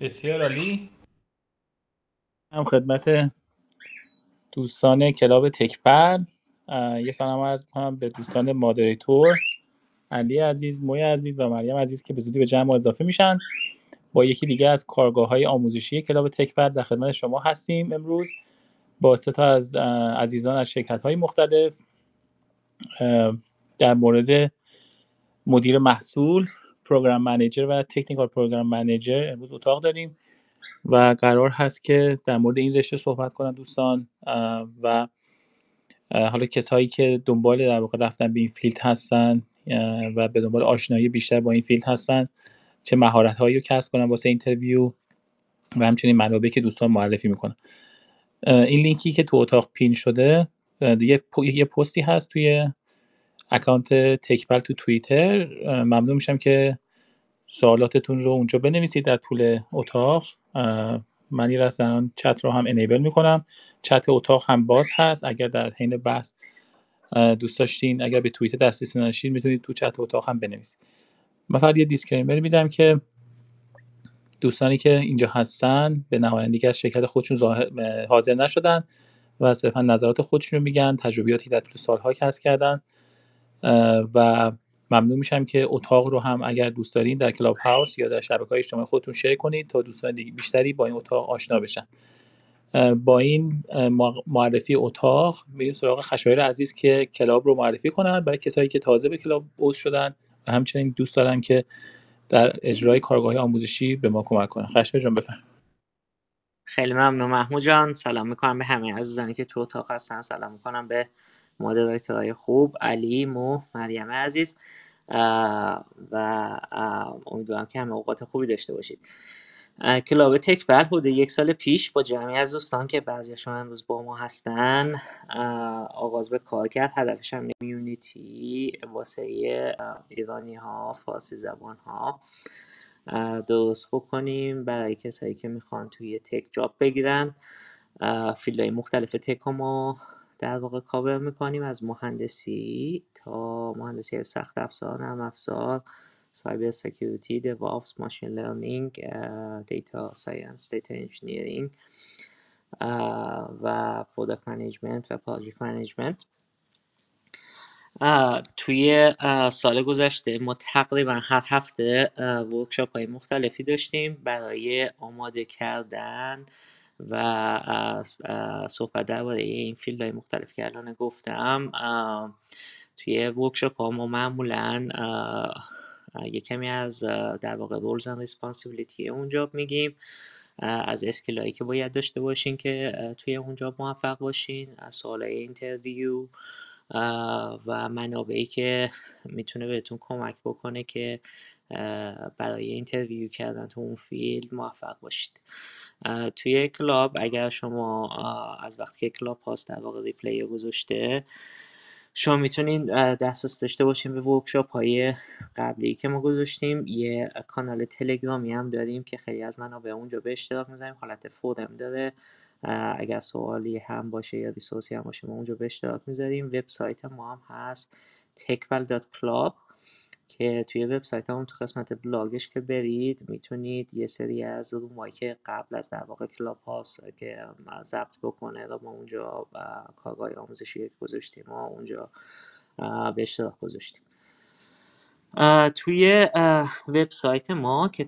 بسیار عالی. هم خدمت دوستان کلاب تکبر یه سلام عرض کنم به دوستان مادریتور. علی عزیز، موی عزیز و مریم عزیز که به زودی به جمع اضافه میشن. با یکی دیگه از کارگاه های آموزشی کلاب تکبر در خدمت شما هستیم. امروز با سه تا از عزیزان از شرکت های مختلف در مورد مدیر محصول program manager و technical program manager امروز اتاق داریم و قرار هست که در مورد این رشته صحبت کنن دوستان و حالا کسایی که دنبال در واقع رفتن به این field هستن و به دنبال آشنایی بیشتر با این field هستن چه مهارت هایی رو کسب کنن واسه interview و همچنین منابعی که دوستان معرفی می‌کنن. این لینکی که تو اتاق pin شده یه پستی هست توی اکانت تکبل تو توییتر ممنون میشم که سوالاتتون رو اونجا بنویسید در طول اتاق. من این الان چت رو هم enable می‌کنم. چت اتاق هم باز هست. اگر در حین بحث دوست داشتین اگر به توییتر دسترسی نداشتین می‌تونید تو چت اتاق هم بنویسید. من فقط یه disclaimer میدم که دوستانی که اینجا هستن به نمایندگی از شرکت خودشون حاضر نشدن و صرفا نظرات خودشون رو میگن تجربیاتی در طول سالها کسب کردن. و ممنون میشم که اتاق رو هم اگر دوست دارین در کلاب هاوس یا در شبکه های اجتماعی خودتون share کنید تا دوستان دیگه بیشتری با این اتاق آشنا بشن. با این معرفی اتاق میریم سراغ خشایار عزیز که club رو معرفی کنن برای کسایی که تازه به club عضو شدن و همچنین دوست دارن که در اجرای کارگاه آموزشی به ما کمک کنن. خشایار جان بفرما. خیلی ممنون. محمود جان سلام می‌کنم به همه عزیزانی که تو اتاق هستن. سلام می‌کنم به مدراتورهای خوب علی مو مریم عزیز و امیدوارم که همه اوقات خوبی داشته باشید. کلاب تکبر حدود یک سال پیش با جمعی از دوستان که بعضیشون امروز با ما هستن آغاز به کار کرد. هدفش هم میونیتی واسه ایرانی ها فارسی زبان ها درست بکنیم برای کسایی که می‌خوان توی tech job بگیرن. field های مختلف tech ها ما در واقع کاور می‌کنیم از مهندسی تا مهندسی سخت افزار نرم افزار cyber security DevOps machine learning data science data engineering و product management و project management توی سال گذشته ما تقریبا هر هفته workshop های مختلفی داشتیم برای آماده کردن و صحبت درباره این field های مختلف که الان گفتم توی workshop ها ما معمولا یه کمی از در واقع roles and responsibility اونجا میگیم. از skill هایی که باید داشته باشین که توی اونجا موفق باشین از سوال interview و منابعی که می‌تونه بهتون کمک بکنه که برای interview کردن تو اون field موفق باشید. توی club اگر شما از وقتی که Clubhouse در واقع replay گذاشته شما می‌تونید دسترس داشته باشیم به workshop های قبلی که ما گذاشتیم. یه کانال تلگرامی هم داریم که خیلی از منابع اونجا به اشتراک می‌ذاریم. حالت forum داره. اگر سوالی هم باشه یا ریسورسی هم باشه ما اونجا به اشتراک می‌ذاریم. وبسایت ما هم هست techbal.club که توی وبسایت هم تو قسمت بلاگش که برید می‌تونید یه سری از رومایی که قبل از در واقع کلاب هاست که ضبط بکنه و ما اونجا کارگاه آموزشی گذاشتیم ما اونجا به اشتراک گذاشتیم. توی وبسایت ما که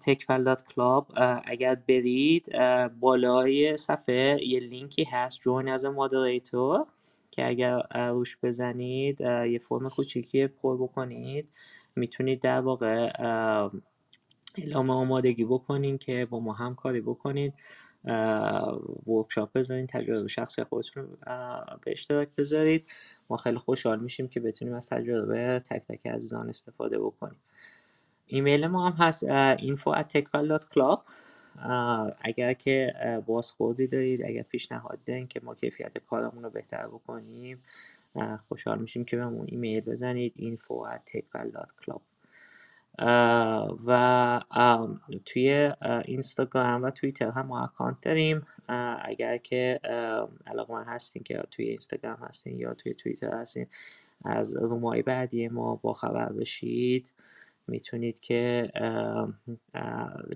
club اگر برید بالای صفحه یه لینکی هست join as moderator که اگر روش بزنید یه فرم کوچیکی پر بکنید. می‌تونید در واقع اعلام آمادگی بکنین که با ما همکاری بکنید. workshop بزنید تجربه شخصی خودتون به اشتراک بذارید. ما خیلی خوشحال میشیم که بتونیم از تجربه تک تک عزیزان استفاده بکنیم. ایمیل ما هم هست info at club. اگر که بازخوردی دارید اگر پیشنهاد دارین که ما کیفیت کارمون رو بهتر بکنیم خوشحال میشیم که بهمون ایمیل بزنید info at و توی اینستاگرام و توییتر هم ما اکانت داریم. اگر که علاقه من هستین که توی اینستاگرام هستین یا توی توییتر هستین از room های بعدی ما با خبر بشید. می‌تونید که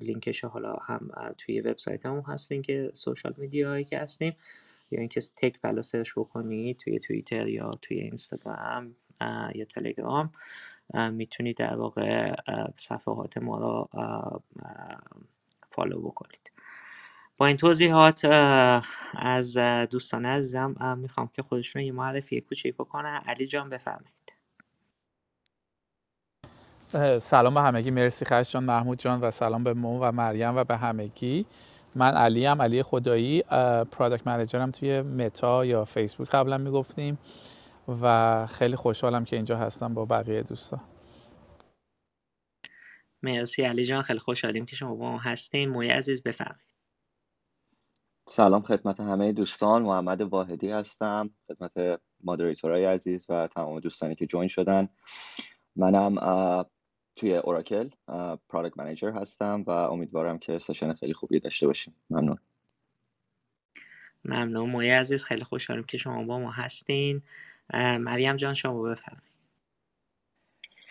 لینکش حالا هم توی وبسایت همون هست لینک social media هایی که هستیم. یا اینکه tech پلا سرچ بکنید توی توییتر یا توی اینستاگرام یا تلگرام می‌تونید در واقع صفحات ما رو follow بکنید. با این توضیحات از دوستان عزیزم می‌خوام که خودشون یه معرفی کوچیک بکنن. علی جان بفرمایید. سلام به همگی. مرسی خش جان محمود جان و سلام به مو و مریم و به همگی. من علی هم علی خدایی پرادکت منیجرم توی متا یا فیسبوک قبلا می‌گفتیم و خیلی خوشحالم که اینجا هستم با بقیه دوستان. مرسی علی جان خیلی خوشحالیم که شما با ما هستین. موی عزیز بفرمایید. سلام خدمت همه دوستان محمد واحدی هستم خدمت مادریتورای عزیز و تمام دوستانی که جوین شدن. منم توی اوراکل پرادکت منیجر هستم و امیدوارم که سشن خیلی خوبی داشته باشیم. ممنون. ممنون. موی عزیز خیلی خوشحالیم که شما با ما هستین. مریم جان شما بفرمایید.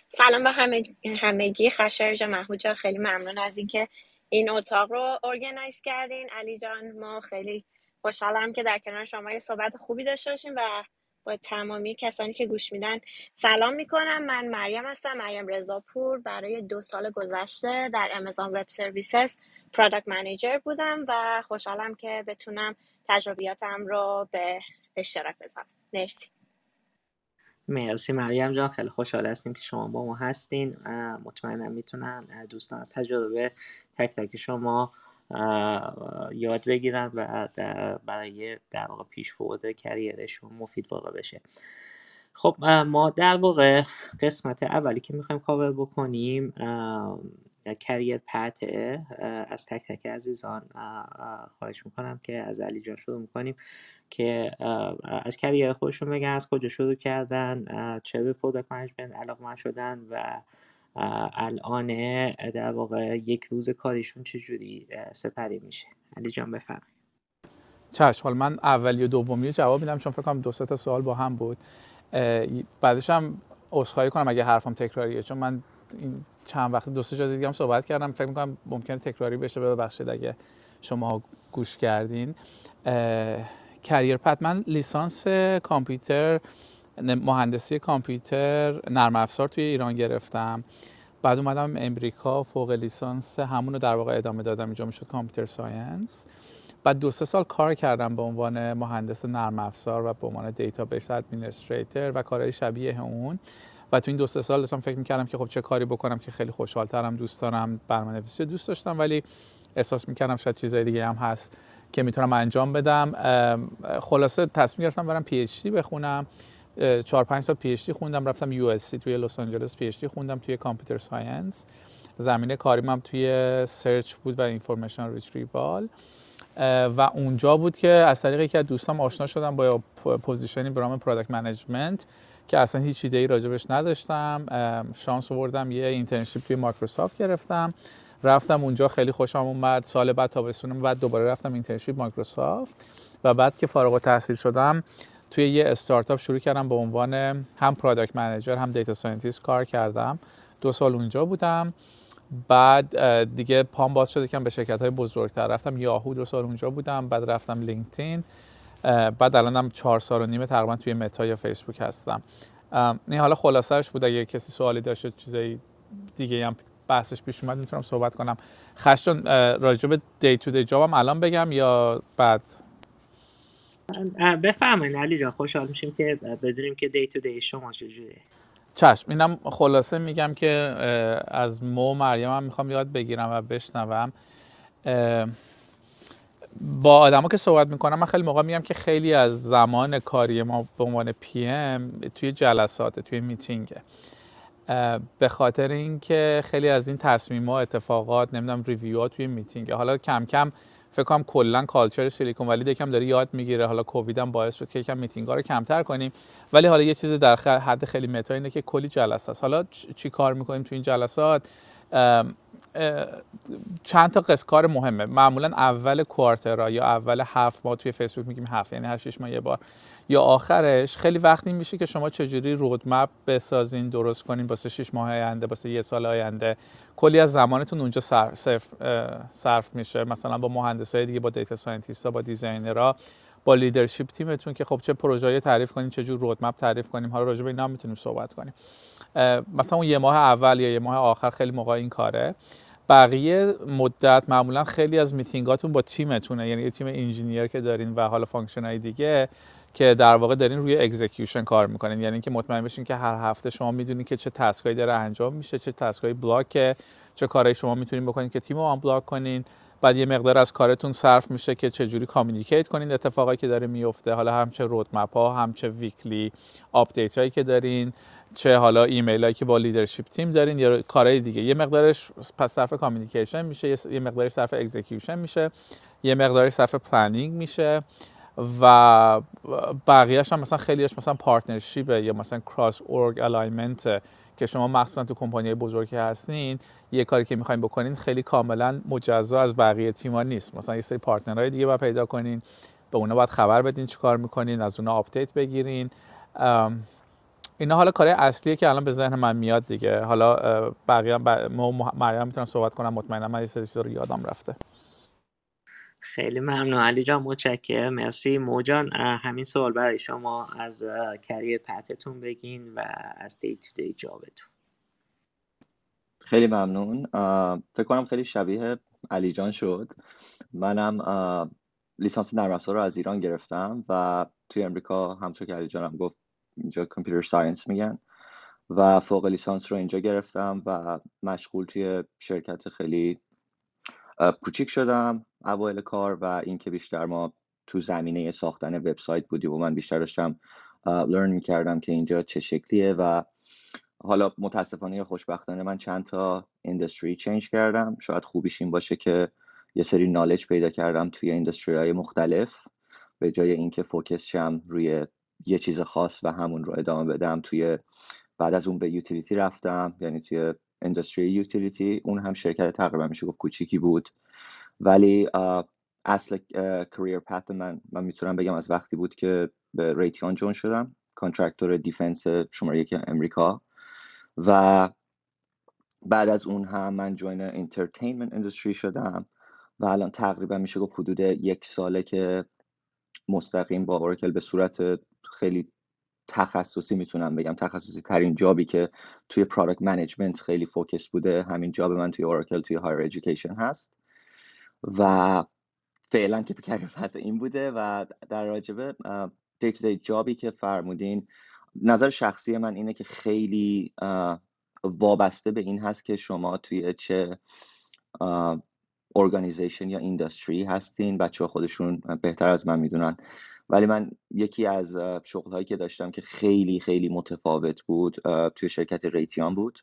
سلام به همه همگی. خشایار محمود جان خیلی ممنون از اینکه این اتاق رو ارگنایز کردین. علی جان ما خیلی خوشحالم که در کنار شما یه صحبت خوبی داشته باشیم و با تمامی کسانی که گوش میدن. سلام می‌کنم. من مریم هستم. مریم رضاپور برای دو سال گذشته در امازون وب سرویسز پرادکت منیجر بودم و خوشحالم که بتونم تجربیاتم رو به اشتراک بذارم. مرسی. مرسی مریم جان. خیلی خوشحال هستیم که شما با ما هستین. مطمئنم می‌تونن دوستان از تجربه تک تک شما یاد بگیرن و برای در واقع پیش برده کریرشون مفید واقع بشه. خب ما در واقع قسمت اولی که می‌خوایم کاور بکنیم کریر پته از تک تک عزیزان خواهش می‌کنم که از علی جان شروع می‌کنیم که از کریر خودشون بگن از کجا شروع کردن چه به product management علاقمند شدن و الان در واقع یک روز کاریشون چجوری سپری میشه؟ علی جان بفرمایید. چشم حال من اولی و دومی جواب میدم چون فکر کنم دو تا سوال با هم بود. بعدش هم عذرخواهی کنم اگه حرفم تکراریه چون من این چند وقت دو سه جا دیگه هم صحبت کردم. فکر می‌کنم ممکنه تکراری بشه ببخشید اگه شما گوش کردین. career path من لیسانس کامپیوتر مهندسی کامپیوتر نرم افزار توی ایران گرفتم. بعد اومدم امریکا فوق لیسانس همون رو در واقع ادامه دادم اینجا می‌شد computer science. بعد دو سه سال کار کردم به عنوان مهندس نرم افزار و به عنوان database administrator و کارهای شبیه اون. و تو این دو سه سال داشتم فکر می‌کردم که خب چه کاری بکنم که خیلی خوشحالترم دوست دارم برنامه نویسی دوست داشتم ولی احساس می‌کردم شاید چیزای دیگه هم هست که می‌تونم انجام بدم. خلاصه تصمیم گرفتم برم PhD بخونم. چهار پنج سال PhD خوندم رفتم USC توی لس آنجلس PhD خوندم توی computer science. زمینه کاریم هم توی search بود و information retrieval. و اونجا بود که از طریق یکی از دوستام آشنا شدم با position ی به نام product management که اصلا هیچ ایده ای راجبش نداشتم. شانس آوردم یه internship توی مایکروسافت گرفتم. رفتم اونجا خیلی خوشم اومد. سال بعد تابستون بعد دوباره رفتم internship مایکروسافت و بعد که فارغ التحصیل شدم توی یه استارتاپ شروع کردم به عنوان هم product manager هم data scientist کار کردم. دو سال اونجا بودم. بعد دیگه پام باز شده که به شرکت های بزرگتر رفتم. یاهو دو سال اونجا بودم. بعد رفتم لینکدین. بعد الانم چهار سال و نیمه تقریبا توی متا یا فیسبوک هستم. این حالا خلاصش بود. اگه کسی سوالی داشته چیزایی دیگه هم بحثش پیش اومد می‌تونم صحبت کنم. خشتون راجع به دی تو دی جابم الان بگم یا بعد؟ بفهمین علی جان خوشحال میشیم که بدونیم که دی تو دی شما چجوریه. چشم اینم خلاصه میگم که از مو مریم هم می‌خوام یاد بگیرم و بشنوم. با آدما که صحبت می‌کنم من خیلی موقع میگم که خیلی از زمان کاری ما به عنوان پی ام توی جلسات توی میتینگه. به خاطر اینکه خیلی از این تصمیم ها اتفاقات نمی‌دونم review ها توی میتینگه. حالا کم کم فکر کنم کلا culture سیلیکون ولی یکم داره یاد می‌گیره. حالا کووید هم باعث شد که یکم میتینگ ها رو کمتر کنیم. ولی حالا یه چیز در حد خیلی متا اینه که کلی جلسه است. حالا چی کار می‌کنیم تو این جلسات؟ چند تا قسم کار مهمه. معمولا اول quarter ا یا اول هفت ماه توی فیسبوک میگیم هفت یعنی هر شش ماه یه بار. یا آخرش خیلی وقتی میشه که شما چجوری roadmap بسازین درست کنین واسه 6 ماه آینده واسه یه سال آینده. کلی از زمانتون اونجا صرف, صرف میشه. مثلا با مهندسای دیگه با data scientist با designer ها با leadership تیمتون که خب چه پروژه‌ای تعریف کنیم چه جور roadmap تعریف کنیم. حالا راجع به اینا می‌تونیم صحبت کنیم. مثلا اون یه ماه اول یا یه ماه آخر خیلی موقع این کاره. بقیه مدت معمولا خیلی از میتینگاتون با تیمتونه. یعنی یه تیم engineer که دارین و حالا function های دیگه که در واقع دارین روی execution کار می‌کنین. یعنی اینکه مطمئن بشین که هر هفته شما می‌دونین که چه task ایی داره انجام میشه چه task ایی block ه چه کارهایی شما می‌تونین بکنین که تیم رو unblock کنین. بعد یه مقدار از کارتون صرف میشه که چجوری communicate کنین اتفاقایی که داره میفته حالا هم چه roadmap ها هم چه weekly update هایی که دارین. چه حالا ایمیل که با leadership team دارین یا کارهای دیگه. یه مقدارش پس صرف communication میشه یه مقدارش صرف execution میشه یه مقدارش صرف planning میشه و بقیهش هم مثلا خیلیش مثلا partnership ه یا مثلا cross org alignment که شما مخصوصا تو کمپانی بزرگی هستین یه کاری که می‌خواین بکنین خیلی کاملا مجزا از بقیه تیم‌ها نیست. مثلا یه سری partner های دیگه باید پیدا کنین به اونا باید خبر بدین چی کار می‌کنین از اونا update بگیرین. اینا حالا کار اصلیه که الان به ذهن من میاد دیگه. حالا بقیه مریم می‌تونم صحبت کنم مطمئنم من یه سری رو یادم رفته. خیلی ممنون. علی جان متشکرم. مرسی. موجان همین سوال برای شما از career path تون بگین و از day to day job تون. خیلی ممنون. فکر کنم خیلی شبیه علی جان شد. منم لیسانس نرم افزار رو از ایران گرفتم و توی امریکا همطور که علی جانم گفت اینجا computer science میگن و فوق لیسانس رو اینجا گرفتم و مشغول توی شرکت خیلی کوچیک شدم اوایل کار و اینکه بیشتر ما تو زمینه ساختن وبسایت بودیم و من بیشتر داشتم لرن می‌کردم که اینجا چه شکلیه و حالا متاسفانه خوشبختانه من چند تا اندستری چنج کردم. شاید خوبیش این باشه که یه سری نالج پیدا کردم توی اندستری های مختلف به جای اینکه فوکس شم روی یه چیز خاص و همون رو ادامه بدم. توی بعد از اون به یوتیلیتی رفتم یعنی توی اندستری یوتیلیتی. اون هم شرکت تقریبا میشه گفت کوچیکی بود. ولی اصل career path من من می‌تونم بگم از وقتی بود که به Raytheon join شدم. contractor defense شماره یک امریکا. و بعد از اون هم من join entertainment industry شدم. و الان تقریبا میشه گفت حدود یک ساله که مستقیم با Oracle به صورت خیلی تخصصی می‌تونم بگم. تخصصی ترین job ی که توی product management خیلی focus بوده همین job من توی Oracle توی higher education هست. و فعلا که کریر این بوده و در راجبه دی دی جابی که فرمودین نظر شخصی من اینه که خیلی وابسته به این هست که شما توی چه ارگانیزیشن یا اینداستری هستین. بچه خودشون بهتر از من می‌دونن. ولی من یکی از شغل هایی که داشتم که خیلی خیلی متفاوت بود توی شرکت ریتیان بود.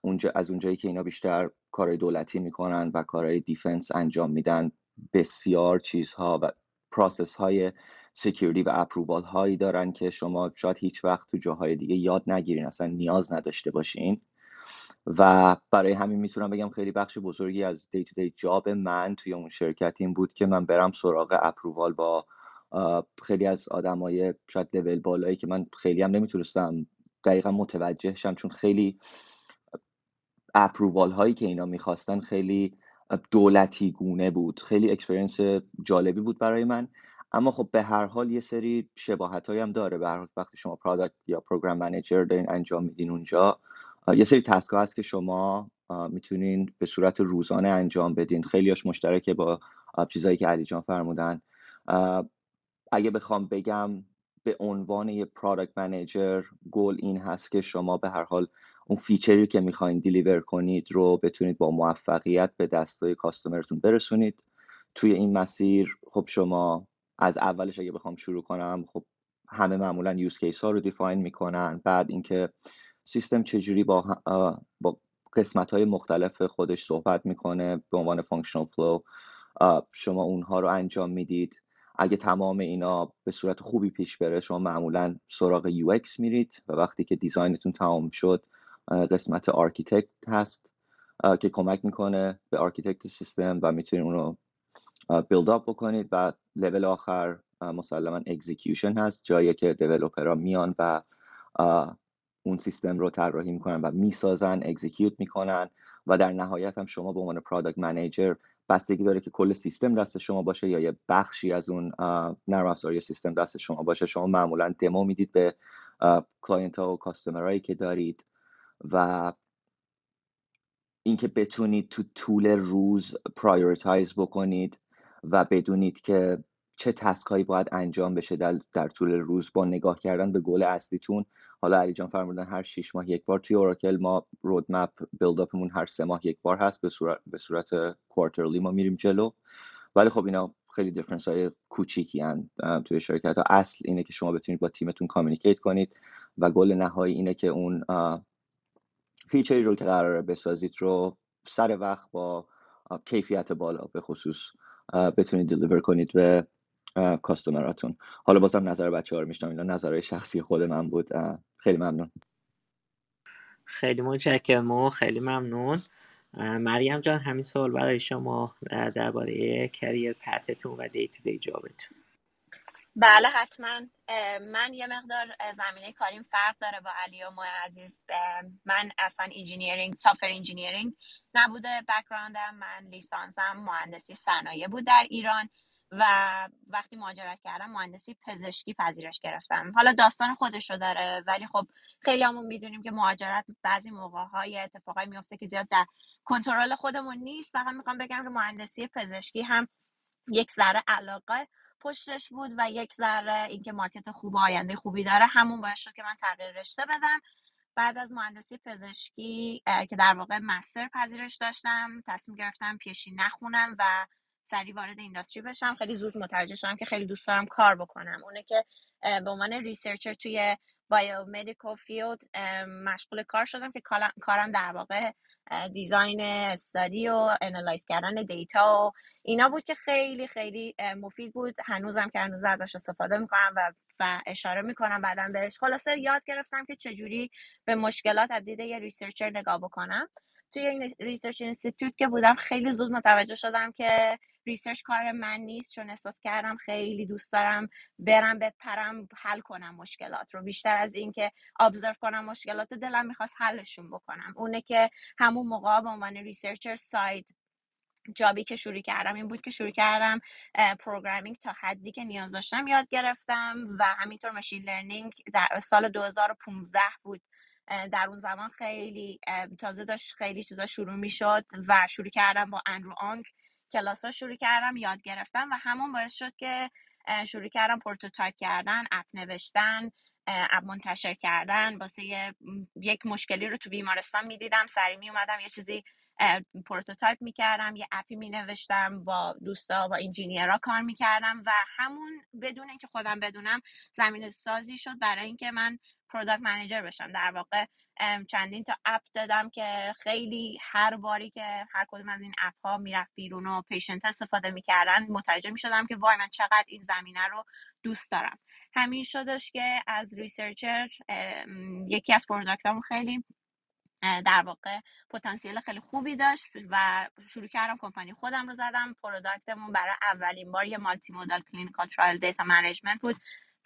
اونجا از اونجایی که اینا بیشتر کارهای دولتی می‌کنن و کارهای defense انجام میدن بسیار چیزها و process های security و approval هایی دارن که شما شاید هیچ وقت تو جاهای دیگه یاد نگیرین اصلا نیاز نداشته باشین. و برای همین می‌تونم بگم خیلی بخش بزرگی از day to day job من توی اون شرکت این بود که من برم سراغ approval با خیلی از آدمای شاید لول بالایی که من خیلی هم نمی‌تونستم دقیقا متوجه شم چون خیلی approval هایی که اینا می‌خواستن خیلی دولتی گونه بود. خیلی experience جالبی بود برای من. اما خب به هر حال یه سری شباهت هم داره. به هر وقتی شما product یا program manager دارین انجام میدین اونجا یه سری task هست که شما می‌تونین به صورت روزانه انجام بدین. خیلیاش مشترکه با چیزایی که علی جان فرمودن اگه بخوام بگم به عنوان یه product manager goal این هست که شما به هر حال اون feature ی که می‌خواین deliver کنید رو بتونید با موفقیت به دستای customer تون برسونید. توی این مسیر خب شما از اولش اگه بخوام شروع کنم خب همه معمولا use case ها رو define می‌کنن. بعد اینکه سیستم چجوری با با قسمت های مختلف خودش صحبت می‌کنه به عنوان functional flow شما اونها رو انجام می‌دید. اگه تمام اینا به صورت خوبی پیش بره شما معمولا سراغ UX میرید و وقتی که design تون تمام شد قسمت architect هست که کمک می‌کنه به architect سیستم و می‌تونید اون رو build up بکنید و لول آخر مسلما execution هست جایی که developer ها میان و اون سیستم رو طراحی می‌کنن و می‌سازن execute می‌کنن و در نهایت هم شما به عنوان product manager بستگی داره که کل سیستم دست شما باشه یا یه بخشی از اون نرم افزاری سیستم دست شما باشه شما معمولا دمو می‌دید به client ها و customer هایی که دارید و اینکه بتونید تو طول روز prioritize بکنید و بدونید که چه task هایی باید انجام بشه در, در طول روز با نگاه کردن به گل اصلیتون حالا علی جان فرمودن هر 6 ماه یک بار توی Oracle ما roadmap build up مون هر سه ماه یک بار هست به صورت به صورت quarterly ما میریم جلو. ولی خب اینا خیلی difference های کوچیکی هن توی شرکت ها. اصل اینه که شما بتونید با تیمتون communicate کنید و گل نهایی اینه که اون feature ی رو که قراره بسازید رو سر وقت با کیفیت بالا به خصوص بتونید deliver کنید به customer اتون. حالا بازم نظر بچه ها رو میشنوم اینا نظرهای شخصی خود من بود. خیلی ممنون. خیلی متشکرم. و خیلی ممنون. مریم جان همین سوال برای شما درباره career path تون و day to day job تون. بله حتما. من یه مقدار زمینه کاریم فرق داره با علی و مای عزیز. من اصلا engineering software engineering نبوده. background م من لیسانسم مهندسی صنایع بود در ایران. و وقتی مهاجرت کردم مهندسی پزشکی پذیرش گرفتم. حالا داستان خودش رو داره ولی خب خیلی همون می‌دونیم که مهاجرت بعضی موقع های اتفاقایی میفته که زیاد در کنترل خودمون نیست. فقط می‌خوام بگم که مهندسی پزشکی هم یک ذره علاقه پشتش بود و یک ذره اینکه مارکت خوب آینده خوبی داره همون باعث شد که من تغییر رشته بدم. بعد از مهندسی پزشکی که در واقع مستر پذیرش داشتم تصمیم گرفتم پیشی نخونم و سریع وارد industry بشم. خیلی زود متوجه شدم که خیلی دوست دارم کار بکنم. اونه که به عنوان researcher توی biomedical field مشغول کار شدم که کارم در واقع design study و analyze کردن data و اینا بود که خیلی خیلی مفید بود. هنوزم که هنوز ازش استفاده می‌کنم و, و اشاره می‌کنم بعدا بهش. خلاصه یاد گرفتم که چجوری به مشکلات از دید یه researcher نگاه بکنم. توی این research institute که بودم خیلی زود متوجه شدم که research کار من نیست چون احساس کردم خیلی دوست دارم برم بپرم حل کنم مشکلات رو. بیشتر از اینکه observe کنم مشکلات دلم می‌خواست حلشون بکنم. اونه که همون موقع به عنوان researcher side job ی که شروع کردم این بود که شروع کردم programming تا حدی که نیاز داشتم یاد گرفتم و همینطور machine learning در سال 2015 بود. در اون زمان خیلی تازه داشت خیلی چیزا شروع می‌شد و شروع کردم با اندرو انگ کلاس ها شروع کردم یاد گرفتم و همون باعث شد که شروع کردم prototype کردن app نوشتن app منتشر کردن. واسه یک مشکلی رو تو بیمارستان می‌دیدم سری می اومدم یه چیزی prototype می‌کردم یه app ی می نوشتم با دوستا با engineer ها کار می‌کردم و همون بدون اینکه خودم بدونم زمینه سازی شد برای اینکه من product manager بشم. در واقع چندین تا app دادم که خیلی هر باری که هر کدوم از این app ها می‌رفت بیرون و patient استفاده می‌کردن متوجه می‌شدم که وای من چقدر این زمینه رو دوست دارم. همین شدش که از researcher یکی از product امو خیلی در واقع پتانسیل خیلی خوبی داشت و شروع کردم کمپانی خودم رو زدم. product مون برای اولین بار یه multimodal clinical trial data management بود.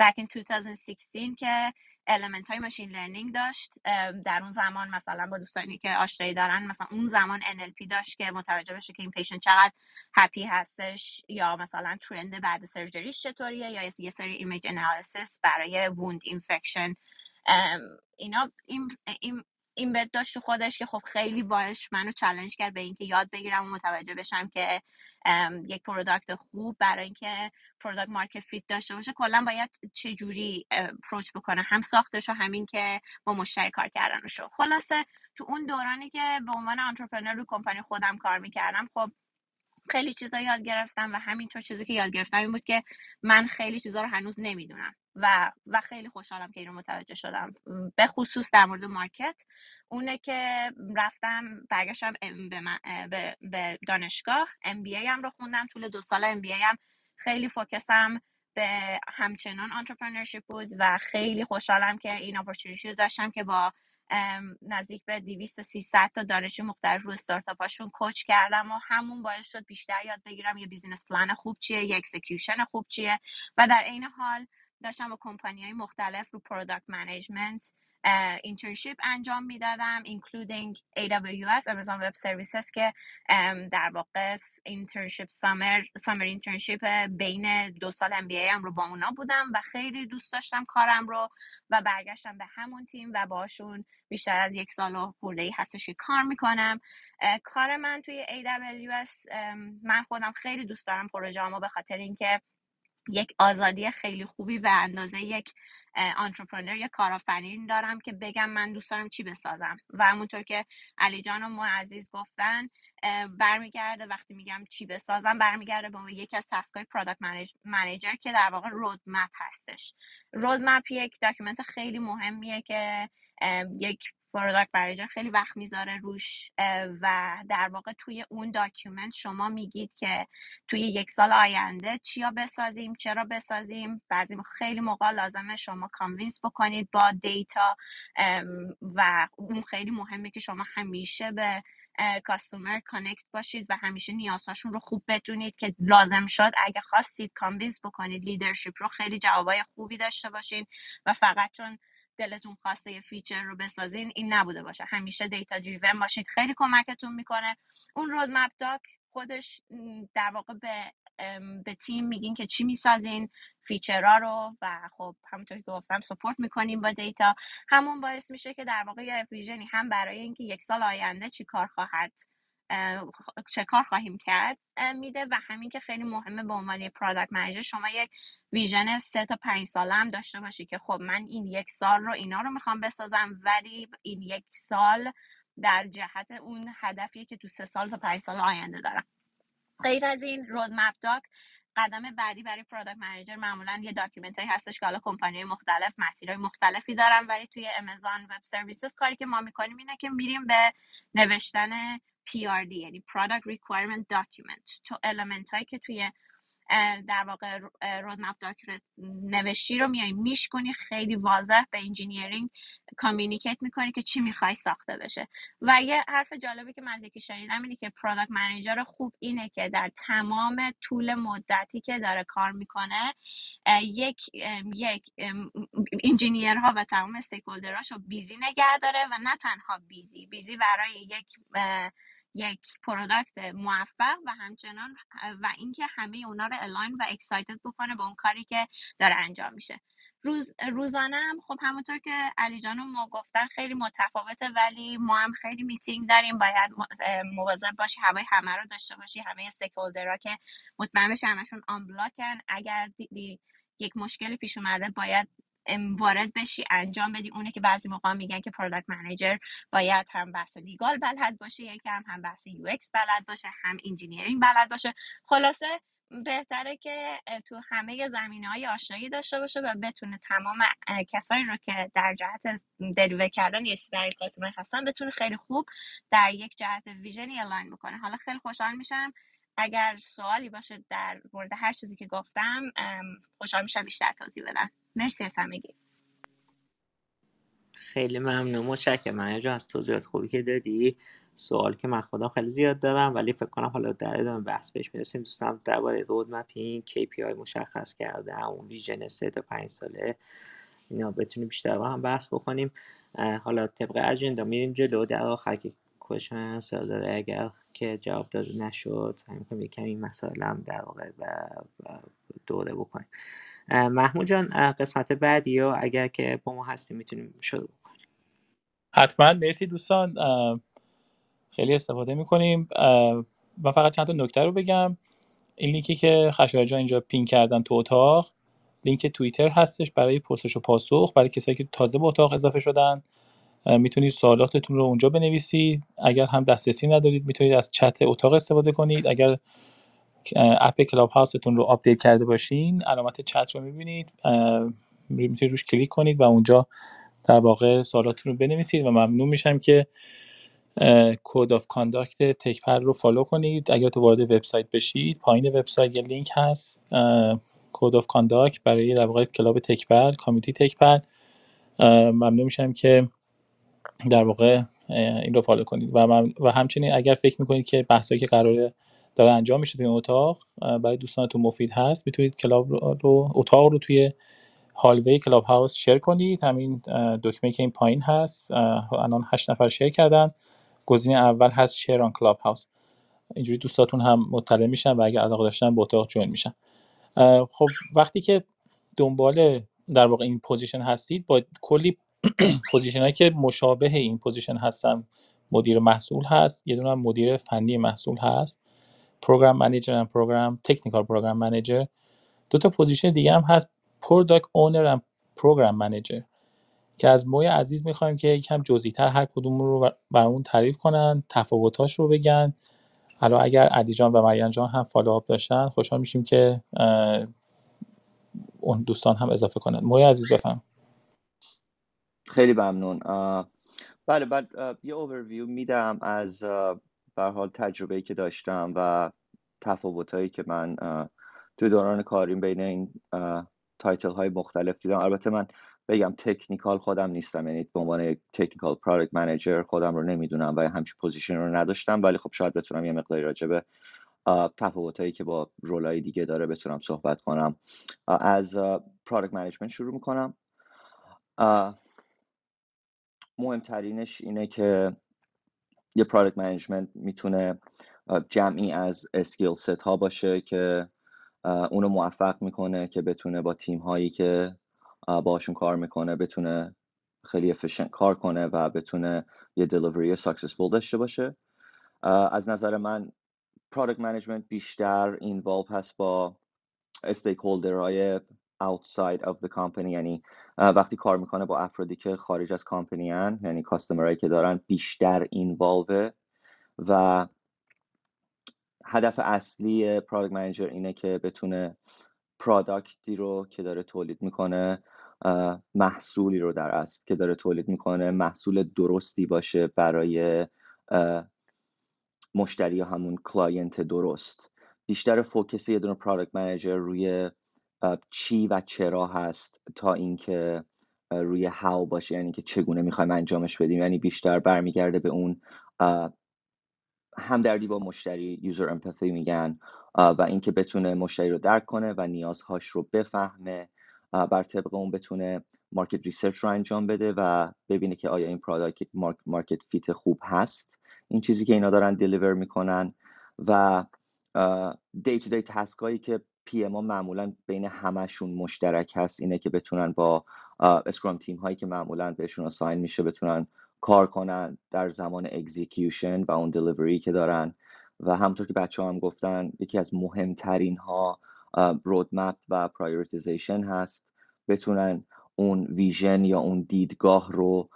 Back in 2016 که element های machine learning داشت در اون زمان مثلا با دوستانی که آشنایی دارن مثلا اون زمان NLP داشت که متوجه بشه که این patient چقدر happy هستش یا مثلا trend بعد surgery ش چطوریه یا یه سری image analysis برای wound infection اینا این, این این بد داشت تو خودش که خب خیلی باش منو چالش کرد به اینکه یاد بگیرم و متوجه بشم که یک product خوب برای اینکه product market fit داشته باشه. کلا باید چه جوری approach بکنه. هم ساختش و همین که با مشتری کار کردنشو خلاصه تو اون دورانی که به عنوان entrepreneur رو کمپانی خودم کار می‌کردم خب خیلی چیزا یاد گرفتم و همینطور چیزی که یاد گرفتم این بود که من خیلی چیزا رو هنوز نمی‌دونم و و خیلی خوشحالم که این رو متوجه شدم. به خصوص در مورد market اونه که رفتم برگشتم به, به دانشگاه MBA م رو خوندم. طول دو سال MBA م خیلی focus م به همچنان entrepreneurship بود و خیلی خوشحالم که این opportunity رو داشتم که با نزدیک به 200 300 تا دانشجو مختلف رو استارتاپاشون coach کردم و همون باعث شد بیشتر یاد بگیرم یه business plan خوب چیه یه execution خوب چیه. و در عین حال داشتم با کمپانی های مختلف رو product management internship انجام می‌دادم including AWS Amazon Web Services که در واقع internship summer summer internship بین دو سال MBA م رو با اونا بودم و خیلی دوست داشتم کارم رو و برگشتم به همون تیم و باشون بیشتر از یک سال و خورده هستش که کار می‌کنم. کار من توی AWS من خودم خیلی دوست دارم پروژه به خاطر اینکه یک آزادی خیلی خوبی به اندازه یک entrepreneur یا کارآفرین دارم که بگم من دوست دارم چی بسازم. و همونطور که علی جان و عزیز گفتن برمیگرده وقتی میگم چی بسازم برمیگرده به یکی از task ای product manager که در واقع roadmap هستش. roadmap یک document خیلی مهمیه که یک product manager خیلی وقت می‌ذاره روش و در واقع توی اون document شما میگید که توی یک سال آینده چیا بسازیم چرا بسازیم. بعضی خیلی موقع لازمه شما convince بکنید با data و اون خیلی مهمه که شما همیشه به customer connect باشید و همیشه نیازهاشون رو خوب بدونید که لازم شد. اگه خواستید convince بکنید leadership رو خیلی جوابای خوبی داشته باشین. و فقط چون دلتون خواسته یه feature رو بسازین این نبوده باشه. همیشه data driven باشید خیلی کمکتون می‌کنه. اون roadmap doc خودش در واقع به به تیم میگین که چی می‌سازین feature ها رو و خب همونطور که گفتم support می‌کنیم با data. همون باعث میشه که در واقع یه vision ی هم برای اینکه یک سال آینده چی کار خواهد چه کار خواهیم کرد میده و همین که خیلی مهمه به عنوان product manager شما یک vision سه تا پنج ساله هم داشته باشی که خب من این یک سال رو اینا رو می‌خوام بسازم ولی این یک سال در جهت اون هدفیه که تو سه سال تا پنج سال آینده دارم. غیر از این roadmap doc قدم بعدی برای product manager معمولا یه document هایی هستش که حالا کمپانی مختلف مسیرهای مختلفی دارن ولی توی Amazon Web Services کاری که ما می‌کنیم اینه که میریم به نوشتن PRD یعنی Product Requirement Document. تو element هایی که توی در واقع roadmap document نوشتی رو میای میشکنی خیلی واضح به engineering communicate می‌کنی که چی می‌خوای ساخته بشه. و یه حرف جالبی که من از یکی شنیدم اینه که product manager خوب اینه که در تمام طول مدتی که داره کار می‌کنه یک یک engineer ها و تمام stakeholder اش رو busy نگه داره و نه تنها busy busy برای یک یک product موفق و همچنان و اینکه همه اونا رو align و excited بکنه با اون کاری که داره انجام میشه. روز روزانه هم خب همونطور که علی جان ما گفتن خیلی متفاوته ولی ما هم خیلی میتینگ داریم. باید مواظب باشی هوای همه رو داشته باشی همه stakeholder ها که مطمئن بشی همشون unblock ن اگر دیدی یک مشکلی پیش اومده باید وارد بشی انجام بدی. اونه که بعضی موقع میگن که product manager باید هم بحث legal بلد باشه یکم هم بحث UX بلد باشه هم engineering بلد باشه. خلاصه بهتره که تو همه زمینه های آشنایی داشته باشه و بتونه تمام کسایی رو که در جهت deliver کردن یا در customer هستن بتونه خیلی خوب در یک جهت vision ی align بکنه. حالا خیلی خوشحال میشم. اگر سوالی باشه در مورد هر چیزی که گفتم خوشحال میشم بیشتر توضیح بدم. مرسی از همگی. خیلی ممنون. متشکرم. من از توضیحات خوبی که دادی. سوال که من خودم خیلی زیاد دارم ولی فکر کنم حالا در ادامه بحث بهش می‌رسیم دوستم درباره رود مپینگ KPI مشخص کرده اون ویژن سه تا پنج ساله. اینا بتونیم بیشتر با هم بحث بکنیم. حالا طبق اجندا میریم جلو. در آخر که کوشن داره اگر که جواب داده نشد سعی می‌کنم یکم این مسائل هم در واقع دوره بکنیم محمود جان قسمت بعدی و اگر که با ما هستیم می‌تونیم شروع بکنیم. حتما. مرسی دوستان. خیلی استفاده می‌کنیم. من فقط چند تا نکته رو بگم. این لینکی که خشایار اینجا پین کردن تو اتاق لینک توییتر هستش برای پرسش و پاسخ برای کسایی که تازه به اتاق اضافه شدن. می‌تونید سوالاتتون رو اونجا بنویسید اگر هم دسترسی ندارید می‌تونید از چت اتاق استفاده کنید. اگر app کلاب هاوستون رو update کرده باشین علامت چت رو می‌بینید. می‌تونید روش کلیک کنید و اونجا در واقع سوالاتتون رو بنویسید و ممنون میشم که code of conduct تکپر رو follow کنید. اگر تو وارد وبسایت بشید پایین وبسایت یه لینک هست. code of conduct برای در واقع کلاب تکپر community تکپر. ممنون میشم که در واقع این رو follow کنید. و, و همچنین اگر فکر می‌کنید که بحثایی که قراره داره انجام میشه توی این اتاق برای دوستانتون مفید هست می‌تونید کلاب رو اتاق رو توی hallway کلاب هاوس share کنید. همین دکمه که این پایین هست الان هشت نفر share کردن. گزینه اول هست share on Clubhouse اینجوری دوستاتون هم مطلع میشن و اگر علاقه داشتن به اتاق join میشن. خب وقتی که دنبال در واقع این position هستید با کلی position که مشابه این position هستن مدیر محصول هست یه دونه مدیر فنی محصول هست program manager و program technical program manager. دو تا position دیگه هم هست product owner و program manager که از موی عزیز می‌خوایم که یکم جزئی‌تر هر کدوم رو برامون تعریف کنن تفاوتاش رو بگن. حالا اگر علی جان و مریم جان هم follow-up داشتن خوشحال میشیم که اون دوستان هم اضافه کنن. موی عزیز بفرما. خیلی ممنون. بله بعد یه اوورویو میدم از به حال تجربه‌ای که داشتم و تفاوتایی که من تو دوران کاریم بین این title های مختلف دیدم. البته من بگم technical خودم نیستم یعنی به عنوان یک technical product manager خودم رو نمی‌دونم و همچین position رو نداشتم ولی خب شاید بتونم یه مقداری راجع به تفاوتایی که با role ای دیگه داره بتونم صحبت کنم. از product management شروع می‌کنم. مهمترینش اینه که یه product management می‌تونه جمعی از skill set ها باشه که اونو موفق می‌کنه که بتونه با تیم هایی که باشون کار می‌کنه بتونه خیلی efficient کار کنه و بتونه یه delivery successful داشته باشه. از نظر من product management بیشتر involve هست با stakeholder های outside of the company. یعنی وقتی کار می‌کنه با افرادی که خارج از کامپنی هن یعنی customer هایی که دارن بیشتر involve ه. و هدف اصلی product manager اینه که بتونه product ی رو که داره تولید می‌کنه محصولی رو در اصل که داره تولید می‌کنه محصول درستی باشه برای مشتری همون client درست. بیشتر focus یه دونه product manager روی چی و چرا هست تا اینکه روی how باشه؟ یعنی که چگونه می‌خوایم انجامش بدیم؟ یعنی بیشتر برمیگرده به اون همدردی با مشتری user empathy میگن و اینکه بتونه مشتری رو درک کنه و نیازهاش رو بفهمه بر طبق اون بتونه market research رو انجام بده و ببینه که آیا این product market fit خوب هست. این چیزی که اینا دارن deliver می‌کنن و day to day task که PM معمولا بین همشون مشترک هست. اینه که بتونن با scrum team هایی که معمولا بهشون assign میشه بتونن کار کنن در زمان execution و اون delivery که دارن. و همونطور که بچه‌ها هم گفتن یکی از مهمترین ها roadmap و prioritization هست. بتونن اون ویژن یا اون دیدگاه رو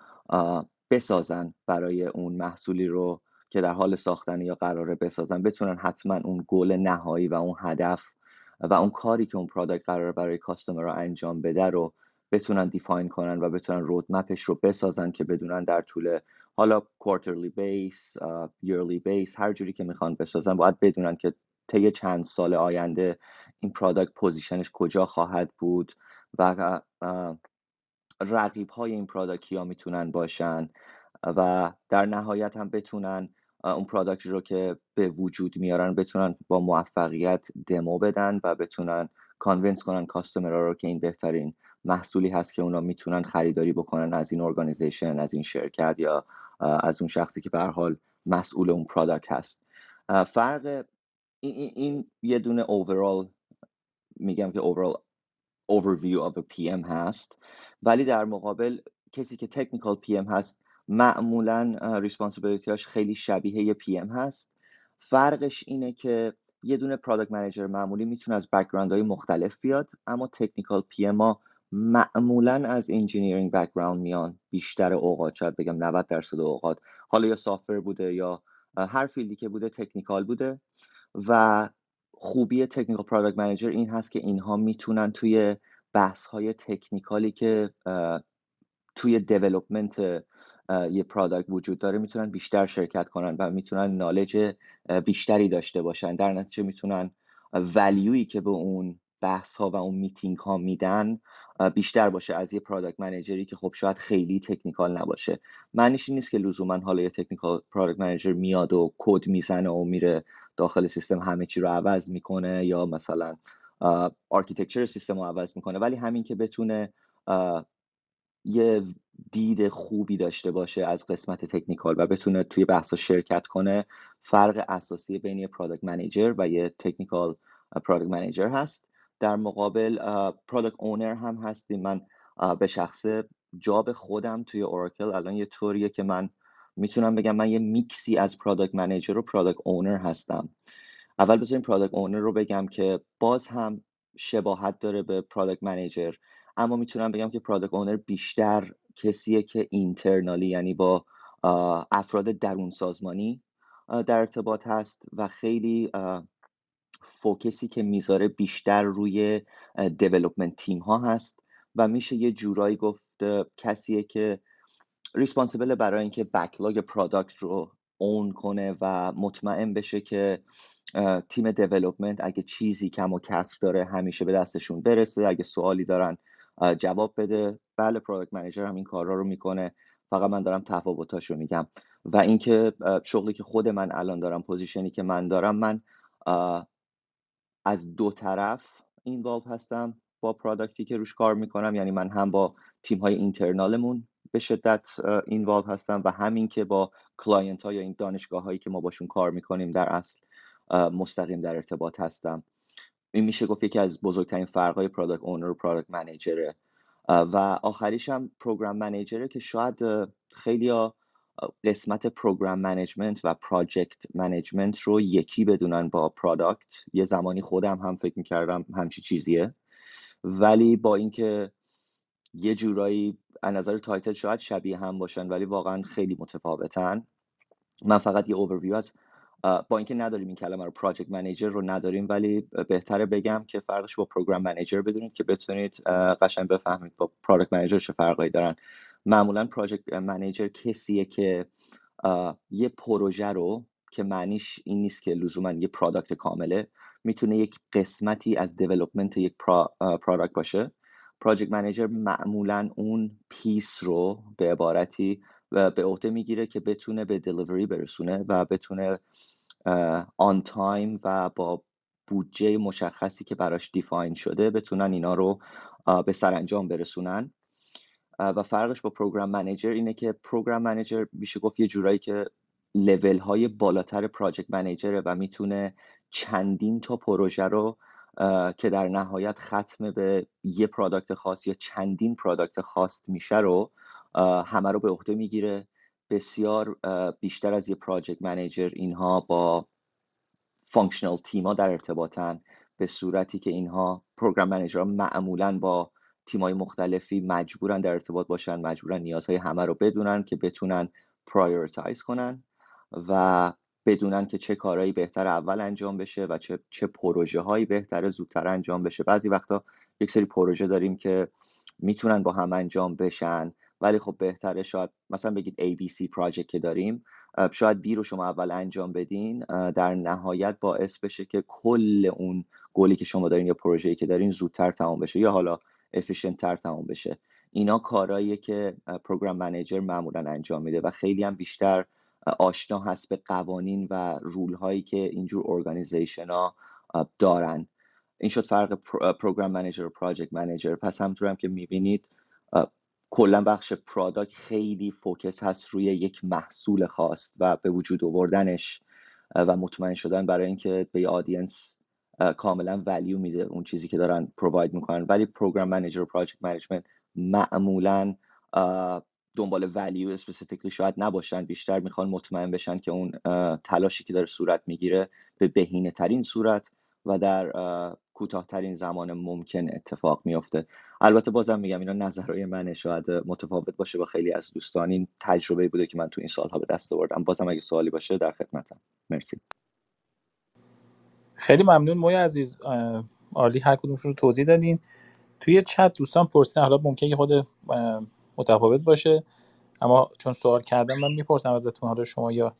بسازن برای اون محصولی رو که در حال ساختن یا قراره بسازن. بتونن حتما اون گل نهایی و اون هدف و اون کاری که اون پرادکت قرار برای کاستومر رو انجام بده رو بتونن دیفاین کنن و بتونن رودمپش رو بسازن که بدونن در طول حالا کوارترلی بیس یرلی بیس هر جوری که می‌خوان بسازن باید بدونن که طی چند سال آینده این product position ش کجا خواهد بود و رقیب های این product ها می‌تونن باشن و در نهایت هم بتونن اون product رو که به وجود میارن بتونن با موفقیت دمو بدن و بتونن convince کنن customer ها رو که این بهترین محصولی هست که اونا می‌تونن خریداری بکنن از این organization از این شرکت یا از اون شخصی که به حال مسئول اون product هست. فرق این, این یه دونه overall میگم که overall overview of a PM هست ولی در مقابل کسی که technical PM هست معمولا responsibility هاش خیلی شبیه یه PM هست. فرقش اینه که یه دونه product manager معمولی می‌تونه از background های مختلف بیاد اما technical PM ها معمولا از engineering background میان. بیشتر اوقات شاید بگم 90 درصد اوقات. حالا یا software بوده یا هر field ی که بوده technical بوده. و خوبی technical product manager این هست که اینها می‌تونن توی بحث های technical ی که توی development یه product وجود داره می‌تونن بیشتر شرکت کنن و می‌تونن knowledge بیشتری داشته باشن. در نتیجه می‌تونن value یی که به اون بحث ها و اون میتینگ ها میدن بیشتر باشه از یه product manager ی که خب شاید خیلی technical نباشه. معنیش این نیست که لزوما حالا یه technical product manager میاد و کد می‌زنه و میره داخل سیستم همه چی رو عوض می‌کنه یا مثلا architecture سیستم رو عوض می‌کنه ولی همین که بتونه یه دید خوبی داشته باشه از قسمت technical و بتونه توی بحثا شرکت کنه فرق اساسی بین یه product manager و یه technical product manager هست. در مقابل product owner هم هستیم. من به شخص جاب خودم توی اوراکل الان یه طوریه که من می‌تونم بگم من یه میکسی از پرادکت منیجر و پرادکت اونر هستم. اول بذاریم پرادکت اونر رو بگم که باز هم شباهت داره به پرادکت منیجر اما می‌تونم بگم که پرادکت اونر بیشتر کسیه که اینترنالی یعنی با افراد درون سازمانی در ارتباط هست و خیلی فوکسی که می‌ذاره بیشتر روی development team ها هست و میشه یه جورایی گفت کسیه که responsible برای اینکه backlog product رو own کنه و مطمئن بشه که تیم development اگه چیزی کم و کسر داره همیشه به دستشون برسه اگه سوالی دارن جواب بده. بله product manager هم این کارا رو می‌کنه. فقط من دارم تفاوتاش رو میگم. و اینکه شغلی که خود من الان دارم position ی که من دارم من از دو طرف این هستم با product ی که روش کار می‌کنم. یعنی من هم با تیم های internal مون به شدت involve هستم و همین که با client ها یا این دانشگاه هایی که ما باشون کار می‌کنیم در اصل مستقیم در ارتباط هستم. این میشه گفت یکی از بزرگترین فرقهای product owner و product manager ه و آخریش هم program manager ه که شاید خیلی قسمت program management و project management رو یکی بدونن با product یه زمانی خودم هم فکر می‌کردم همچی چیزیه. ولی با اینکه یه جورایی از نظر title شاید شبیه هم باشن ولی واقعا خیلی متفاوتن. من فقط یه اوورویو از با اینکه نداریم این کلمه رو project manager رو نداریم ولی بهتره بگم که فرقش با program manager بدونید که بتونید قشنگ بفهمید با product manager چه فرقایی دارن. معمولا project manager کسیه که یه پروژه رو که معنیش این نیست که لزوما یه product کامله می‌تونه یک قسمتی از development یک product باشه. project manager معمولا اون piece رو به عبارتی و به عهده می‌گیره که بتونه به delivery برسونه و بتونه on time و با بودجه مشخصی که براش define شده بتونن اینا رو به سرانجام برسونن. و فرقش با program manager اینه که program manager میشه گفت یه جورایی که لول های بالاتر project manager ه و می‌تونه چندین تا پروژه رو که در نهایت ختم به یه product خاص یا چندین product خاص میشه رو همه رو به عهده می‌گیره. بسیار بیشتر از یه project manager اینها با functional تیما در ارتباطن به صورتی که اینها program manager ها معمولا با تیمای مختلفی مجبورن در ارتباط باشن مجبورن نیازهای همه رو بدونن که بتونن prioritize کنن و بدونن که چه کارهایی بهتر اول انجام بشه و چه, چه پروژه هایی بهتر زودتر انجام بشه. بعضی وقتا یک سری پروژه داریم که می‌تونن با هم انجام بشن. ولی خب بهتره شاید مثلا بگید ABC project که داریم شاید B رو شما اول انجام بدین در نهایت باعث بشه که کل اون گلی که شما دارین یا پروژه‌ای که دارین زودتر تمام بشه یا حالا efficient تر تمام بشه. اینا کارهاییه که program manager معمولا انجام میده و خیلی هم بیشتر آشنا هست به قوانین و rule هایی که اینجور organization ها دارن. این شد فرق program manager و project manager پس همطور هم که می‌بینید کلا بخش product خیلی focus هست روی یک محصول خاص و به وجود آوردنش و مطمئن شدن برای اینکه به audience کاملا value میده اون چیزی که دارن provide می‌کنن. ولی program manager و project management معمولا دنبال ولیو اسپسیفیکلی شاید نباشن بیشتر می‌خوان مطمئن بشن که اون تلاشی که داره صورت می‌گیره به بهینه ترین صورت و در کوتاهترین زمان ممکن اتفاق میفته البته بازم میگم اینا نظرهای منه. شاید متفاوت باشه با خیلی از دوستان. این تجربه بوده که من تو این سالها به دست آوردم. بازم اگه سوالی باشه در خدمتم. مرسی. خیلی ممنون موی عزیز. عالی هر کدومش رو توضیح دادین. توی چت دوستان پرسیدن. حالا ممکنه خود متفاوت باشه. اما چون سوال کردم من می‌پرسم ازتون. حالا شما یا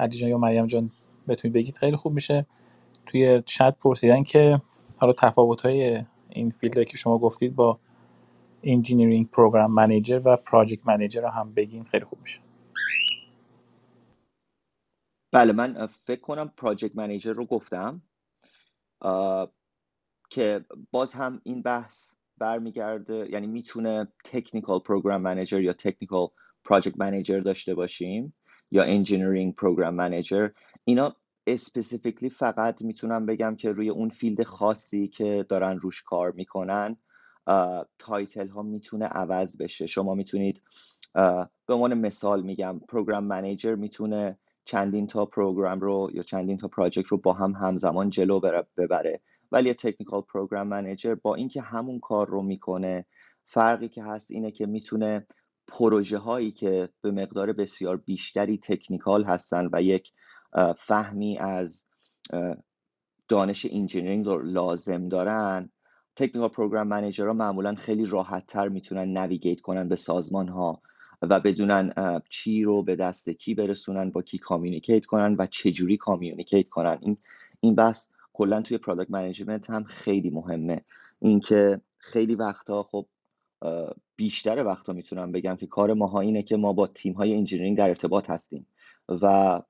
علی یا مریم جان بتونید بگید. خیلی خوب میشه. توی چت پرسیدن که حالا تفاوت های این field که شما گفتید با engineering program manager و project manager رو هم بگین خیلی خوب میشه. بله من فکر کنم project manager رو گفتم که باز هم این بحث برمیگرده یعنی می‌تونه technical program manager یا technical project manager داشته باشیم یا engineering program manager اینا specifically فقط می‌تونم بگم که روی اون field خاصی که دارن روش کار می‌کنن title ها می‌تونه عوض بشه. شما می‌تونید به عنوان مثال میگم program manager می‌تونه چندین تا program رو یا چندین تا project رو با هم همزمان جلو ببره. ولی technical program manager با اینکه همون کار رو می‌کنه فرقی که هست اینه که می‌تونه پروژه هایی که به مقدار بسیار بیشتری technical هستن و یک فهمی از دانش engineering رو لازم دارن. technical program manager ها معمولا خیلی راحت تر می‌تونن navigate کنن به سازمان ها و بدونن چی رو به دست کی برسونن با کی communicate کنن و چجوری communicate کنن. این این بحث کلا توی product management هم خیلی مهمه. اینکه خیلی وقتا خب بیشتر وقتا می‌تونم بگم که کار ماها اینه که ما با تیم های engineering در ارتباط هستیم و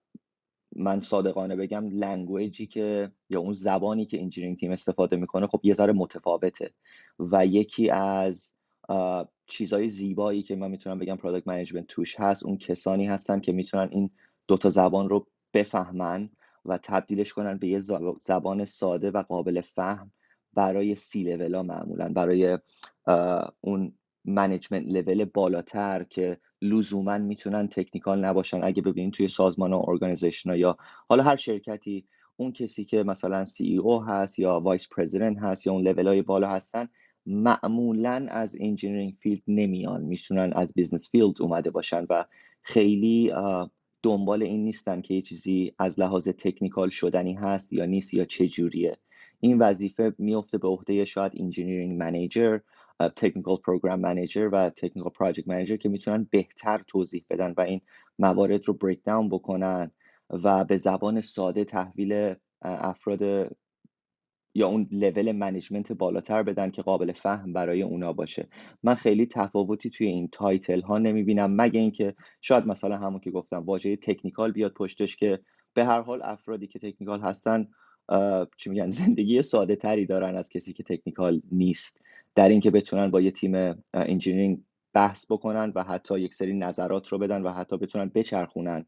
من صادقانه بگم language ی که یا اون زبانی که engineering team استفاده می‌کنه خب یه ذره متفاوته و یکی از چیزای زیبایی که من می‌تونم بگم product management توش هست اون کسانی هستن که می‌تونن این دوتا زبان رو بفهمن و تبدیلش کنن به یه زبان ساده و قابل فهم برای سی لولا معمولا برای اون management level بالاتر که لزوما می‌تونن technical نباشن. اگه ببینید توی سازمان و organization یا حالا هر شرکتی اون کسی که مثلا CEO هست یا vice president هست یا اون لول های بالا هستن معمولا از engineering field نمیان. می‌تونن از business field اومده باشن و خیلی دنبال این نیستن که یه چیزی از لحاظ technical شدنی هست یا نیست یا چه جوریه. این وظیفه میفته به عهده شاید engineering manager technical program manager و technical project manager که می‌تونن بهتر توضیح بدن و این موارد رو break down بکنن و به زبان ساده تحویل افراد یا اون level management بالاتر بدن که قابل فهم برای اونا باشه. من خیلی تفاوتی توی این title ها نمی‌بینم مگه اینکه شاید مثلا همون که گفتم واژه technical بیاد پشتش که به هر حال افرادی که technical هستن چی میگن زندگی ساده تری دارن از کسی که technical نیست. در اینکه بتونن با یه تیم engineering بحث بکنن و حتی یک سری نظرات رو بدن و حتی بتونن بچرخونن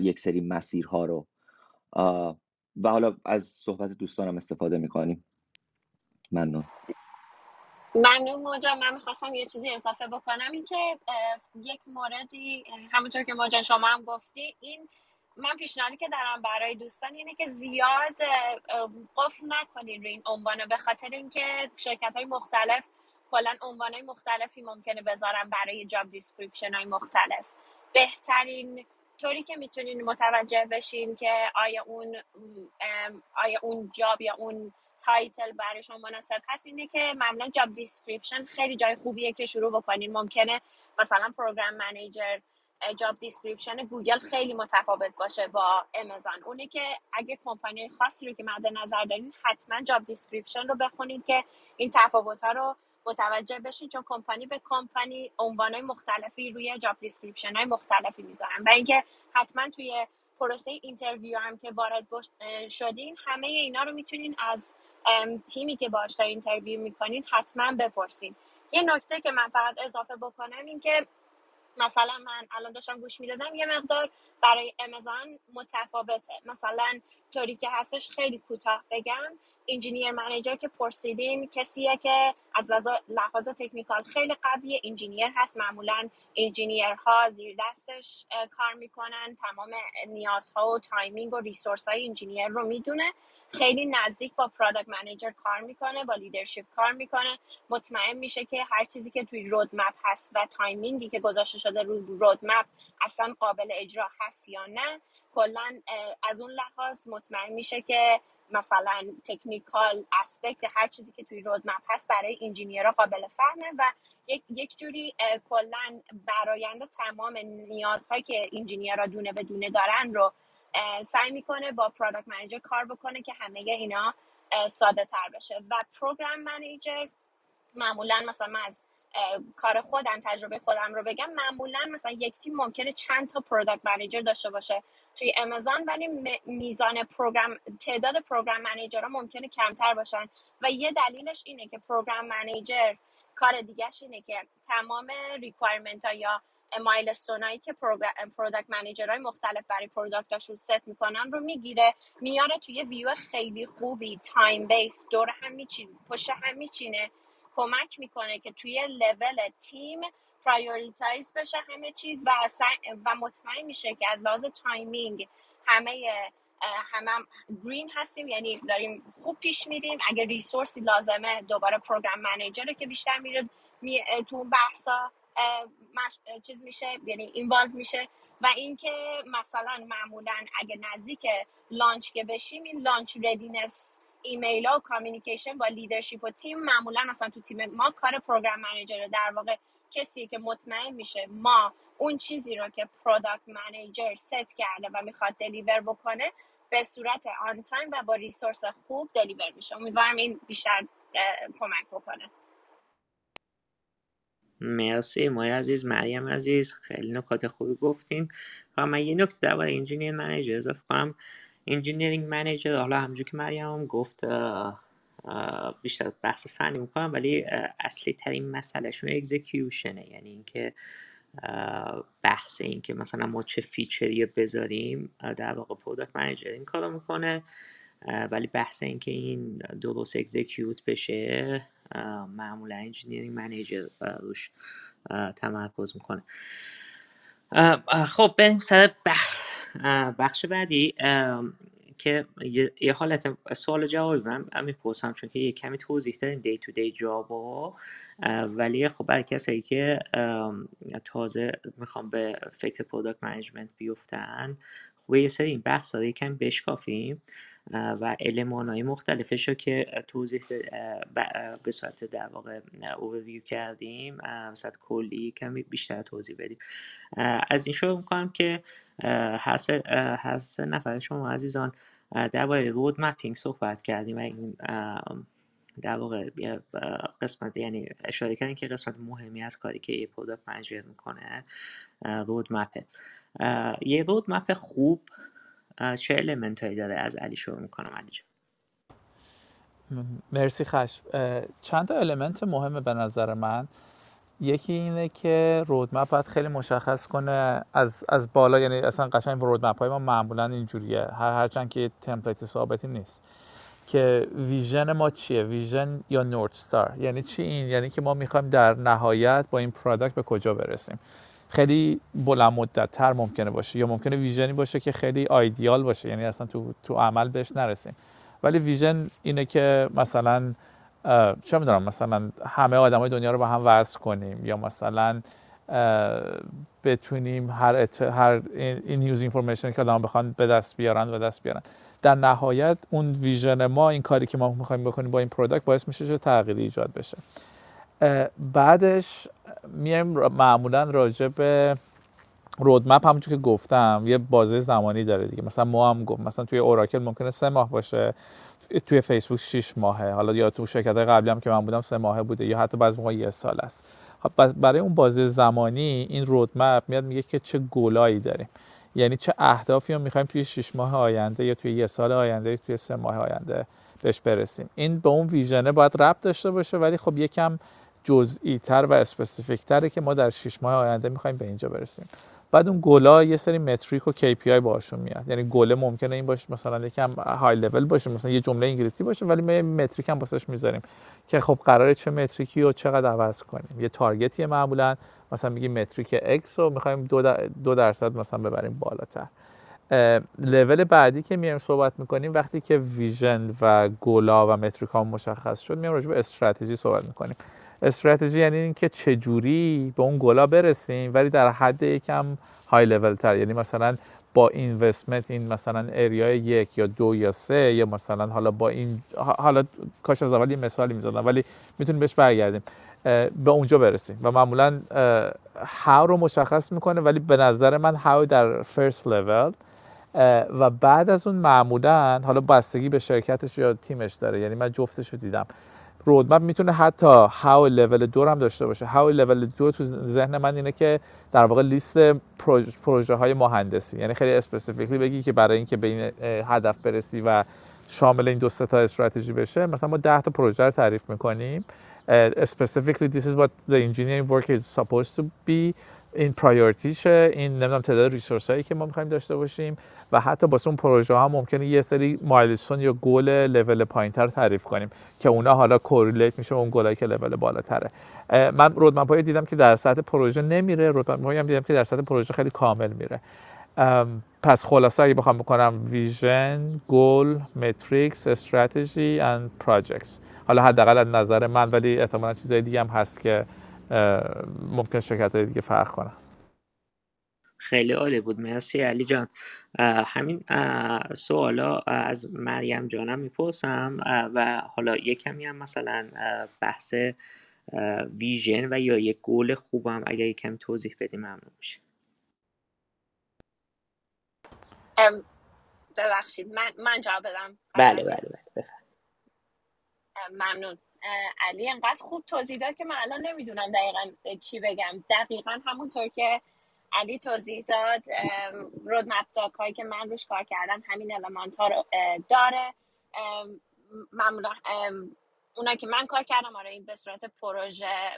یک سری مسیرها رو. و حالا از صحبت دوستانم استفاده می‌کنیم ممنون. ممنون موجا من می‌خواستم یه چیزی اضافه بکنم این که یک موردی همونطور که موجا شما هم گفتی این من پیشنهادی که دارم برای دوستان اینه که زیاد قفل نکنین روی این عنوانه به خاطر اینکه شرکت های مختلف کلا عنوان های مختلفی ممکنه بذارن برای job description های مختلف. بهترین طوری که می‌تونین متوجه بشین که آیا اون آیا اون job یا اون title برای شما مناسب هست اینه که معمولا job description خیلی جای خوبیه که شروع بکنین. ممکنه مثلا program manager job description گوگل خیلی متفاوت باشه با آمازون اونی که اگه کمپانی خاصی رو که مد نظر دارین حتما job description رو بخونید که این تفاوت ها رو متوجه بشین چون کمپانی به کمپانی عنوان مختلفی روی job description های مختلفی می‌ذارن. و اینکه حتما توی پروسه interview هم که وارد شدین همه اینا رو می‌تونین از تیمی که باش interview می‌کنین حتما بپرسین. یه نکته که من فقط اضافه بکنم این که مثلا من الان داشتم گوش می‌دادم یه مقدار برای آمازون متفاوته. مثلا طوری که هستش خیلی کوتاه بگم. engineer manager که پرسیدین کسیه که از لحاظ technical خیلی قوی engineer هست. معمولا engineer ها زیر دستش کار می‌کنن. تمام نیازها و timing و resource های engineer رو می‌دونه. خیلی نزدیک با product manager کار می‌کنه با leadership کار می‌کنه. مطمئن میشه که هر چیزی که توی roadmap هست و timing ی که گذاشته شده رو roadmap اصلا قابل اجرا هست یا نه. کلا از اون لحاظ مطمئن میشه که مثلا تکنیکال اسپکت هر چیزی که توی رودمپ هست برای انجینیرها قابل فهمه و یک, یک جوری کلا برآینده تمام نیازهایی که انجینیرها دونه به دونه دارن رو سعی می‌کنه با پرادکت منیجر کار بکنه که همه اینا ساده تر بشه. و پروگرام منیجر معمولا مثلا من از کار خودم تجربه خودم رو بگم معمولا مثلا یک تیم ممکنه چند تا product manager داشته باشه توی آمازون ولی میزان program تعداد program manager ها ممکنه کمتر باشن. و یه دلیلش اینه که program manager کار دیگهش اینه که تمام requirement ها یا milestone هایی که product manager های مختلف برای product اشون set می‌کنن رو می‌گیره میاره توی ویو خیلی خوبی time base دور هم میچینه پشت هم میچینه. کمک می‌کنه که توی لول تیم prioritize بشه همه چیز و و مطمئن میشه که از لحاظ timing همه همه هم green هستیم یعنی داریم خوب پیش میریم. اگه resource ی لازمه دوباره program manager که بیشتر میره می تو اون بحثا چیز میشه یعنی involve میشه. و اینکه مثلا معمولا اگه نزدیک launch که بشیم این launch readiness ایمیل ها و communication با leadership و تیم معمولا مثلا تو تیم ما کار program manager در واقع کسی که مطمئن میشه ما اون چیزی رو که product manager set کرده و می‌خواد deliver بکنه به صورت on time و با resource خوب deliver میشه. امیدوارم این بیشتر کمک بکنه. مرسی مای عزیز مریم عزیز خیلی نکات خوبی گفتین. و من یه نکته درباره engineer manager اضافه کنم. engineering manager حالا همونجور که مریم هم گفت بیشتر بحث فنی می‌کنم ولی اصلی ترین مسئلهشون execution ه یعنی اینکه بحث این که مثلا ما چه feature ی بذاریم در واقع product manager این کارو می‌کنه. ولی بحث این که این درست execute بشه معمولا engineering manager روش تمرکز می‌کنه. خب بریم سر بخش بعدی که یه حالت سوال جوابی من می‌پرسم چون که یه کمی توضیح داریم day to day job ا ولی خب برای کسایی که تازه می‌خوام به فکر product management بیفتن خب یه سری این بحث رو یکم بشکافیم و المان های مختلفش رو که توضیح به صورت در واقع اوورویو کردیم صورت کلی کمی بیشتر توضیح بدیم. از این شروع می‌کنم که هر سه نفر شما عزیزان درباره road mapping صحبت کردیم و این در واقع قسمت یعنی اشاره کردیم که قسمت مهمی از کاری که یه product manager می‌کنه roadmap ه یه roadmap خوب چه element داره از علی شروع می‌کنم علی مرسی خش چند تا element مهمه به نظر من؟ یکی اینه که رودمپ باید خیلی مشخص کنه از, از بالا یعنی اصلا قشنگ رودمپ های ما معمولا اینجوریه. هر هرچند که تمپلیت ثابتی نیست. که ویژن ما چیه؟ ویژن یا نورت ستار؟ یعنی چی این؟ یعنی که ما می‌خوایم در نهایت با این پرادکت به کجا برسیم؟ خیلی بلند مدت تر ممکنه باشه یا ممکنه ویژنی باشه که خیلی آیدیال باشه یعنی اصلا تو, تو عمل بهش نرسیم. ولی ویژن اینه که مثلا چه می‌دونم مثلا همه آدمای دنیا رو با هم وصل کنیم یا مثلا بتونیم هر, هر این news information که آدم بخوان به دست بیارن به دست بیارن. در نهایت اون vision ما این کاری که ما می‌خوایم بکنیم با این product باعث میشه که تغییری ایجاد بشه. بعدش میایم معمولا راجع به roadmap همونجور که گفتم یه بازه زمانی داره دیگه. مثلا ما هم گفت مثلا توی اوراکل ممکنه سه ماه باشه. توی فیسبوک 6 ماهه. حالا یا تو شرکت قبلی هم که من بودم سه ماهه بوده یا حتی بعضی موقع یه سال است. برای اون بازه زمانی این roadmap میاد میگه که چه گلایی داریم. یعنی چه اهدافی رو می‌خوایم توی 6 ماه آینده یا توی یه سال آینده یا توی سه ماه آینده بهش برسیم. این به اون vision ه باید ربط داشته باشه ولی خب یکم جزئی تر و specific تره که ما در 6 ماه آینده می‌خوایم به اینجا برسیم. بعد اون گلا یه سری metric و KPI باشون میاد. یعنی گله ممکنه این باشه مثلا یکم های لول باشه مثلا یه جمله انگلیسی باشه ولی ما metric هم واسش می‌ذاریم که خب قراره چه متریکی و چقدر عوض کنیم. یه تارگتیه معمولا مثلا میگیم متریک X رو می‌خوایم دو, درصد مثلا ببریم بالاتر. لول بعدی که میایم صحبت می‌کنیم وقتی که ویژن و گلا و متریک ها مشخص شد میایم راجع به استراتژی صحبت می‌کنیم. استراتژی یعنی اینکه چجوری به اون گلا برسیم ولی در حد یکم های لول تر. یعنی مثلا با اینوستمنت این مثلا اریای یک یا دو یا سه یا مثلا حالا با این حالا کاش از اول یه مثالی می‌زدم ولی می‌تونیم بهش برگردیم. به اونجا برسیم و معمولا how رو مشخص می‌کنه ولی به نظر من how در first level و بعد از اون معمولا حالا بستگی به شرکتش یا تیمش داره. یعنی من جفتش رو دیدم. roadmap می‌تونه حتی هاو لول دو هم داشته باشه. هاو لول دو تو ذهن من اینه که در واقع لیست پروژه های مهندسی. یعنی خیلی specifically بگی که برای اینکه به این هدف برسی و شامل این دو تا استراتژی بشه مثلا ما 10 تا پروژه رو تعریف می‌کنیم. specifically this is what the engineering work is supposed to be. این پرایورتیشه این نمی‌دونم تعداد ریسورس هایی که ما می‌خوایم داشته باشیم و حتی با اون پروژه ها ممکنه یه سری مایلستون یا گل لول پایین تر تعریف کنیم که اونا حالا کوریلیت میشه اون گلایی که لول بالاتره. من رودمپ دیدم که در سطح پروژه نمیره رودمپ هم دیدم که در سطح پروژه خیلی کامل میره. پس خلاصه اگه بخوام بکنم vision goal metrics strategy and projects حالا حداقل از نظر من ولی احتمالا چیزای دیگه هم هست که ممکن شرکت های دیگه فرق کنن. خیلی عالی بود. مرسی علی جان. همین سوالا از مریم جانم می‌پرسم. و حالا یک کمی هم مثلا بحث vision و یا یک گل خوبم. اگر یک کمی توضیح بدیم ممنون میشه ببخشید. من من جواب بدم. بله بله بله. ممنون. علی انقدر خوب توضیح داد که من الان نمی‌دونم دقیقا چی بگم. دقیقا همونطور که علی توضیح داد رودمپ داک هایی که من روش کار کردم همین المانت ها رو داره. معمولا اونا که من کار کردم آره این به صورت پروژه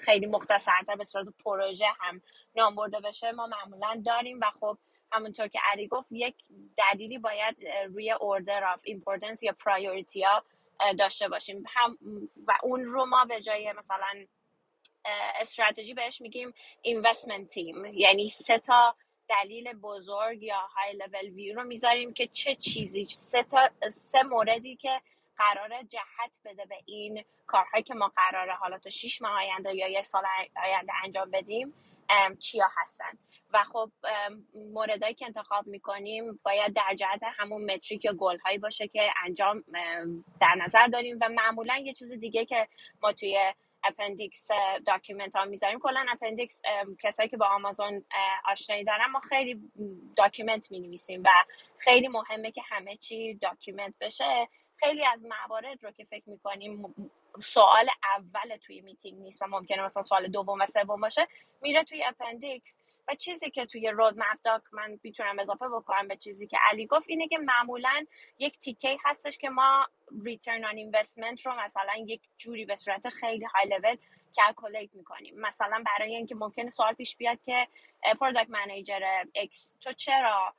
خیلی مختصرتر به صورت پروژه هم نام برده بشه ما معمولا داریم. و خب همونطور که علی گفت یک دلیلی باید روی order of importance یا priority ها داشته باشیم. هم و اون رو ما به جای مثلا استراتژی بهش میگیم investment theme یعنی سه تا دلیل بزرگ یا های لول ویو رو می‌ذاریم که چه چیزی سه تا سه موردی که قراره جهت بده به این کارهایی که ما قراره حالا تا 6 ماه آینده یا یه سال آینده انجام بدیم چیا هستن. و خب موردهایی که انتخاب می‌کنیم باید در جهت همون metric یا گل هایی باشه که انجام در نظر داریم و معمولا یه چیز دیگه که ما توی appendix document ها می‌ذاریم. کلا appendix کسایی که با آمازون آشنایی دارن ما خیلی document می نویسیم و خیلی مهمه که همه چی document بشه. خیلی از موارد رو که فکر می‌کنیم سوال اول توی میتینگ نیست و ممکنه مثلا سوال دوم و سوم باشه میره توی appendix. و چیزی که توی roadmap doc من می‌تونم اضافه بکنم به چیزی که علی گفت اینه که معمولا یک تیکه هستش که ما return on investment رو مثلا یک جوری به صورت خیلی high level calculate می‌کنیم. مثلا برای اینکه ممکنه سوال پیش بیاد که product manager X تو چرا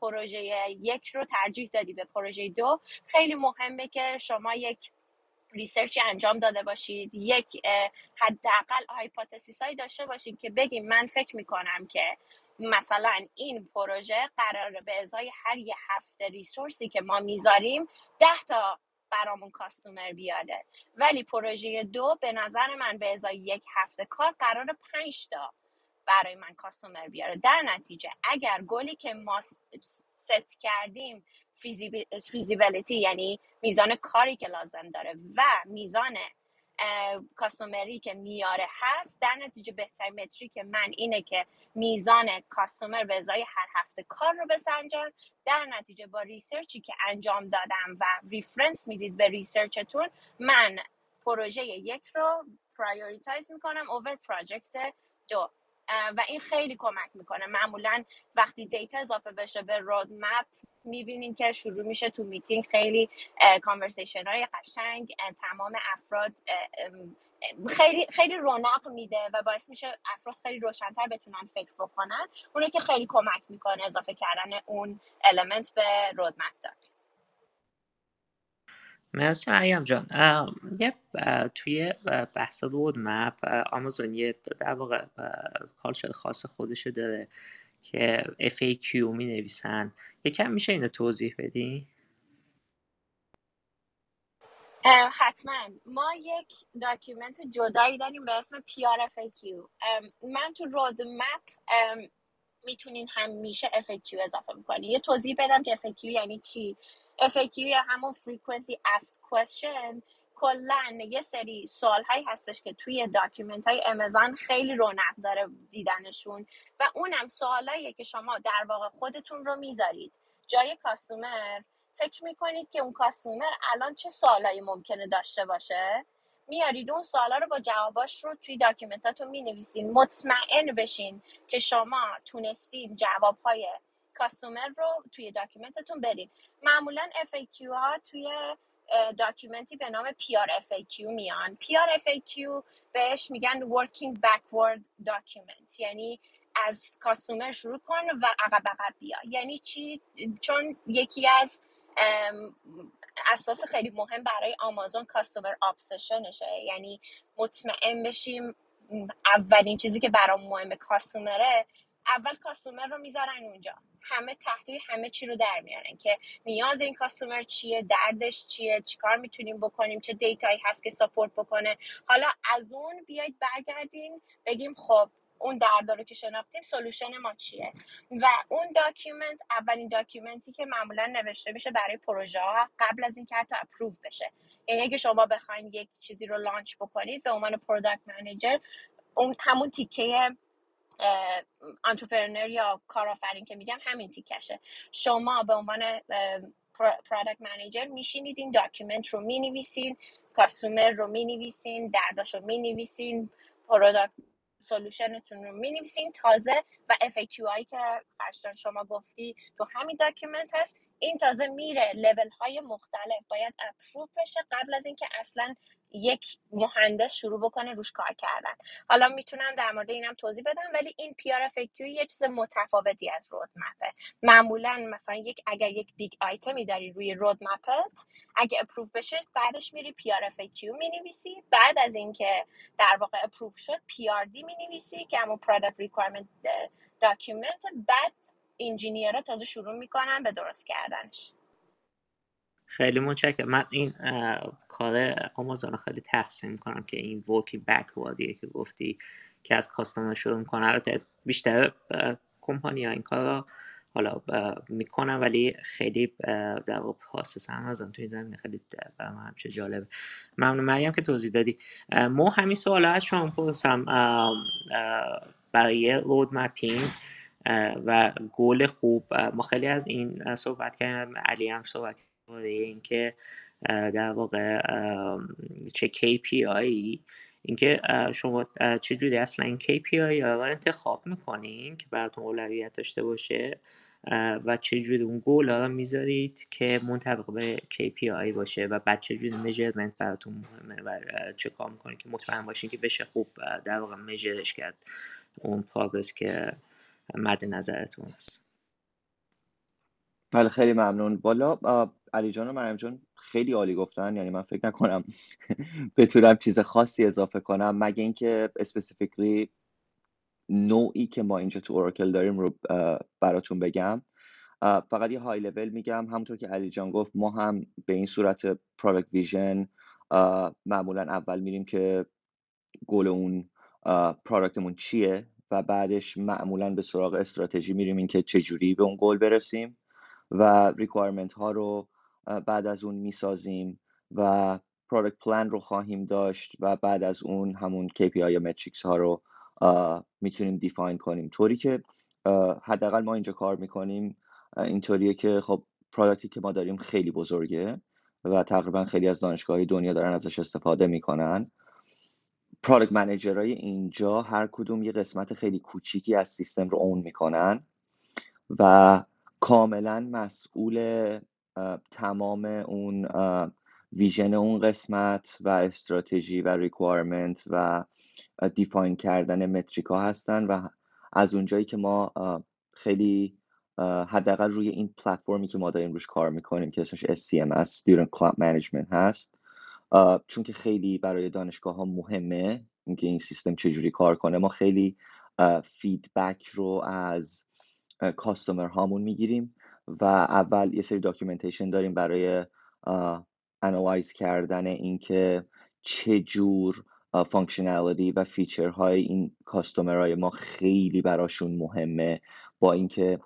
پروژه یک رو ترجیح دادی به پروژه دو؟ خیلی مهمه که شما یک ریسرچی انجام داده باشید یک حداقل هایپوتزیس هایی داشته باشید که بگیم من فکر می‌کنم که مثلا این پروژه قراره به ازای هر یه هفته ریسورسی که ما می‌ذاریم ده تا برامون کاستومر بیاره. ولی پروژه دو به نظر من به ازای یک هفته کار قرار پنج تا برای من کاستومر بیاره. در نتیجه اگر گلی که ما ست کردیم feasibility یعنی میزان کاری که لازم داره و میزان customer ی که میاره هست در نتیجه بهترین metric من اینه که میزان customer به ازای هر هفته کار رو بسنجان. در نتیجه با research ی که انجام دادم و reference می‌دید به research تون من پروژه یک رو prioritize می‌کنم over project دو. و این خیلی کمک می‌کنه. معمولا وقتی data اضافه بشه به roadmap می‌بینیم که شروع میشه تو میتینگ خیلی conversation های قشنگ تمام افراد خیلی خیلی رونق میده و باعث میشه افراد خیلی روشنتر بتونن فکر بکنن. اونه که خیلی کمک می‌کنه اضافه کردن اون element به roadmap doc مرسی مریم جان. یه توی بحث roadmap آمازون یه در واقع culture خاص خودشو داره که FAQ می نویسن یکم میشه اینو توضیح بدی؟ حتما. ما یک document جدایی داریم به اسم PRFAQ من تو roadmap می‌تونین همیشه FAQ اضافه می‌کنی یه توضیح بدم که FAQ یعنی چی؟ FAQ یا همون frequently asked question کلا یه سری سوال هایی هستش که توی document های خیلی رونق داره دیدنشون و اونم سوالاییه که شما در واقع خودتون رو می‌ذارید. جای customer فکر می‌کنید که اون customer الان چه سوالایی ممکنه داشته باشه؟ میارید اون سوالا رو با جواباش رو توی document اتون می‌نویسین. مطمئن بشین که شما تونستین جوابهای customer رو توی document تون برین معمولا FAQ ها توی document ی به نام PRFAQ میان. PRFAQ بهش میگن working backward document. یعنی از customer شروع کن و عقب عقب بیا. یعنی چی؟ چون یکی از اساس خیلی مهم برای آمازون customer obsession شه یعنی مطمئن بشیم اولین چیزی که برام مهم customer ه اول customer رو می‌ذارن اونجا. همه تحتوی همه چی رو در میارن که نیاز این customer چیه دردش چیه چیکار می‌تونیم بکنیم چه data یی هست که support بکنه. حالا از اون بیاید برگردین بگیم خب اون دردا رو که شناختیم solution ما چیه؟ و اون document اولین document ی که معمولا نوشته میشه برای پروژه ها قبل از اینکه حتی approve بشه. یعنی اگه شما بخواین یک چیزی رو launch بکنید به عنوان product manager اون همون تیکه entrepreneur یا کارآفرین که میگم همین تیکشه. شما به عنوان product manager میشینید این document رو می‌نویسین customer رو می‌نویسین درداش رو می‌نویسین product solution تون رو می‌نویسین. تازه و FAQ هایی که فرشته جان شما گفتی تو همین document هست. این تازه میره لول های مختلف. باید approve بشه قبل از اینکه اصلا یک مهندس شروع بکنه روش کار کردن. حالا می‌تونم در مورد اینم توضیح بدم ولی این PR یه چیز متفاوتی از road map ه معمولا مثلا یک اگر یک big item ی داری روی road map ت اگه approve بشه بعدش میری PR می‌نویسی. بعد از اینکه در واقع approve شد PRD می‌نویسی که همون product requirement document بعد engineer ها تازه شروع می‌کنن به درست کردنش. خیلی متشکرم. من این کار آمازون رو خیلی تحسین می‌کنم که این وکی بکوردیه که گفتی که از کاستومر شروع می‌کنه. البته بیشتر کمپانی ها این کار رو حالا می‌کنن ولی خیلی در واقع پاسس هم توی زمین خیلی برای من همشه جالبه. ممنون. مریم که توضیح دادی. ما همین سوال از شما پرسم برای رود مپینگ و گل خوب ما خیلی از این صحبت کردیم. علی هم صحبت اینکه در واقع چه KPI اینکه شما چجوری اصلا این KPI ها رو انتخاب می‌کنین که براتون اولویت داشته باشه و چجوری اون گول رو می‌ذارید که منطبق به KPI باشه و بعد چجوری میجرمنت براتون مهمه و چه کار می‌کنین که مطمئن باشین که بشه خوب در واقع measure ش کرد اون progress که مد نظرتون است بله خیلی ممنون. والا علی جان و مریم جان خیلی عالی گفتن. یعنی من فکر نکنم بتونم چیز خاصی اضافه کنم. مگه اینکه specifically نوعی که ما اینجا تو Oracle داریم رو براتون بگم. فقط یه های لول میگم. همونطور که علی جان گفت ما هم به این صورت product vision معمولا اول میریم که گل اون product مون چیه و بعدش معمولا به سراغ استراتژی میریم اینکه چجوری به اون گل برسیم و requirement ها رو بعد از اون می‌سازیم و product plan رو خواهیم داشت و بعد از اون همون KPI یا metrics ها رو می‌تونیم define کنیم. طوری که حداقل ما اینجا کار می‌کنیم اینطوریه که خب product ی که ما داریم خیلی بزرگه و تقریبا خیلی از دانشگاه دنیا دارن ازش استفاده می‌کنن. product manager های اینجا هر کدوم یه قسمت خیلی کوچیکی از سیستم رو own می‌کنن و کاملا مسئول تمام اون vision اون قسمت و استراتژی و requirement و define کردن metric ا هستن و از اونجایی که ما خیلی حداقل روی این پلتفرمی که ما داریم روش کار می‌کنیم که اسمش SCMS Student Club Management هست. چون که خیلی برای دانشگاه ها مهمه اینکه این سیستم چجوری کار کنه ما خیلی feedback رو از customer هامون می‌گیریم. و اول یه سری documentation داریم برای analyze کردن اینکه چه جور functionality و feature های این customer های ما خیلی براشون مهمه. با اینکه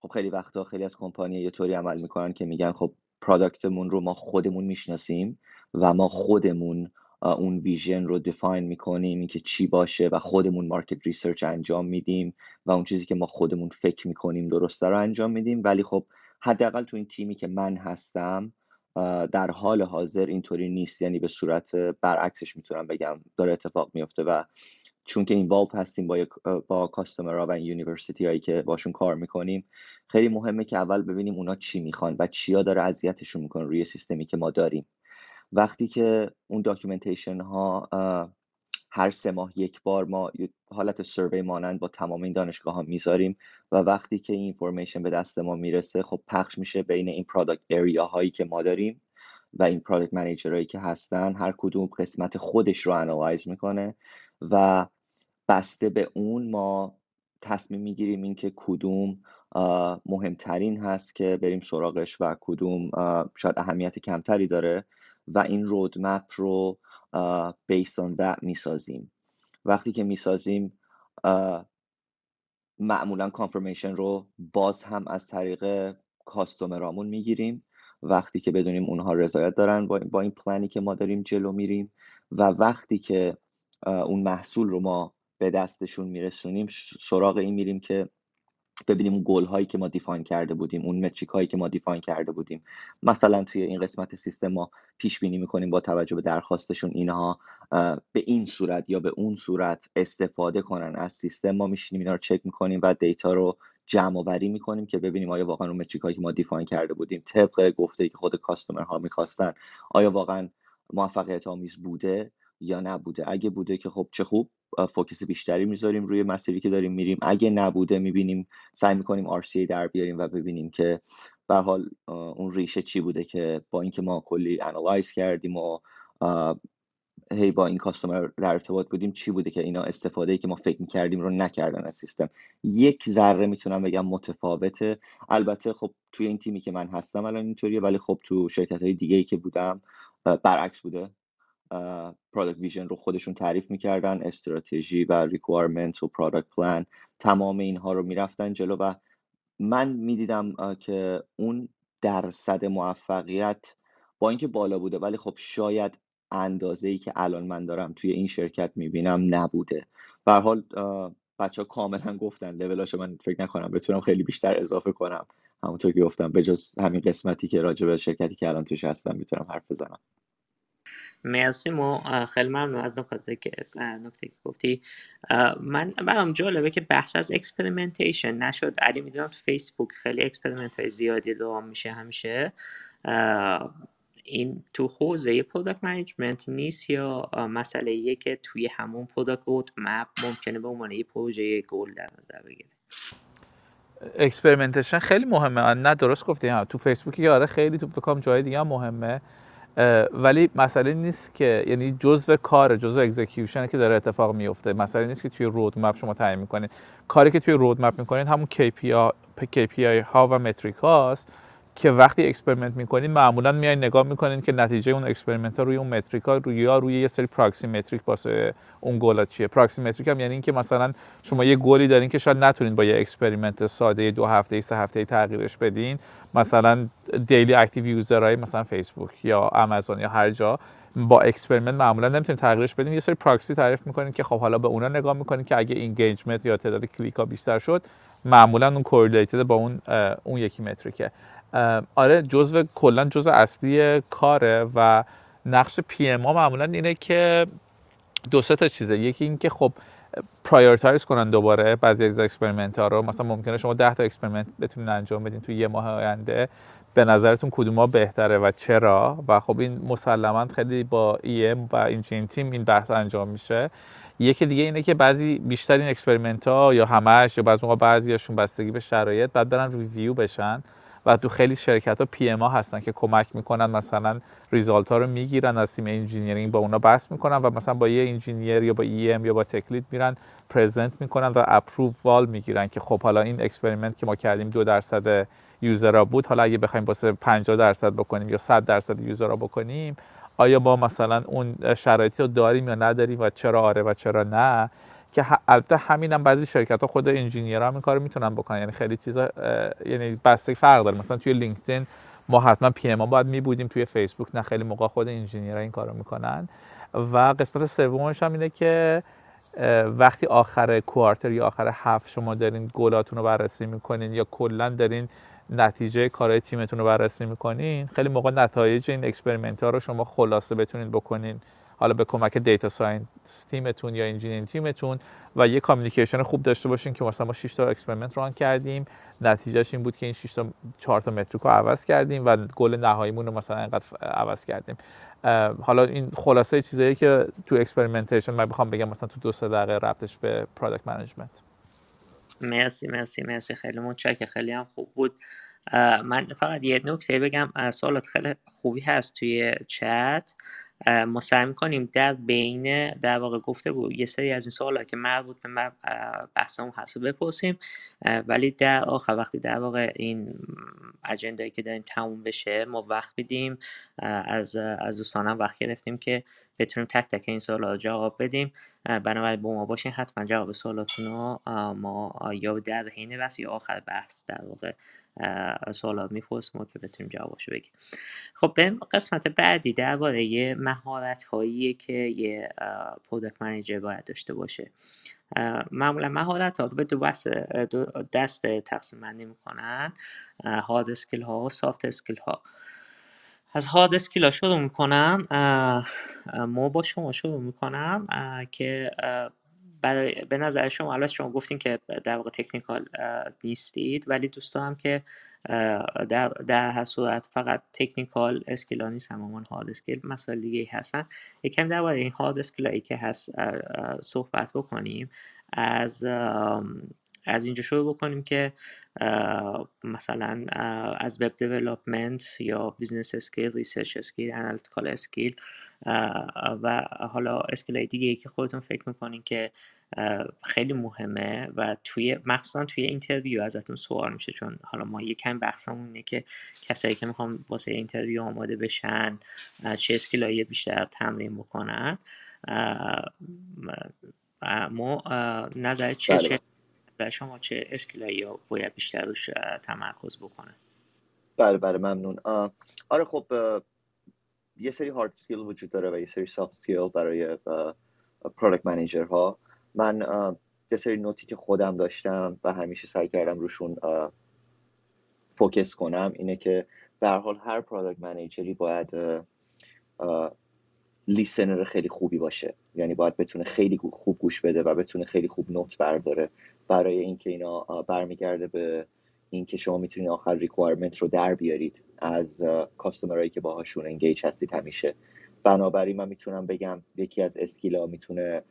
خب خیلی وقتا خیلی از کمپانی یه طوری عمل می‌کنن که میگن خب product مون رو ما خودمون می‌شناسیم و ما خودمون اون vision رو define می‌کنیم که چی باشه و خودمون market research انجام میدیم و اون چیزی که ما خودمون فکر می‌کنیم درسته رو انجام میدیم. ولی خب حداقل تو این تیمی که من هستم در حال حاضر اینطوری نیست. یعنی به صورت برعکسش می‌تونم بگم. داره اتفاق میفته و چون که involve هستیم با با customer ها و university هایی که باشون کار می‌کنیم خیلی مهمه که اول ببینیم اونا چی می‌خوان و چیا داره اذیتشون می‌کنه روی سیستمی که ما داریم. وقتی که اون documentation ها هر سه ماه یک بار ما حالت survey مانند با تمام این دانشگاه ها می‌ذاریم و وقتی که این information به دست ما می‌رسه خب پخش میشه بین این product area هایی که ما داریم و این پرادکت منیجرهایی که هستن. هر کدوم قسمت خودش رو انالایز می‌کنه و بسته به اون ما تصمیم می‌گیریم اینکه کدوم مهمترین هست که بریم سراغش و کدوم شاید اهمیت کمتری داره. و این رودمپ رو بیس آن that می‌سازیم. وقتی که می‌سازیم معمولا کانفرمیشن رو باز هم از طریق کاستومرامون می‌گیریم. وقتی که بدونیم اونها رضایت دارن با این پلانی که ما داریم جلو میریم و وقتی که اون محصول رو ما به دستشون میرسونیم سراغ این میریم که ببینیم اون گل هایی که ما دیفاین کرده بودیم اون متریک هایی که ما دیفاین کرده بودیم. مثلا توی این قسمت سیستم ما پیش بینی می‌کنیم با توجه به درخواستشون اینها به این صورت یا به اون صورت استفاده کنن. از سیستم ما میشینیم اینا رو چک می‌کنیم و دیتا رو جمع آوری می‌کنیم که ببینیم آیا واقعا اون metric هایی که ما define کرده بودیم طبق گفته که خود customer ها می‌خواستن آیا واقعا موفقیت آمیز بوده. یا نبوده. اگه بوده که خب چه خوب focus بیشتری می‌ذاریم روی مسیری که داریم میریم. اگه نبوده می‌بینیم سعی می‌کنیم RCA در بیاریم و ببینیم که به حال اون ریشه چی بوده که با اینکه ما کلی analyze کردیم و هی با این customer در ارتباط بودیم چی بوده که اینا استفاده ای که ما فکر می‌کردیم رو نکردن از سیستم. یک ذره می‌تونم بگم متفاوته. البته خب توی این تیمی که من هستم الان اینطوریه ولی خب تو شرکت های دیگه ای که بودم برعکس بوده. product vision رو خودشون تعریف می‌کردن استراتژی و requirement و product plan تمام اینها رو می‌رفتن جلو و من می‌دیدم که اون درصد موفقیت با اینکه بالا بوده ولی خب شاید اندازه ای که الان من دارم توی این شرکت می‌بینم نبوده. به حال بچه ها کاملا گفتن لولاشو من فکر نکنم بتونم خیلی بیشتر اضافه کنم. همونطور که گفتم به جز همین قسمتی که راجع به شرکتی که الان توش هستم می‌تونم حرف بزنم. مرسی مو. خیلی ممنون از نکته که نکته که گفتی. من برام جالبه که بحث از experimentation نشد. علی می‌دونم تو فیسبوک خیلی experiment های زیادی run میشه همیشه. این تو حوزه product management نیست یا مسئله ایه که توی همون product road map ممکنه به عنوان یه پروژه گل در نظر بگیره؟ experimentation خیلی مهمه. نه درست گفتی. تو فیسبوک یاره خیلی تو فکرم جای دیگه هم مهمه. ولی مسئله نیست که یعنی جزء کار جزء execution که داره اتفاق میفته. مسئله نیست که توی road map شما تعیین می‌کنید کاری که توی road map می‌کنید همون KPI, KPI ها و metric هاست. که وقتی experiment می‌کنین معمولا میای نگاه می‌کنین که نتیجه اون experiment ها روی اون metric ها روی یا روی یه سری proxy metric واسه اون گولا چیه. proxy metric هم یعنی اینکه مثلا شما یه گلی دارین که شاید نتونین با یه experiment ساده دو هفته سه هفته تغییرش بدین. مثلا daily active user های مثلا فیسبوک یا آمازون یا هر جا با experiment معمولا نمی‌تونین تغییرش بدین. یه سری پراکسی تعریف می‌کنین که خب حالا به اونا نگاه می‌کنین که اگه engagement یا تعداد کلیک ها بیشتر شد معمولا اون correlated با اون اون یکی metric ه آره جزء کلا جزء اصلی کاره و نقش PM معمولا اینه که دو سه تا چیزه. یکی اینکه خب prioritize کنن دوباره بعضی از experiment ها رو. مثلا ممکنه شما 10 تا experiment بتونین انجام بدین توی یه ماه آینده. به نظرتون کدوم ها بهتره و چرا؟ و خب این مسلما خیلی با EM و eng team این بحث انجام میشه. یکی دیگه اینه که بعضی بیشتر این experiment ها یا همش یا بعضی موقع بعضیاشون بستگی به شرایط باید برن review بشن. و تو خیلی شرکت ها PM ها هستن که کمک می‌کنن مثلا result ها رو می‌گیرن از تیم engineering با اونا بحث می‌کنن و مثلا با یه engineer یا با EM یا با tech lead میرن present می‌کنن و approval می‌گیرن که خب حالا این experiment که ما کردیم دو درصد user ها بود حالا اگه بخوایم واسه 50 درصد بکنیم یا 100 درصد user ها بکنیم آیا با مثلا اون شرایطی رو داریم یا نداریم و چرا آره و چرا نه؟ که البته همین هم بعضی شرکت ها خود engineer هم این کار می‌تونن بکنن. یعنی خیلی چیزا یعنی بسته فرق داره. مثلا توی لینکدین ما حتما PM باید می بودیم توی فیسبوک نه خیلی موقع خود engineer این کارو می‌کنن. و قسمت سومش هم اینه که وقتی آخر quarter یا آخر هفت شما دارین گلاتون رو بررسی می‌کنین یا کلا دارین نتیجه کارهای تیمتون رو بررسی می‌کنین خیلی موقع نتایج این experiment ها رو شما خلاصه بتونین بکنین. حالا به کمک data science تیمتون یا engineer تیمتون و یه communication خوب داشته باشین که مثلا ما 6 تا experiment run کردیم. نتیجهش این بود که این 6 تا 4 تا metric عوض کردیم و گل نهاییمون رو مثلا اینقدر عوض کردیم. حالا این خلاصه چیزایی که تو experimentation من بخوام بگم مثلا تو دو سه دقیقه ربطش به product management مرسی مرسی مرسی. خیلی متشکرم. خیلی هم خوب بود. من فقط یه نکته بگم. سوالات خیلی خوبی هست توی چت. ما سعی می‌کنیم در بین در واقع گفته بود یه سری از این سوالات که مربوط به بحثمون هست بپرسیم ولی در آخر وقتی در واقع این اجندایی که داریم تموم بشه ما وقت بیدیم از از دوستانم وقت گرفتیم که بتونیم تک تک این سوالات جواب بدیم. بنابراین با ما باشین حتما جواب سوالاتون رو ما یا در حین بحث یا آخر بحث در واقع سوالات می‌پرسیم که بتونیم جوابشو بگیم. خب به قسمت بعدی درباره مهارت هایی که یه product manager باید داشته باشه. معمولا مهارت ها رو به دو دست تقسیم بندی می‌کنن hard skill ها و soft skill ها. از hard skill شروع می‌کنم ما با شما شروع می‌کنم که برای به نظر شما البته شما گفتین که در واقع technical نیستید ولی دوست دارم که در, در صورت فقط technical skill نیست همون hard skill مسائل دیگه هستن. یکم درباره این hard skill هایی که هست صحبت بکنیم. از از اینجا شروع بکنیم که مثلا از web development یا business skill research skill analytical skill و حالا skill دیگه ای که خودتون فکر می‌کنین که خیلی مهمه و توی مخصوصا توی interview ازتون سوال میشه. چون حالا ما یکم بحثمون اینه که کسایی که می‌خوان واسه interview آماده بشن چه skill ایی بیشتر تمرین بکنن. ما نظر چه بله. چه شما چه skill ایی باید بیشتر روش تمرکز بکنه؟ بله بله ممنون. آره خب یه سری hard skill وجود داره و یه سری soft skill برای product manager ها من یه سری note ی که خودم داشتم و همیشه سعی کردم روشون focus کنم اینه که به هر حال هر product manager ی باید listener خیلی خوبی باشه. یعنی باید بتونه خیلی خوب گوش بده و بتونه خیلی خوب note برداره. برای اینکه اینا برمیگرده به اینکه شما می‌تونید آخر requirement رو در بیارید از customer ایی که باهاشون engage هستید همیشه. بنابراین من می‌تونم بگم یکی از skill ا می‌تونه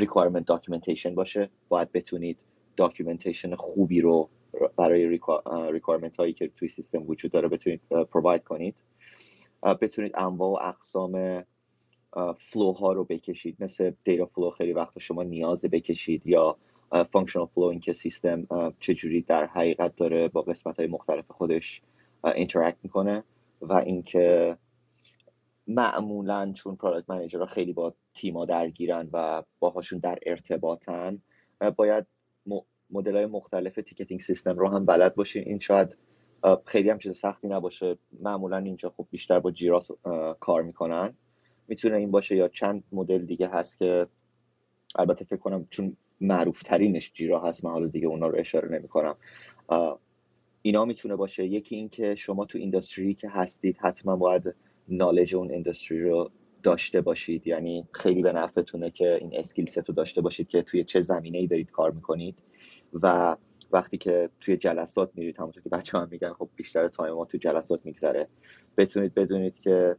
requirement documentation باشه. باید بتونید documentation خوبی رو برای requirement هایی که توی سیستم وجود داره بتونید provide کنید. بتونید انواع و اقسام flow ها رو بکشید. مثل data flow خیلی وقت شما نیاز بکشید یا functional flow اینکه سیستم چجوری در حقیقت داره با قسمت های مختلف خودش interact می‌کنه و اینکه معمولا چون product manager ها خیلی با تیما درگیرن و باهاشون در ارتباطن باید مدل های مختلف ticketing system رو هم بلد باشین. این شاید خیلی هم چیز سختی نباشه. معمولا اینجا خب بیشتر با جیرا کار می‌کنن. می‌تونه این باشه یا چند مدل دیگه هست که البته فکر کنم چون معروف ترینش جیرا هست من حالا دیگه اونا رو اشاره نمی کنم اینا می‌تونه باشه. یکی اینکه شما تو industry که هستید حتما باید knowledge اون industry رو داشته باشید. یعنی خیلی به نفعتونه که این skill set رو داشته باشید که توی چه زمینه ای دارید کار می‌کنید. و وقتی که توی جلسات میرید همونطور که بچه هم میگن خب بیشتر تایم ما توی جلسات میگذره. بتونید بدونید که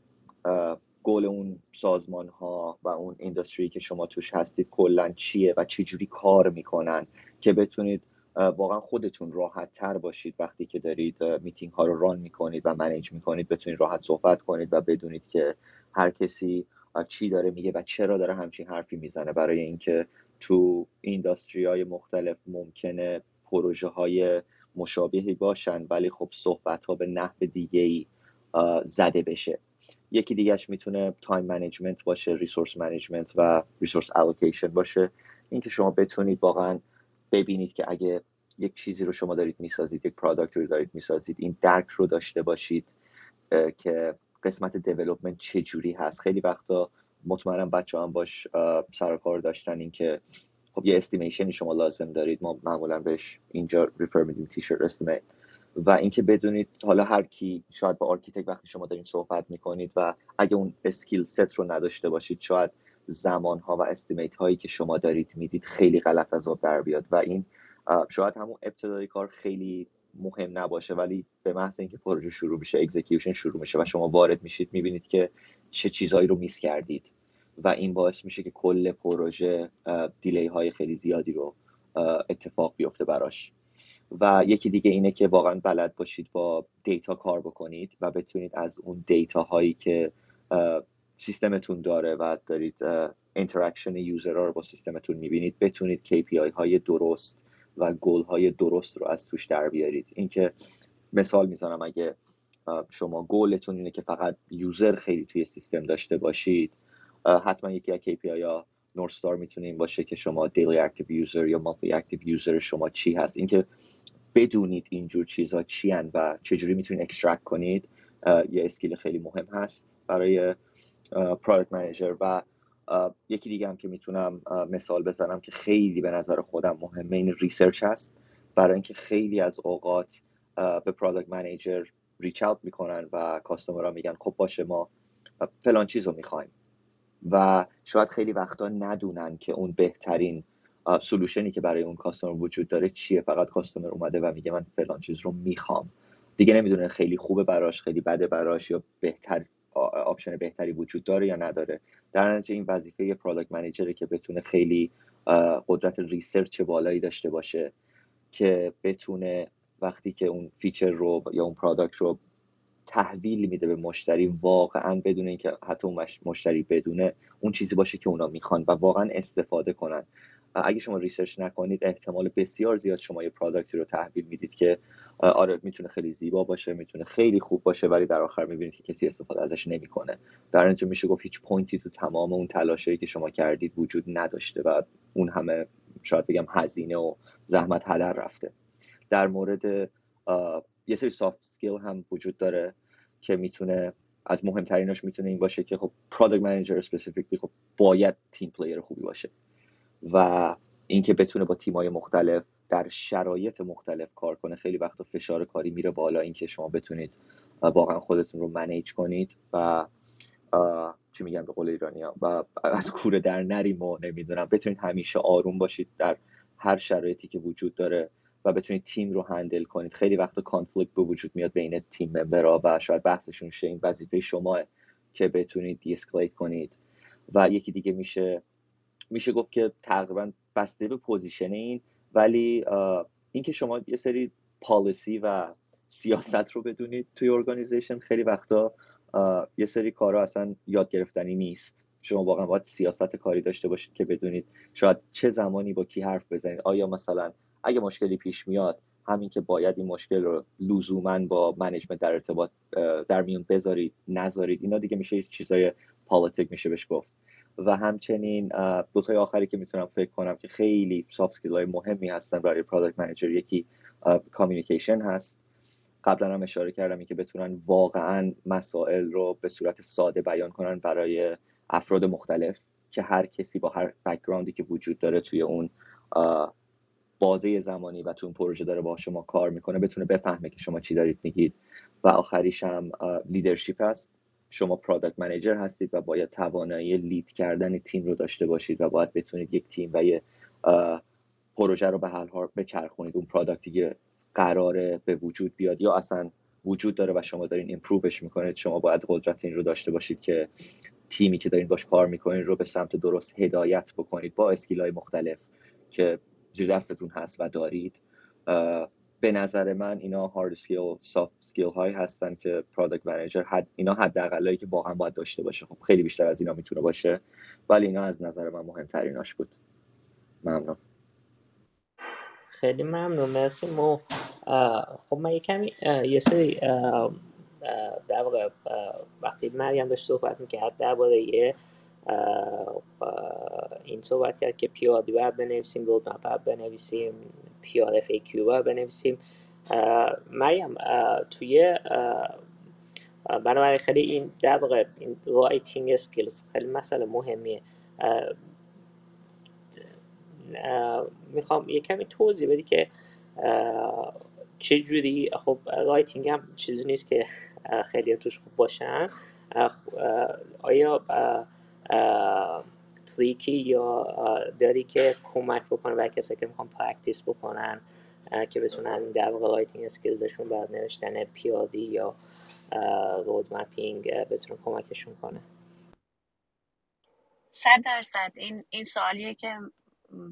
گل اون سازمان ها و اون industry که شما توش هستید کلا چیه و چه جوری کار می‌کنن که بتونید واقعا خودتون راحت تر باشید وقتی که دارید میتینگ ها رو run می‌کنید و manage می‌کنید بتونید راحت صحبت کنید و بدونید که هر کسی چی داره میگه و چرا داره همچین حرفی می‌زنه. برای اینکه تو industry های مختلف ممکنه پروژه های مشابهی باشن ولی خب صحبت ها به نحو دیگه ای زده بشه. یکی دیگهش می‌تونه time management باشه resource management و resource allocation باشه. اینکه شما بتونید واقعا ببینید که اگه یک چیزی رو شما دارید می‌سازید یک product رو دارید می‌سازید این درک رو داشته باشید که قسمت development چه جوری هست. خیلی وقتا مطمئنم بچه هم باش سرکار داشتن اینکه خب یه estimation ی شما لازم دارید. ما معمولا بهش اینجا refer میدیم t-shirt estimate و اینکه بدونید حالا هر کی شاید با architect وقتی شما دارین صحبت می‌کنید و اگه اون skill set رو نداشته باشید شاید زمان ها و estimate هایی که شما دارید می‌دید خیلی غلط از آب در بیاد. و این شاید همون ابتدای کار خیلی مهم نباشه ولی به محض اینکه پروژه شروع میشه execution شروع میشه و شما وارد میشید می‌بینید که چه چیزهایی رو miss کردید. و این باعث میشه که کل پروژه delay های خیلی زیادی رو اتفاق بیفته براش. و یکی دیگه اینه که واقعا بلد باشید با data کار بکنید و بتونید از اون data هایی که سیستمتون داره و دارید interaction user ها رو با سیستمتون می‌بینید بتونید KPI های درست و گل های درست رو از توش در بیارید. اینکه مثال می‌زنم اگه شما گولتون اینه که فقط user خیلی توی سیستم داشته باشید حتما یکی از KPI ها North Star می‌تونه این باشه که شما daily active user یا monthly active user شما چی هست. اینکه بدونید اینجور چیزها چی هن و چجوری می‌تونید extract کنید یه skill خیلی مهم هست برای product manager و یکی دیگه هم که می‌تونم مثال بزنم که خیلی به نظر خودم مهمه این research هست. برای اینکه خیلی از اوقات به product manager reach out می‌کنن و customer ها میگن خب باشه ما فلان چیز رو می‌خوایم. و شاید خیلی وقتا ندونن که اون بهترین solution ی که برای اون customer وجود داره چیه. فقط customer اومده و میگه من فلان چیز رو می‌خوام. دیگه نمی‌دونه خیلی خوبه براش خیلی بده براش یا بهتر option بهتری وجود داره یا نداره. در نتیجه این وظیفه product manager ه که بتونه خیلی قدرت research بالایی داشته باشه که بتونه وقتی که اون feature رو یا اون product رو تحویل میده به مشتری واقعا بدون اینکه حتی اون مشتری بدونه اون چیزی باشه که اونا می‌خوان و واقعا استفاده کنن. اگه شما research نکنید احتمال بسیار زیاد شما یه product ی رو تحویل می‌دید که آره می‌تونه خیلی زیبا باشه می‌تونه خیلی خوب باشه ولی در آخر می‌بینید که کسی استفاده ازش نمی‌کنه. در اینجا میشه گفت هیچ point ی تو تمام اون تلاشایی که شما کردید وجود نداشته و اون همه شاید بگم هزینه و زحمت هدر رفته. در مورد یه سری soft skill هم وجود داره که می‌تونه از مهمتریناش می‌تونه این باشه که خب product manager specifically خب باید team player خوبی باشه و اینکه بتونه با تیمای مختلف در شرایط مختلف کار کنه خیلی وقتا فشار کاری میره بالا اینکه شما بتونید واقعا خودتون رو manage کنید و چی میگن به قول ایرانی ها و از کوره در نریم و نمی‌دونم. بتونید همیشه آروم باشید در هر شرایطی که وجود داره. و بتونید تیم رو handle کنید. خیلی وقتا conflict به وجود میاد بین team member ها و شاید بحثشون شه این وظیفه شما که بتونید de-escalate کنید. و یکی دیگه میشه میشه گفت که تقریبا بسته به position این ولی اینکه شما یه سری policy و سیاست رو بدونید توی organization خیلی وقتا یه سری کارا اصلا یاد گرفتنی نیست. شما واقعا باید سیاست کاری داشته باشید که بدونید شاید چه زمانی با کی حرف بزنید. آیا مثلا اگه مشکلی پیش میاد همین که باید این مشکل رو لزوما با management در ارتباط در میون بذارید نذارید اینا دیگه میشه چیزای politic میشه بهش گفت. و همچنین دو تای آخری که می‌تونم فکر کنم که خیلی soft های مهمی هستن برای product manager یکی communication هست. قبلا هم اشاره کردم که بتونن واقعا مسائل رو به صورت ساده بیان کنن برای افراد مختلف که هر کسی با هر background ی که وجود داره توی اون بازه زمانی و تو اون پروژه داره با شما کار می‌کنه بتونه بفهمه که شما چی دارید میگید. و آخریش هم leadership هست شما product manager هستید و باید توانایی lead کردن تیم رو داشته باشید و باید بتونید یک تیم و یه پروژه رو به حال ها بچرخونید. اون product ی که قراره به وجود بیاد یا اصلا وجود داره و شما دارین improve ش می‌کنید شما باید قدرت این رو داشته باشید که تیمی که دارین باش کار می‌کنید رو به سمت درست هدایت بکنید با skill های مختلف که زیر دستتون هست و دارید. به نظر من اینا hard skill soft skill هایی هستن که product manager حد اینا حداقلایی که واقعا باید داشته باشه. خب خیلی بیشتر از اینا می‌تونه باشه ولی اینا از نظر من مهمتریناش بود. ممنون. خیلی ممنون. مرسی. خب من یه کمی یه سری در واقع وقتی مریم داشت صحبت می‌کرد درباره این صحبت کرد که PRD باید بنویسیم roadmap باید بنویسیم PR FAQ باید بنویسیم. مریم توی بنابراین خیلی این در واقع این writing skills خیلی مسئله مهمیه. می‌خوام یه کمی توضیح بدی که چه جوری خب writing هم چیزی نیست که خیلی توش خوب باشن. آیا trick ای داری که کمک بکنه برای کسایی که می‌خوان practice بکنن که بتونن در واقع writing skills شون برا نوشتن PRD یا road mapping بتونه کمکشون کنه؟ صد درصد. این این سوالیه که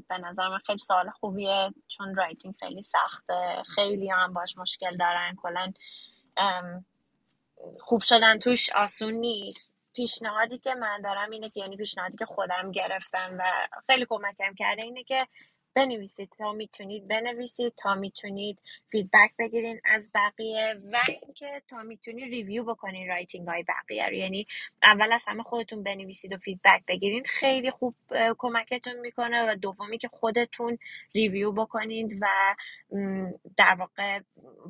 به نظر من خیلی سوال خوبیه چون writing خیلی سخته. خیلی هم باش مشکل دارن. کلا خوب شدن توش آسون نیست. پیشنهادی که من دارم اینه که یعنی پیشنهادی که خودم گرفتم و خیلی کمکم کرده اینه که بنویسید تا می‌تونید بنویسید تا می‌تونید feedback بگیرین از بقیه و اینکه تا می‌تونید review بکنین writing های بقیه رو. یعنی اول از همه خودتون بنویسید و feedback بگیرین. خیلی خوب کمکتون می‌کنه و دومی که خودتون review بکنید و در واقع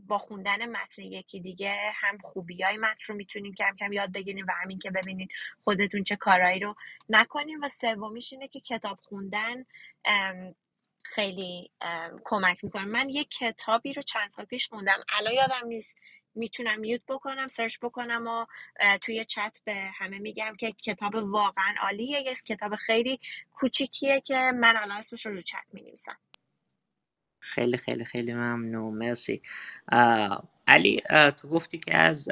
با خوندن متن یکی دیگه هم خوبی های متن رو می‌تونین کم کم یاد بگیرین و همین که ببینین خودتون چه کارهایی رو نکنین. و سومیش اینه که کتاب خوندن خیلی کمک می‌کنه من یه کتابی رو چند سال پیش خوندم الان یادم نیست. می‌تونم میوت بکنم سرچ بکنم و توی چت به همه میگم که کتاب واقعا عالیه. یه کتاب خیلی کوچیکیه که من الان اسمش رو رو چت می‌نویسم. خیلی خیلی خیلی ممنون. مرسی. علی تو گفتی که از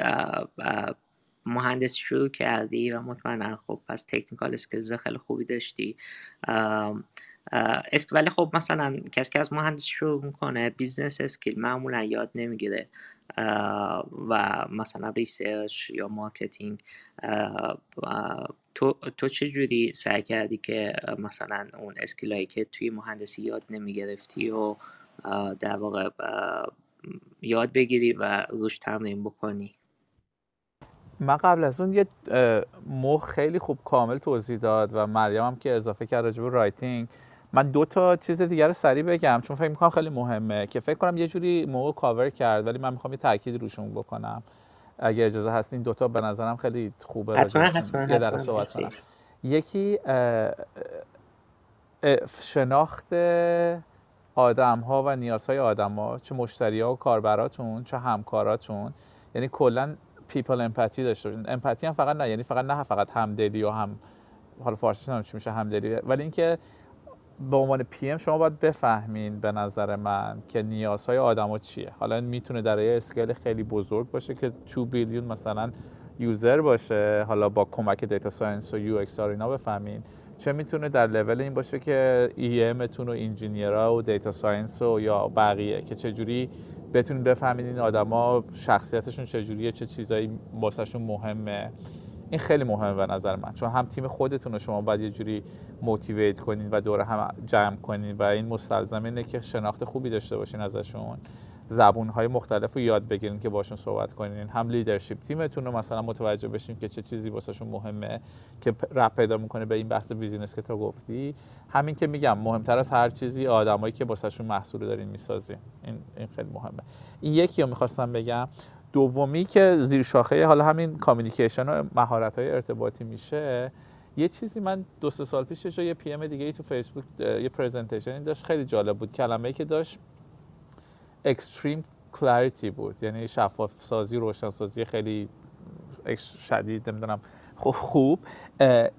مهندس شروع کردی و مطمئنا خب پس technical skills خیلی خوبی داشتی. اسک ولی خب مثلا کسی که از مهندس شروع می‌کنه business skill معمولا یاد نمی‌گیره و مثلا research یا marketing تو, تو چه جوری سعی کردی که مثلا اون skill هایی که توی مهندسی یاد نمی‌گرفتی و در واقع یاد بگیری و روش تمرین بکنی؟ من قبل از اون یه مخ خیلی خوب کامل توضیح داد و مریم هم که اضافه کرد راجب writing من دو تا چیز دیگر رو سریع بگم چون فکر می‌کنم خیلی مهمه که فکر کنم یه جوری موقع کاور کرد ولی من می‌خوام یه تاکید روشون بکنم. اگه اجازه هست این دوتا به نظرم خیلی خوبه حتما حتما یکی شناخت آدم ها و نیازهای آدم ها چه مشتری ها و کاربراتون چه همکاراتون. یعنی کلا people empathy داشته باشین. empathy هم فقط نه یعنی فقط نه فقط همدلی و هم حالا فارسیش نمیشه چی میشه همدلی. ولی اینکه به عنوان PM شما باید بفهمین به نظر من که نیازهای آدما چیه. حالا می‌تونه در یه scale خیلی بزرگ باشه که 2 billion مثلا user باشه. حالا با کمک data science و UX اینا بفهمین. چه می‌تونه در لول این باشه که EM تون و engineer ها و data science و یا بقیه که چه جوری بتونید بفهمید این آدما شخصیتشون چجوریه چه چیزایی واسهشون مهمه. این خیلی مهمه به نظر من. چون هم تیم خودتون رو شما باید یه جوری motivate کنین و دور هم جمع کنین و این مستلزم اینه که شناخت خوبی داشته باشین ازشون. زبون های مختلف رو یاد بگیرین که باشون صحبت کنین. هم leadership تیمتون رو مثلا متوجه بشین که چه چیزی واسهشون مهمه که ربط پیدا می‌کنه به این بحث business که تو گفتی. همین که میگم مهمتر از هر چیزی آدمایی که واسهشون محصول دارین می‌سازین. این این خیلی مهمه. این یکی رو می‌خواستم بگم. دومی که زیر شاخه حالا همین communication و مهارت های ارتباطی میشه. یه چیزی من دو سه سال پیش یه PM دیگه ای تو فیسبوک یه presentation داشت. خیلی جالب بود. کلمه که داشت extreme clarity بود. یعنی شفاف سازی روشن سازی خیلی شدید نمی‌دونم خوب. خوب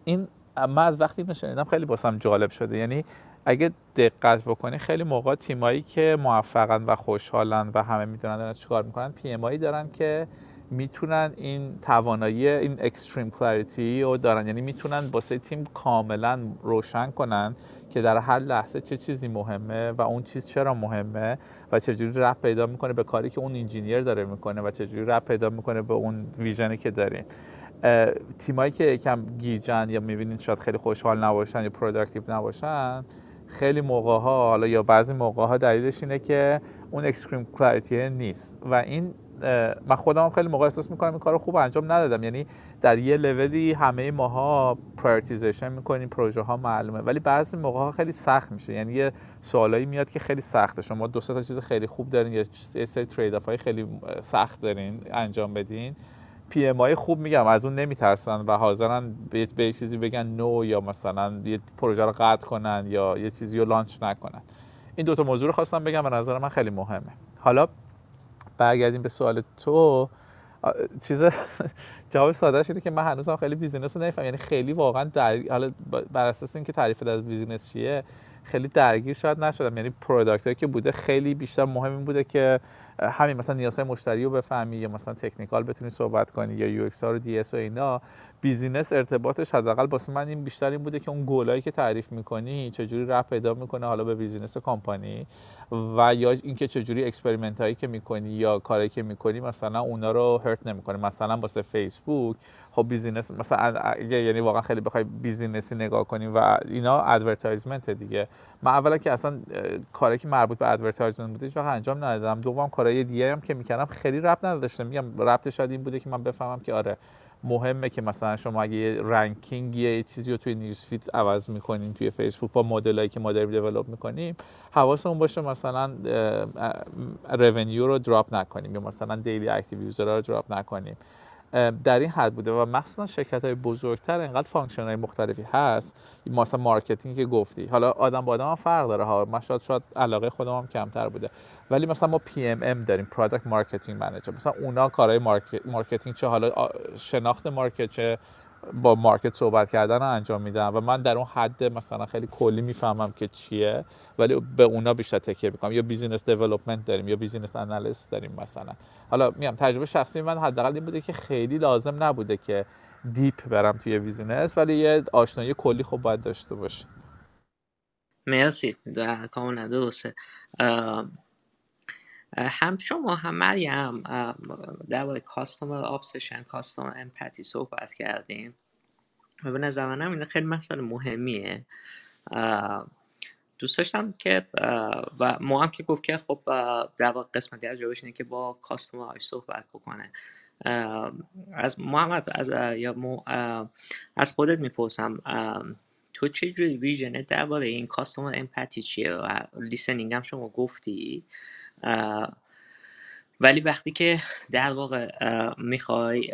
این من از وقتی اینو شنیدم خیلی واسم جالب شده. یعنی اگه دقت بکنی خیلی موقع تیمایی که موفقن و خوشحالن و همه می‌دونن دارن چیکار می‌کنن PM دارن که می‌تونن این توانایی این extreme clarity رو دارن. یعنی می‌تونن واسه تیم کاملا روشن کنن که در هر لحظه چه چیزی مهمه و اون چیز چرا مهمه و چجوری ربط پیدا می‌کنه به کاری که اون engineer داره می‌کنه و چجوری ربط پیدا می‌کنه به اون vision ی که داریم. تیمایی که یکم گیجن یا می‌بینید شاید خیلی خوشحال نباشن یا productive نباشن خیلی موقع ها حالا یا بعضی موقع ها دلیلش اینه که اون extreme clarity نیست. و این من خودم خیلی موقع احساس می‌کنم این کار خوب انجام ندادم. یعنی در یه لولی همه ماها prioritization می‌کنیم پروژه ها معلومه. ولی بعضی موقع ها خیلی سخت میشه. یعنی یه سوالایی میاد که خیلی سخته. شما دو تا چیز خیلی خوب دارین یه سری trade off های خیلی سخت دارین انجام بدین. PM های خوب میگم. از اون نمیترسن و حاضرن به یه چیزی بگن no یا مثلا یه پروژه رو قطع کنن یا یه چیزی رو launch نکنن. این دوتا موضوع رو خواستم بگم. به نظر من خیلی مهمه. حالا برگردیم به سوال تو. چیز جواب ساده اینه که من هنوزم خیلی business رو نمیفهم یعنی خیلی واقعا در حالا بر اساس اینکه تعریف از business چیه خیلی درگیر شاید نشدم. یعنی product که بوده خیلی بیشتر مهم این بوده که همین مثلا نیازهای مشتری رو بفهمی یا مثلا technical بتونی صحبت کنی یا UX ها رو دی اس و اینا. business ارتباطش حداقل واسه من این بیشتر این بوده که اون گولایی که تعریف می‌کنی چجوری ربط پیدا می‌کنه حالا به business کمپانی و یا اینکه چجوری experiment هایی که می‌کنی یا کاری که می‌کنی مثلا اونا رو hurt نمی‌کنه. مثلا واسه فیسبوک خب business مثلا یعنی واقعا خیلی بخوای business ی نگاه کنیم و اینا advertisement دیگه. من اولا که اصلا کاری که مربوط به advertisement بوده هیچ انجام ندادم. دوم کارهای دیگه هم که می‌کردم خیلی ربط نداشته میگم ربطش شاید این بوده که من بفهمم که آره مهمه که مثلا شما اگه یه ranking یه چیزی رو توی news feed عوض می‌کنین توی فیسبوک با مدلایی که ما داریم develop می‌کنیم حواسمون باشه مثلا revenue رو drop نکنیم یا مثلا daily active user رو drop نکنیم. در این حد بوده و مخصوصا شرکت های بزرگتر اینقدر function های مختلفی هست. مثلا marketing که گفتی. حالا آدم با آدم هم فرق داره. ها من شاید شاید علاقه خودم هم کمتر بوده. ولی مثلا ما PMM داریم product marketing manager مثلا اونا کارهای marketing چه؟ حالا شناخت market چه؟ با market صحبت کردن رو انجام میدم و من در اون حد مثلا خیلی کلی می‌فهمم که چیه ولی به اونا بیشتر تکیه می‌کنم. یا business development داریم یا business analyst داریم مثلا. حالا میگم تجربه شخصی من حداقل این بوده که خیلی لازم نبوده که deep برم توی business ولی یه آشنایی کلی خب باید داشته باشه مرسی. کاملا درسته. هم شما هم مریم درباره customer obsession customer empathy صحبت کردیم. و به نظر من این خیلی مسئله مهمیه. دوست داشتم که و مریم هم که گفت که خب در واقع قسمتی از جوابش اینه که با customer صحبت بکنه. از محمد از یا از خودت می‌پرسم تو چه جوری ویژن درباره این کاستومر امپاتی چیه؟ و لیسنینگ هم شما گفتی. ولی وقتی که در واقع می‌خوای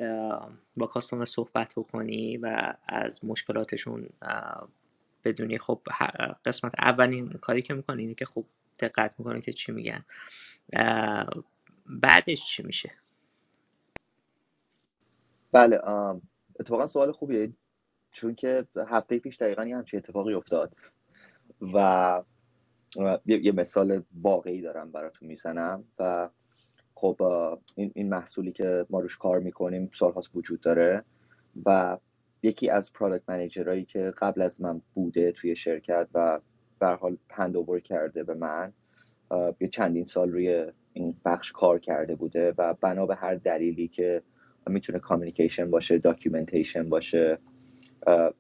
با کاستومر صحبت بکنی و از مشکلاتشون بدونی خب قسمت اولین کاری که می‌کنی اینه که خب دقت می‌کنی که چی میگن. بعدش چی میشه؟ بله اتفاقا سوال خوبیه چون که هفته پیش دقیقا یه همچین اتفاقی افتاد و یه مثال واقعی دارم براتون می‌زنم و خب این, این محصولی که ما روش کار می‌کنیم سالهاست وجود داره و یکی از پرادکت منیجرهایی که قبل از من بوده توی شرکت و به حال هند کرده به من یه چندین سال روی این بخش کار کرده بوده و بنا به هر دلیلی که می‌تونه communication باشه documentation باشه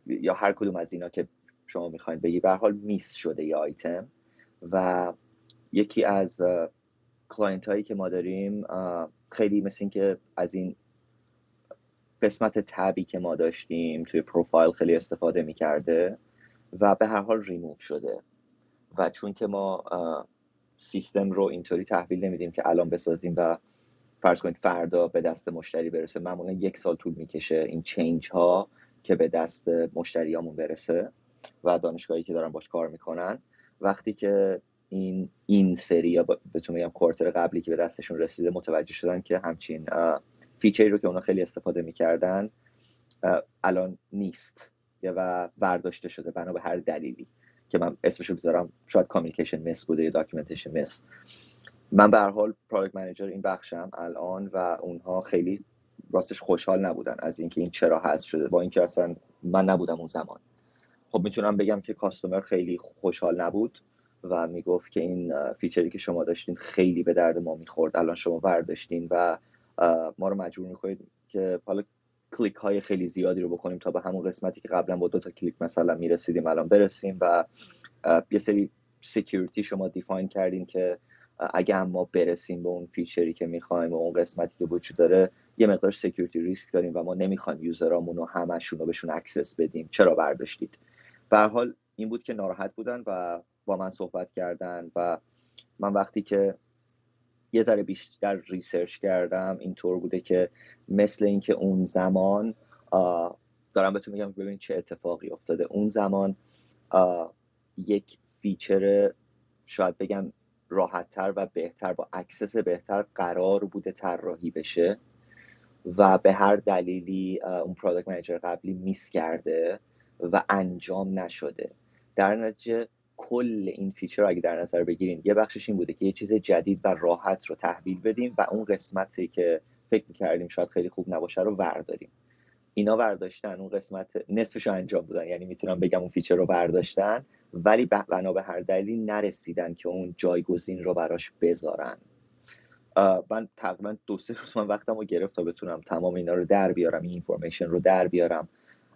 یا هر کدوم از اینا که شما می‌خواین بگی به حال miss شده یه آیتم و یکی از client هایی که ما داریم خیلی مثل این که از این قسمت tab ی که ما داشتیم توی پروفایل خیلی استفاده می‌کرده و به هر حال ریموو شده. و چون که ما سیستم رو اینطوری تحویل نمیدیم که الان بسازیم و فرض کنید فردا به دست مشتری برسه معمولا یک سال طول می‌کشه این change ها که به دست مشتریامون برسه و دانشگاهی که دارن باش کار می‌کنن. وقتی که این این سری یا بهتون میگم quarter قبلی که به دستشون رسیده متوجه شدن که همچین feature ی رو که اونا خیلی استفاده می‌کردن الان نیست و برداشته شده بنا به هر دلیلی که من اسمشو بذارم شاید communication miss بوده یا documentation miss. من به هر حال product manager این بخشم الان و اونها خیلی راستش خوشحال نبودن از اینکه این چرا هست شده با اینکه اصلا من نبودم اون زمان. خب می‌تونم بگم که customer خیلی خوشحال نبود و می‌گفت که این feature ی که شما داشتین خیلی به درد ما می‌خورد. الان شما برداشتین و ما رو مجبور می‌کنید که حالا کلیک های خیلی زیادی رو بکنیم تا به همون قسمتی که قبلا با دو تا کلیک مثلا می‌رسیدیم الان برسیم و یه سری security شما define کردیم که اگه ما برسیم به اون feature ی که می‌خوایم و اون قسمتی که وجود داره یه مقدار security risk داریم و ما نمی‌خوایم user امون رو همشون رو بهشون access بدیم. چرا برداشتید به حال این بود که ناراحت بودن و با من صحبت کردن و من وقتی که یه ذره بیشتر research کردم اینطور بوده که مثل اینکه اون زمان دارم بهتون میگم ببین چه اتفاقی افتاده. اون زمان یک feature شاید بگم راحتتر و بهتر با access بهتر قرار بوده طراحی بشه و به هر دلیلی اون product manager قبلی miss کرده. و انجام نشده. در نتیجه کل این feature اگه در نظر بگیریم یه بخشش این بوده که یه چیز جدید و راحت رو تحویل بدیم و اون قسمتی که فکر می‌کردیم شاید خیلی خوب نباشه رو ورداریم. اینا برداشتن اون قسمت نصفش رو انجام دادن. یعنی می‌تونم بگم اون feature رو برداشتن ولی بنا به هر دلیلی نرسیدن که اون جایگزین رو براش بذارن. من تقریبا دو سه روز من وقتم رو گرفت تا بتونم تمام اینا رو در بیارم این information رو در بیارم.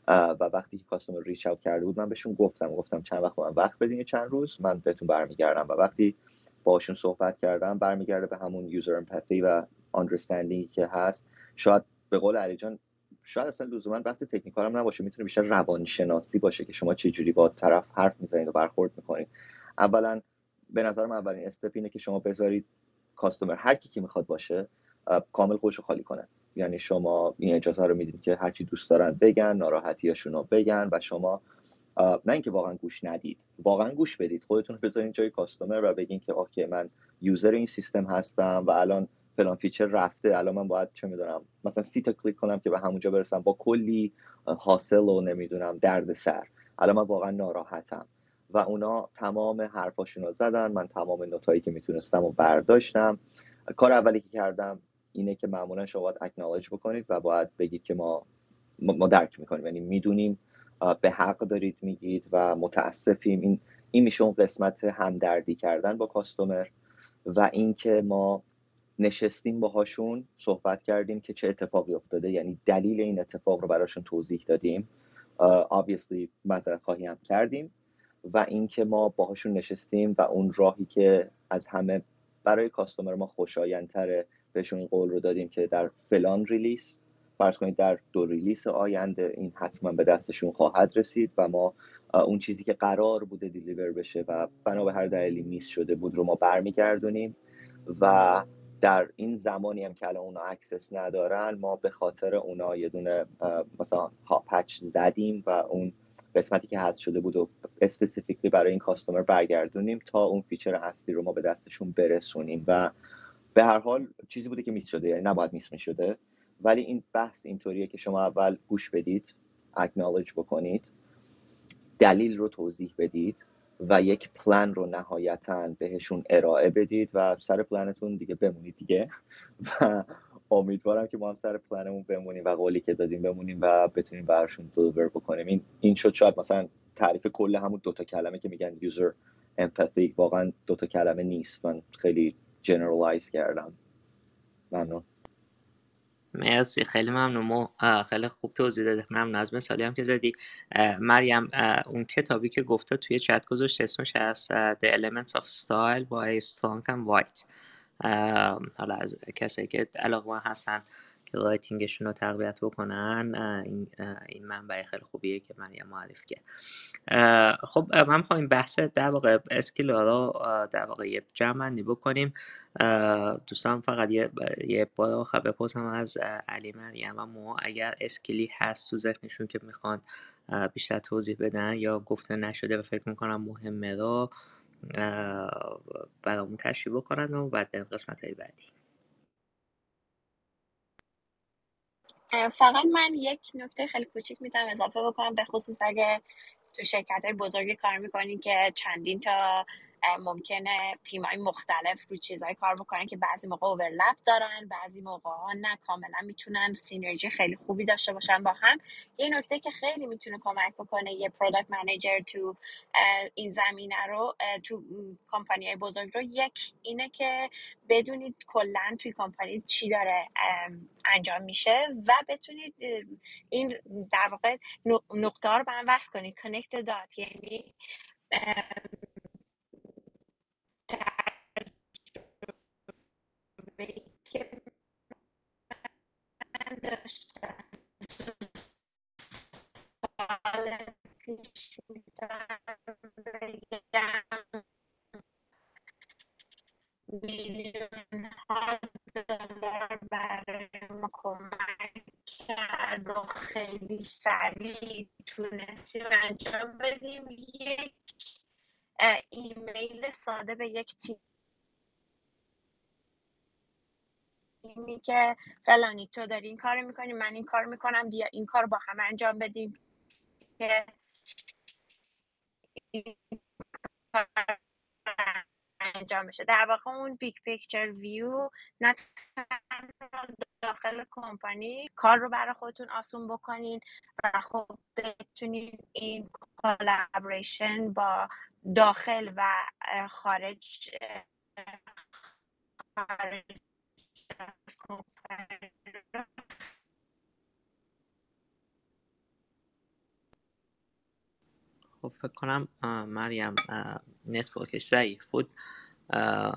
و وقتی که کاستومر ریچ اوت کرده بود من بهشون گفتم گفتم چند وقت من وقت بدین چند روز من بهتون برمیگردم. و وقتی باشون صحبت کردم برمیگرده به همون یوزر امپاتی و آندرستندینگی که هست. شاید به قول علی جان شاید اصلا لزوما بحث تکنیکال هم نباشه می‌تونه بیشتر روانشناسی باشه که شما چه جوری با طرف حرف می‌زنید و برخورد می‌کنید. اولا به نظرم اولین استپ اینه که شما بذارید کاستومر هر کی که می‌خواد باشه کامل خودش خالی کنه. یعنی شما این اجازه رو می‌دید که هرچی دوست دارن بگن ناراحتیاشون رو بگن و شما نه اینکه واقعا گوش ندید واقعا گوش بدید. خودتون بذارین جای customer و بگین که okay من user این سیستم هستم و الان فلان feature رفته الان من باید چه می‌دونم مثلا سی تا کلیک کنم که به همونجا برسم. با کلی hassle و نمی‌دونم درد سر الان من واقعا ناراحتم. و اونا تمام حرفاشون رو زدن. من تمام note ایی که می‌تونستم و برداشتم. کار اولی که کردم اینه که معمولا شما باید اکنالج بکنید و باید بگید که ما ما درک می‌کنیم. یعنی می‌دونیم به حق دارید میگید و متاسفیم. این این میشه اون قسمت همدردی کردن با کاستومر و اینکه ما نشستیم باهاشون صحبت کردیم که چه اتفاقی افتاده. یعنی دلیل این اتفاق رو براشون توضیح دادیم. obviously معذرت خواهی هم کردیم. و اینکه ما باهاشون نشستیم و اون راهی که از همه برای customer ما خوشایندتره بهشون این قول رو دادیم که در فلان release فرض کنید در دو release آینده این حتما به دستشون خواهد رسید و ما اون چیزی که قرار بوده deliver بشه و بنا به هر دلیلی miss شده بود رو ما برمیگردونیم و در این زمانی هم که الان اونا access ندارن ما به خاطر اونا یه دونه مثلا patch زدیم و اون قسمتی که حذف شده بود و specifically برای این customer برگردونیم تا اون feature اصلی رو ما به دستشون برسونیم و به هر حال چیزی بوده که miss شده یعنی نباید miss شده ولی این بحث اینطوریه که شما اول گوش بدید acknowledge بکنید دلیل رو توضیح بدید و یک پلان رو نهایتا بهشون ارائه بدید و سر پلانتون دیگه بمونید دیگه. و امیدوارم که ما هم سر پلنمون بمونیم و قولی که دادیم بمونیم و بتونیم براشون deliver بکنیم. این این شد شاید مثلا تعریف کل همون دوتا کلمه که میگن user empathy واقعا دوتا کلمه نیست. من خیلی generalize کردم. ممنون مرسی خیلی ممنون. خیلی خوب توضیح داده ممنون از مثالی هم که زدی. مریم اون کتابی که گفته توی چت گذاشت اسمش از The Elements of Style by Strunk and White حالا از کسایی که علاقه هستن که writing شون رو تقویت بکنن این, این منبع خیلی خوبیه که من یه معرفی کرد خب من می‌خوام این بحث در واقع اسکیل رو در واقع یه جمع بکنیم. دوستان فقط یه, یه بار آخر بپرسم از علی مریم و مو اگر اسکیلی هست تو ذهنشون که می‌خوان بیشتر توضیح بدن یا گفته نشده و فکر می‌کنم مهمه رو برامون تشریح بکنن و بعد قسمت های بعدی. فقط من یک نکته خیلی کوچیک می‌تونم اضافه بکنم به خصوص اگه تو شرکت های بزرگی کار می‌کنین که چندین تا ممکنه تیم های مختلف رو چیزهای کار بکنن که بعضی موقع overlap دارن بعضی موقع ها نه کاملا می‌تونن synergy خیلی خوبی داشته باشن با هم. یه نکته که خیلی می‌تونه کمک بکنه یه product manager تو این زمینه رو تو کمپانی بزرگ رو یک اینه که بدونید کلا توی کمپانی چی داره انجام میشه و بتونید این در واقع نقطه رو به هم وصل کنید. connect dot یعنی تجربه که من داشتم سال پیش بگم میلیون ها دلار برای ما کمک کرد و خیلی سریع تونستیم انجام بدیم یک ایمیل ساده به یک تیم که فلانی تو داری این کار می‌کنی من این کار می‌کنم بیا این کار با هم انجام بدیم. که انجام بشه. در واقع اون big picture view نه داخل کمپانی کار رو برای خودتون آسون بکنین و خب بتونین این collaboration با داخل و خارج خب فکر کنم مریم نتورکش ضعیف بود.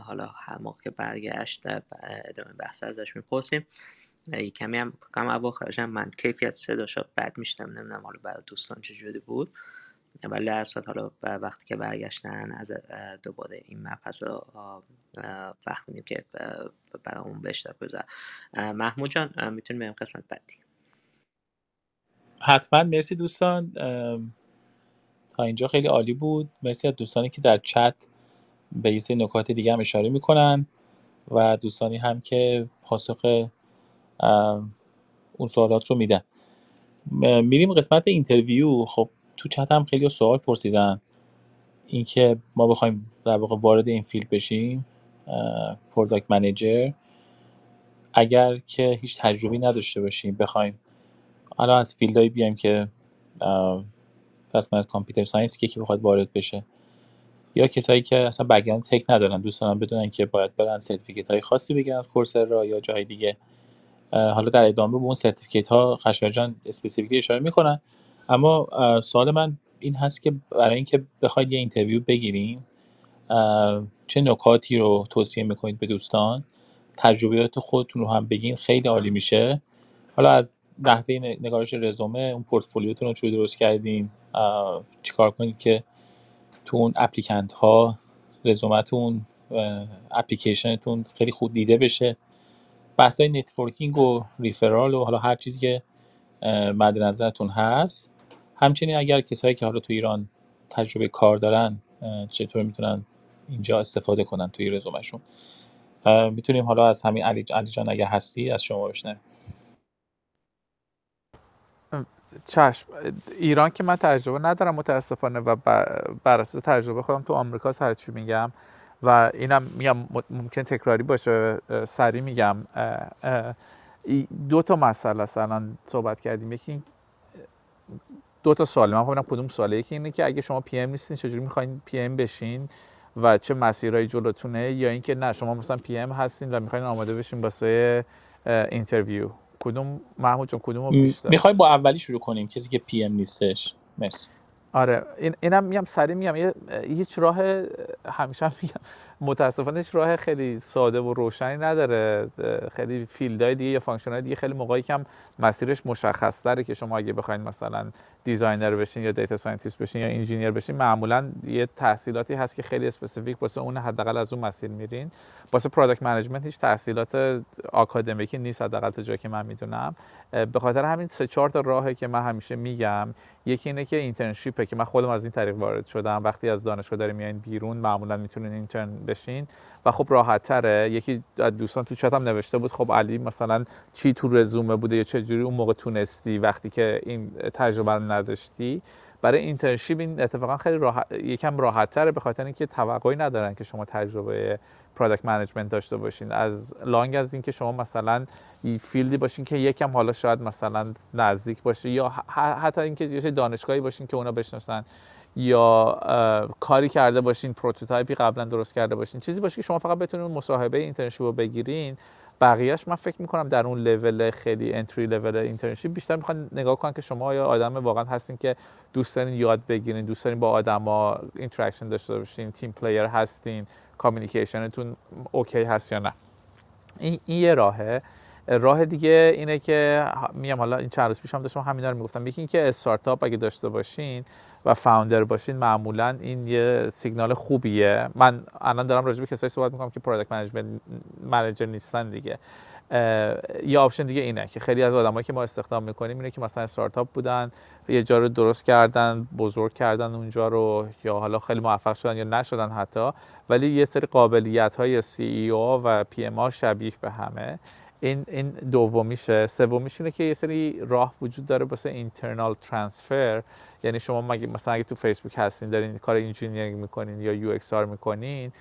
حالا هر موقع که برگشت ادامه بحث ازش می‌پرسیم. کمی هم کم اواخرش من کیفیت صداشا بد میشتم نمی‌دونم حالا برای دوستان چجوری بود. ولی از حالا وقتی که برگشتن از دوباره این مبحث رو وقت میدیم که برامون به اشتراک بذار. محمود جان می‌تونیم بریم قسمت بعدی. حتما. مرسی دوستان. تا اینجا خیلی عالی بود. مرسی از دوستانی که در چت به یه سری نکات دیگه هم اشاره می‌کنن و دوستانی هم که پاسخ اون سوالات رو میدن. میریم قسمت interview. خب تو چت هم خیلی سوال پرسیدن. اینکه ما بخوایم در واقع وارد این field بشیم product manager اگر که هیچ تجربه‌ای نداشته باشیم بخوایم حالا از field هایی بیایم که به غیر از computer science که بخواد وارد بشه. یا کسایی که اصلا بگن tech ندارن دوست دارن بدونن که باید برن certificate های خاصی بگیرن از Coursera یا جای دیگه. حالا در ادامه به اون certificate ها خشایار جان specifically اشاره می‌کنن. اما سوال من این هست که برای اینکه بخواید یه interview بگیرین چه نکاتی رو توصیه می‌کنید به دوستان؟ تجربیات خودتون رو هم بگین خیلی عالی میشه. حالا از نحوه نگارش رزومه اون پورتفولیوتون رو چجوری درست کردین؟ چیکار کنید که تو اون applicant ها رزومتون اپلیکیشنتون خیلی خوب دیده بشه. بحث های networking و referral و حالا هر چیزی که مد نظرتون هست. همچنین اگر کسایی که حالا تو ایران تجربه کار دارن چطور می‌تونن اینجا استفاده کنن توی رزومشون می‌تونیم حالا از همین علی, علی جان اگر هستی از شما بشنویم. چشم ایران که من تجربه ندارم متاسفانه و بر اساس تجربه خودم تو آمریکا هر چی میگم. و اینم میگم ممکن تکراری باشه سری میگم. دو تا مسئله الان صحبت کردیم. یکی دو تا سوال من فکر کدوم سواله. یکی اینه که اگه شما PM نیستین چجوری می‌خواین PM بشین و چه مسیرهایی جلوتونه یا اینکه نه شما مثلا PM هستین و می‌خواین آماده بشین واسه interview. کدوم؟ محمود جون کدوم بیشتر؟ می‌خوای با اولی شروع کنیم کسی که PM نیستش. مرسی. آره. این اینم میگم سری میگم. یه هیچ راه همیشه میگم متاسفانه هیچ راه خیلی ساده و روشنی نداره. خیلی field های دیگه یا function های دیگه خیلی موقعی کم مسیرش مشخص تره که شما اگه بخواید مثلا designer بشین یا data scientist بشین یا engineer بشین معمولا یه تحصیلاتی هست که خیلی specific واسه اون حداقل از اون مسیر میرین. واسه product management هیچ تحصیلات آکادمیکی نیست حداقل تا جایی که من می‌دونم. به خاطر همین سه چهار تا راهه که من همیشه میگم. یکی اینه که internship ه که من خودم از این طریق وارد شدم. وقتی از دانشگاه داریم میایین بیرون معمولا می‌تونین intern بشین. و خب راحت تره یکی از دوستان تو چاتم نوشته بود خب علی مثلا چی تو رزومه بوده یا چجوری اون موقع تونستی وقتی که این تجربه رو نداشتی؟ برای internship این اتفاقا خیلی راحت یکم راحت تره به خاطر اینکه توقعی ندارن که شما تجربه product management داشته باشین. از long as اینکه شما مثلا field ی باشین که یکم حالا شاید مثلا نزدیک باشه یا حتی اینکه یه دانشگاهی باشین که اونا بشناسن. یا کاری کرده باشین prototype ی قبلا درست کرده باشین. چیزی باشه که شما فقط بتونید مصاحبه internship رو بگیرین. بقیهش من فکر می‌کنم در اون لول خیلی entry level internship بیشتر می‌خوان نگاه کنن که شما یا آدم واقعا هستین که دوست دارین یاد بگیرین دوست دارین با آدما interaction داشته باشین team player هستین communication تون okay هست یا نه. این یه راهه. راه دیگه اینه که میام حالا این چند روز پیشم داشتم همینا رو می‌گفتم. یکی اینکه استارتاپ اگه داشته باشین و founder باشین معمولا این یه سیگنال خوبیه. من الان دارم راجع به کسایی صحبت می‌کنم که product manager نیستن دیگه. یه option دیگه اینه که خیلی از آدمایی که ما استخدام می‌کنیم اینه که مثلا استارتاپ بودن یه جا رو درست کردن بزرگ کردن اونجا رو یا حالا خیلی موفق شدن یا نشدن حتی ولی یه سری قابلیت های CEO و PM شبیه به همه. این این دومیشه. سومیش اینه که یه سری راه وجود داره واسه internal transfer یعنی شما مگه مثلا اگه تو فیسبوک هستین دارین کار engineering می‌کنین یا UXR می‌کنین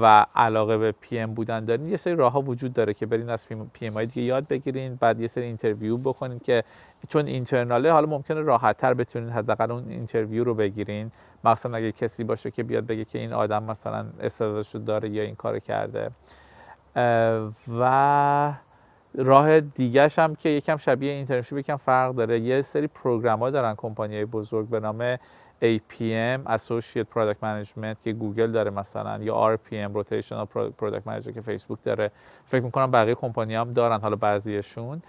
و علاقه به PM بودن دارین. یه سری راه ها وجود داره که برین از PM دیگه یاد بگیرین بعد یه سری interview بکنین که چون internal ه حالا ممکنه راحت تر بتونین حداقل اون interview رو بگیرین. مثلا اگه کسی باشه که بیاد بگه که این آدم مثلا استعدادش داره یا این کار کرده. و راه دیگهش هم که یکم شبیه internship یکم فرق داره. یه سری program ها دارن کمپانی بزرگ به نام APM Associate Product Management که گوگل داره مثلا یا RPM Rotational Product Manager که فیسبوک داره. فکر می‌کنم بقیه کمپانی هم دارن حالا بعضیشون.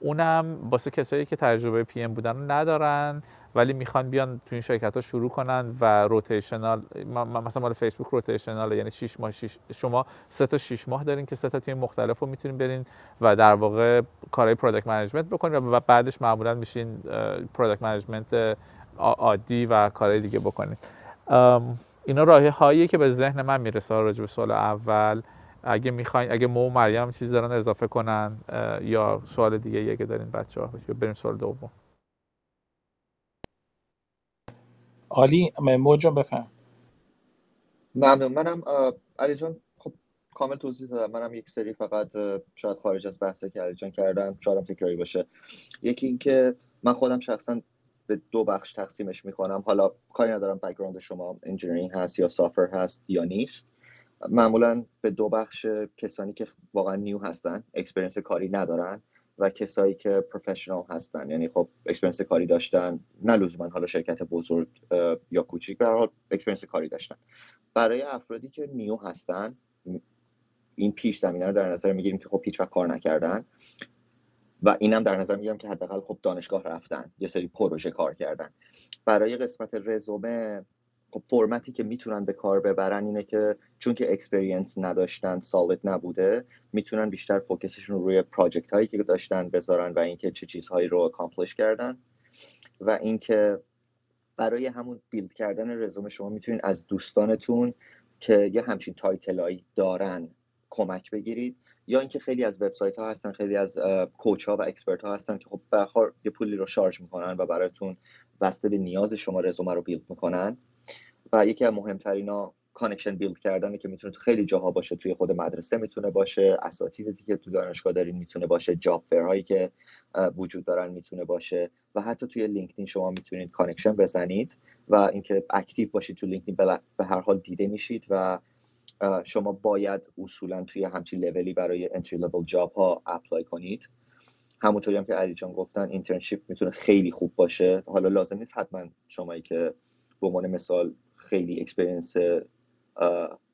اونم واسه کسایی که تجربه PM بودن ندارن ولی می‌خوان بیان تو این شرکت ها شروع کنن و rotational مثلا مال فیسبوک rotational یعنی 6 ماه شیش ماه سه تا 6 ماه دارین که سه تا تیم مختلف رو می‌تونین برین و در واقع کارهای product management بکنین و بعدش معمولا میشین پروداکت منیجمنت عادی و کارهای دیگه بکنید اینا راه هایی که به ذهن من می‌رسه راجع به سوال اول اگه می‌خواین اگه مو و مریم چیزی دارن اضافه کنن یا سوال دیگه اگه دارین بچه ها بریم سوال دوم. عالی. موجا بفهم. ممنون. منم علی جان خب کامل توضیح دادم. منم یک سری فقط شاید خارج از بحثه که علی جان کردن شاید هم تکراری باشه. یکی اینکه من خودم شخصا به دو بخش تقسیمش می‌کنم. حالا کاری ندارم background شما engineering هست یا software هست یا نیست. معمولا به دو بخش کسانی که واقعا new هستن experience کاری ندارن و کسایی که professional هستن. یعنی خب experience کاری داشتن نه لزوما حالا شرکت بزرگ یا کوچیک به حال experience کاری داشتن. برای افرادی که new هستن این پیش زمینه رو در نظر می‌گیریم که خب هیچ وقت کار نکردن. و اینم در نظر می‌گیرم که حداقل خب دانشگاه رفتن یه سری پروژه کار کردن. برای قسمت رزومه خب فرمتی که می‌تونن به کار ببرن اینه که چون که experience نداشتن سالت نبوده می‌تونن بیشتر focus شون روی project هایی که داشتن بذارن و اینکه چه چیزهایی رو accomplish کردن. و اینکه برای همون build کردن رزومه شما می‌تونین از دوستانتون که یه همچین title هایی دارن کمک بگیرید. یا اینکه خیلی از وبسایت ها هستن خیلی از coach ها و expert ها هستن که خب به خاطر یه پولی رو charge می‌کنن و براتون بسته به نیاز شما رزومه رو build می‌کنن. و یکی از مهمترینا connection build کردنه که می‌تونه تو خیلی جاها باشه. توی خود مدرسه می‌تونه باشه اساتیدی که تو دانشگاه دارین می‌تونه باشه job هایی که وجود دارن می‌تونه باشه و حتی توی لینکدین شما می‌تونید connection بزنید و اینکه active باشید تو لینکدین به هر حال دیده میشید و شما باید اصولا توی همچین لولی برای entry level job ها apply کنید. همونطوری هم که علی جان گفتن internship می‌تونه خیلی خوب باشه. حالا لازم نیست حتما شمایی که به عنوان مثال خیلی experience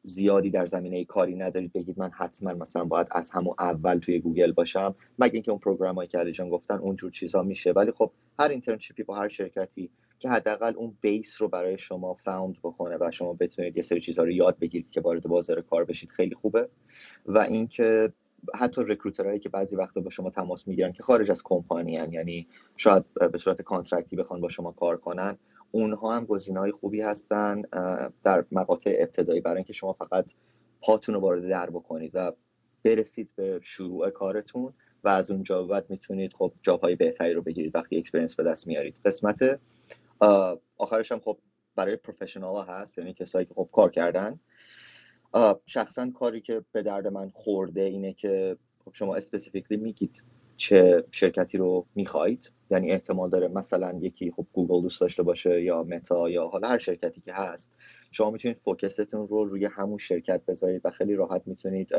زیادی در زمینه کاری ندارید بگید من حتما مثلا باید از همون اول توی گوگل باشم. مگه اینکه اون program هایی که علی جان گفتن اونجور چیزا میشه. ولی خب هر internship ی با هر شرکتی که حداقل اون base رو برای شما found بکنه و شما بتونید یه سری چیزها رو یاد بگیرید که وارد بازار کار بشید خیلی خوبه. و اینکه حتی recruiter هایی که بعضی وقتا با شما تماس می‌گیرن که خارج از کمپانی یعنی شاید به صورت contract ی بخوان با شما کار کنن. اونها هم های خوبی هستن در مقاطع ابتدایی برای اینکه شما فقط پاتون رو وارد door بکنید و برسید به شروع کارتون و از اونجا بعد می‌تونید خب job های بهتری رو بگیرید وقتی experience به دست میارید. قسمت آخرش هم خب برای professional ها هست یعنی کسایی که خب کار کردن. شخصا کاری که به درد من خورده اینه که خب شما specifically میگید. چه شرکتی رو می‌خواید یعنی احتمال داره مثلا یکی خب گوگل دوست داشته باشه یا متا یا حالا هر شرکتی که هست شما می‌تونید focus تون رو روی همون شرکت بذارید و خیلی راحت می‌تونید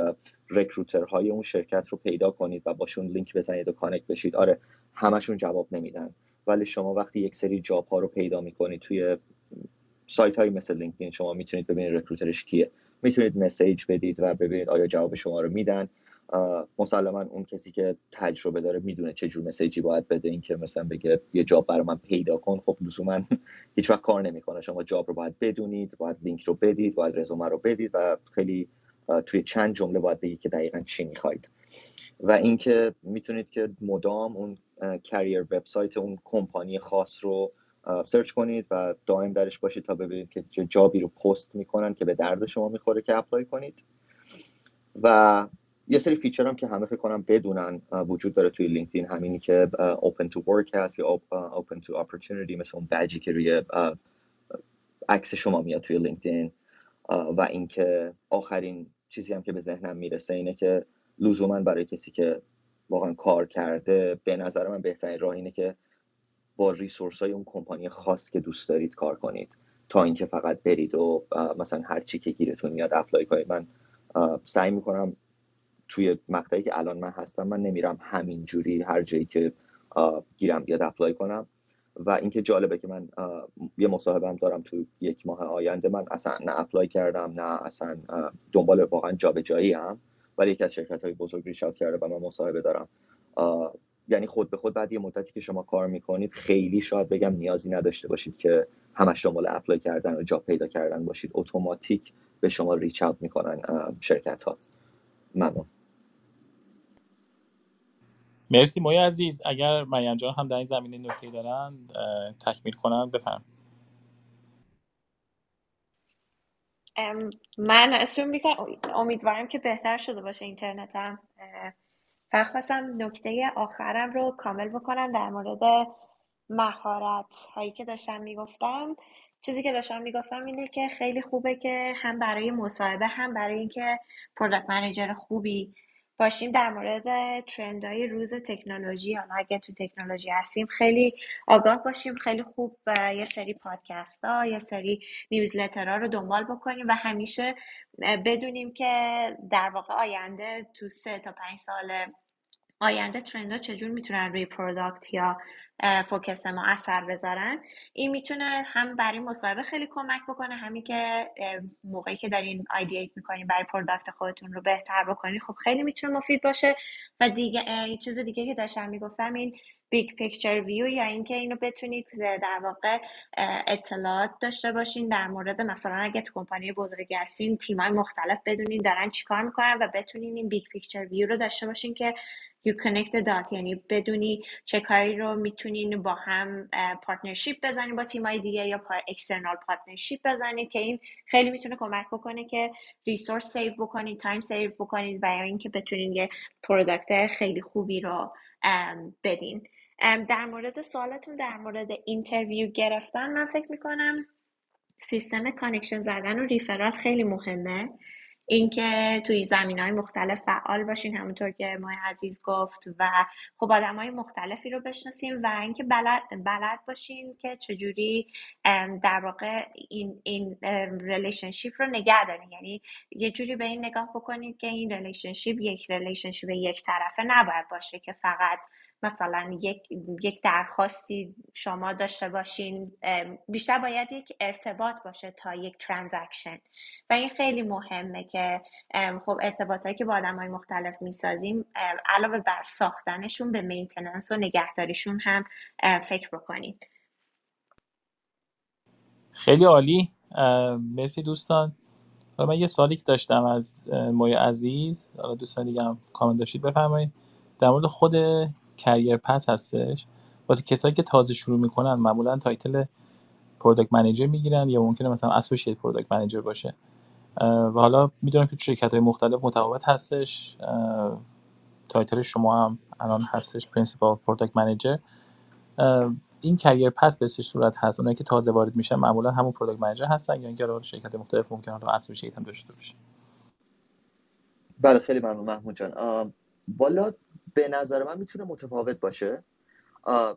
های اون شرکت رو پیدا کنید و باشون لینک بزنید و connect بشید. آره همشون جواب نمیدن. ولی شما وقتی یک سری job ها رو پیدا می‌کنید توی سایت های مثل لینکدین شما می‌تونید ببینید recruiter ش کیه. می‌تونید message بدید و ببینید آیا جواب شما رو میدن. مسلما اون کسی که تجربه داره می‌دونه چه جور message ی باید بده این که مثلا بگه یه job برای من پیدا کن. خب لزوما هیچ وقت کار نمی‌کنه. شما job رو باید بدونید باید لینک رو بدید باید رزومه رو بدید و خیلی توی چند جمله باید بگید که دقیقا چی می‌خواید. و اینکه می‌تونید که مدام اون career website اون کمپانی خاص رو search کنید و دائم درش باشید تا ببینید که چه job ی رو پست می‌کنن که به درد شما می‌خوره که apply کنید. و یه سری feature هم که همه فکر کنم بدونن وجود داره توی لینکدین. همینی که open to work هست یا open to opportunity مثل اون بجی که روی عکس شما میاد توی لینکدین. و اینکه آخرین چیزی هم که به ذهنم می‌رسه اینه که لزوما برای کسی که واقعا کار کرده به نظر من بهترین راه اینه که با resource های اون کمپانی خاص که دوست دارید کار کنید. تا اینکه فقط برید و مثلا هر چی که گیرتون میاد apply کنید من سعی می‌کنم توی مقطعی که الان من هستم من نمیرم همین جوری هر جایی که گیرم بیاد apply کنم. و اینکه جالبه که من یه مصاحبه هم دارم تو یک ماه آینده. من اصلا نه apply کردم نه اصلا دنبال واقعا جابجایی هم ولی یکی از شرکت های بزرگ ریش کرده و من مصاحبه دارم. یعنی خود به خود بعد یه مدتی که شما کار می‌کنید خیلی شاید بگم نیازی نداشته باشید که همش دنبال اپلای کردن و جاب پیدا کردن باشید. اتوماتیک به شما ریچ اوت می‌کنن شرکت ها ممنون. مرسی موی عزیز. اگر مریم جان هم در این زمینه نکته دارن تکمیل کنن بفهم. من اسوم می‌کنم امیدوارم که بهتر شده باشه اینترنتم. خواستم نکته آخرم رو کامل بکنم در مورد مهارت هایی که داشتم می‌گفتم. چیزی که داشتم می‌گفتم اینه که خیلی خوبه که هم برای مصاحبه هم برای اینکه پروداکت منیجر خوبی باشیم در مورد های روز تکنولوژی. حالا اگه تو تکنولوژی هستیم خیلی آگاه باشیم خیلی خوب یه سری پادکست ها یه سری ها رو دنبال بکنیم و همیشه بدونیم که در واقع آینده تو سه تا پنج سال آینده ها چجور می‌تونن روی product یا focus ما اثر بذارن. این می‌تونه هم برای مصاحبه خیلی کمک بکنه همین که موقعی که دارین ideate می‌کنین برای product خودتون رو بهتر بکنین خب خیلی می‌تونه مفید باشه. و دیگه چیز دیگه که داشتم می‌گفتم این big picture view یا اینکه اینو بتونید در واقع اطلاعات داشته باشین در مورد مثلا اگه تو کمپانی بزرگی هستین تیمای مختلف بدونین دارن چیکار می‌کنن و بتونین این big picture view رو داشته باشین که you connect the یعنی بدونی چه کاری رو می‌تونین با هم partnership بزنید با تیمای دیگه یا external partnership بزنید که این خیلی می‌تونه کمک بکنه که resource save بکنید time save بکنید و یا اینکه بتونین یه product خیلی خوبی رو بدین. در مورد سوالتون در مورد interview گرفتن من فکر می‌کنم سیستم connection زدن و referral خیلی مهمه. اینکه توی زمین های مختلف فعال باشین همونطور که مای عزیز گفت و خب آدم های مختلفی رو بشناسیم و اینکه بلد, بلد باشین که چجوری در واقع این, این relationship رو نگه دارین. یعنی یه جوری به این نگاه بکنید که این relationship یک relationship یک طرفه نباید باشه که فقط مثلا یک, یک درخواستی شما داشته باشین بیشتر باید یک ارتباط باشه تا یک transaction. و این خیلی مهمه که خب ارتباطهایی که با آدم های مختلف می‌سازیم علاوه بر ساختنشون به maintenance و نگهداریشون هم فکر بکنید خیلی عالی. مرسی دوستان. من یه سوالی که داشتم از مای عزیز دوستان دیگه هم کامنت داشتید بفرمایید. در مورد خود career path هستش. واسه کسایی که تازه شروع می‌کنن معمولا title product manager می‌گیرن یا ممکنه مثلا associate product manager باشه. و حالا می‌دونم که تو شرکت های مختلف متفاوت هستش. title شما هم الان هستش principal product manager این career path به صورت هست؟ اونایی که تازه وارد میشن معمولا همون product manager هستن یا اینکه حالا شرکت مختلف ممکنه حالا associate هم داشته باشه؟ بله خیلی ممنون محمود جان. والا به نظر من می‌تونه متفاوت باشه.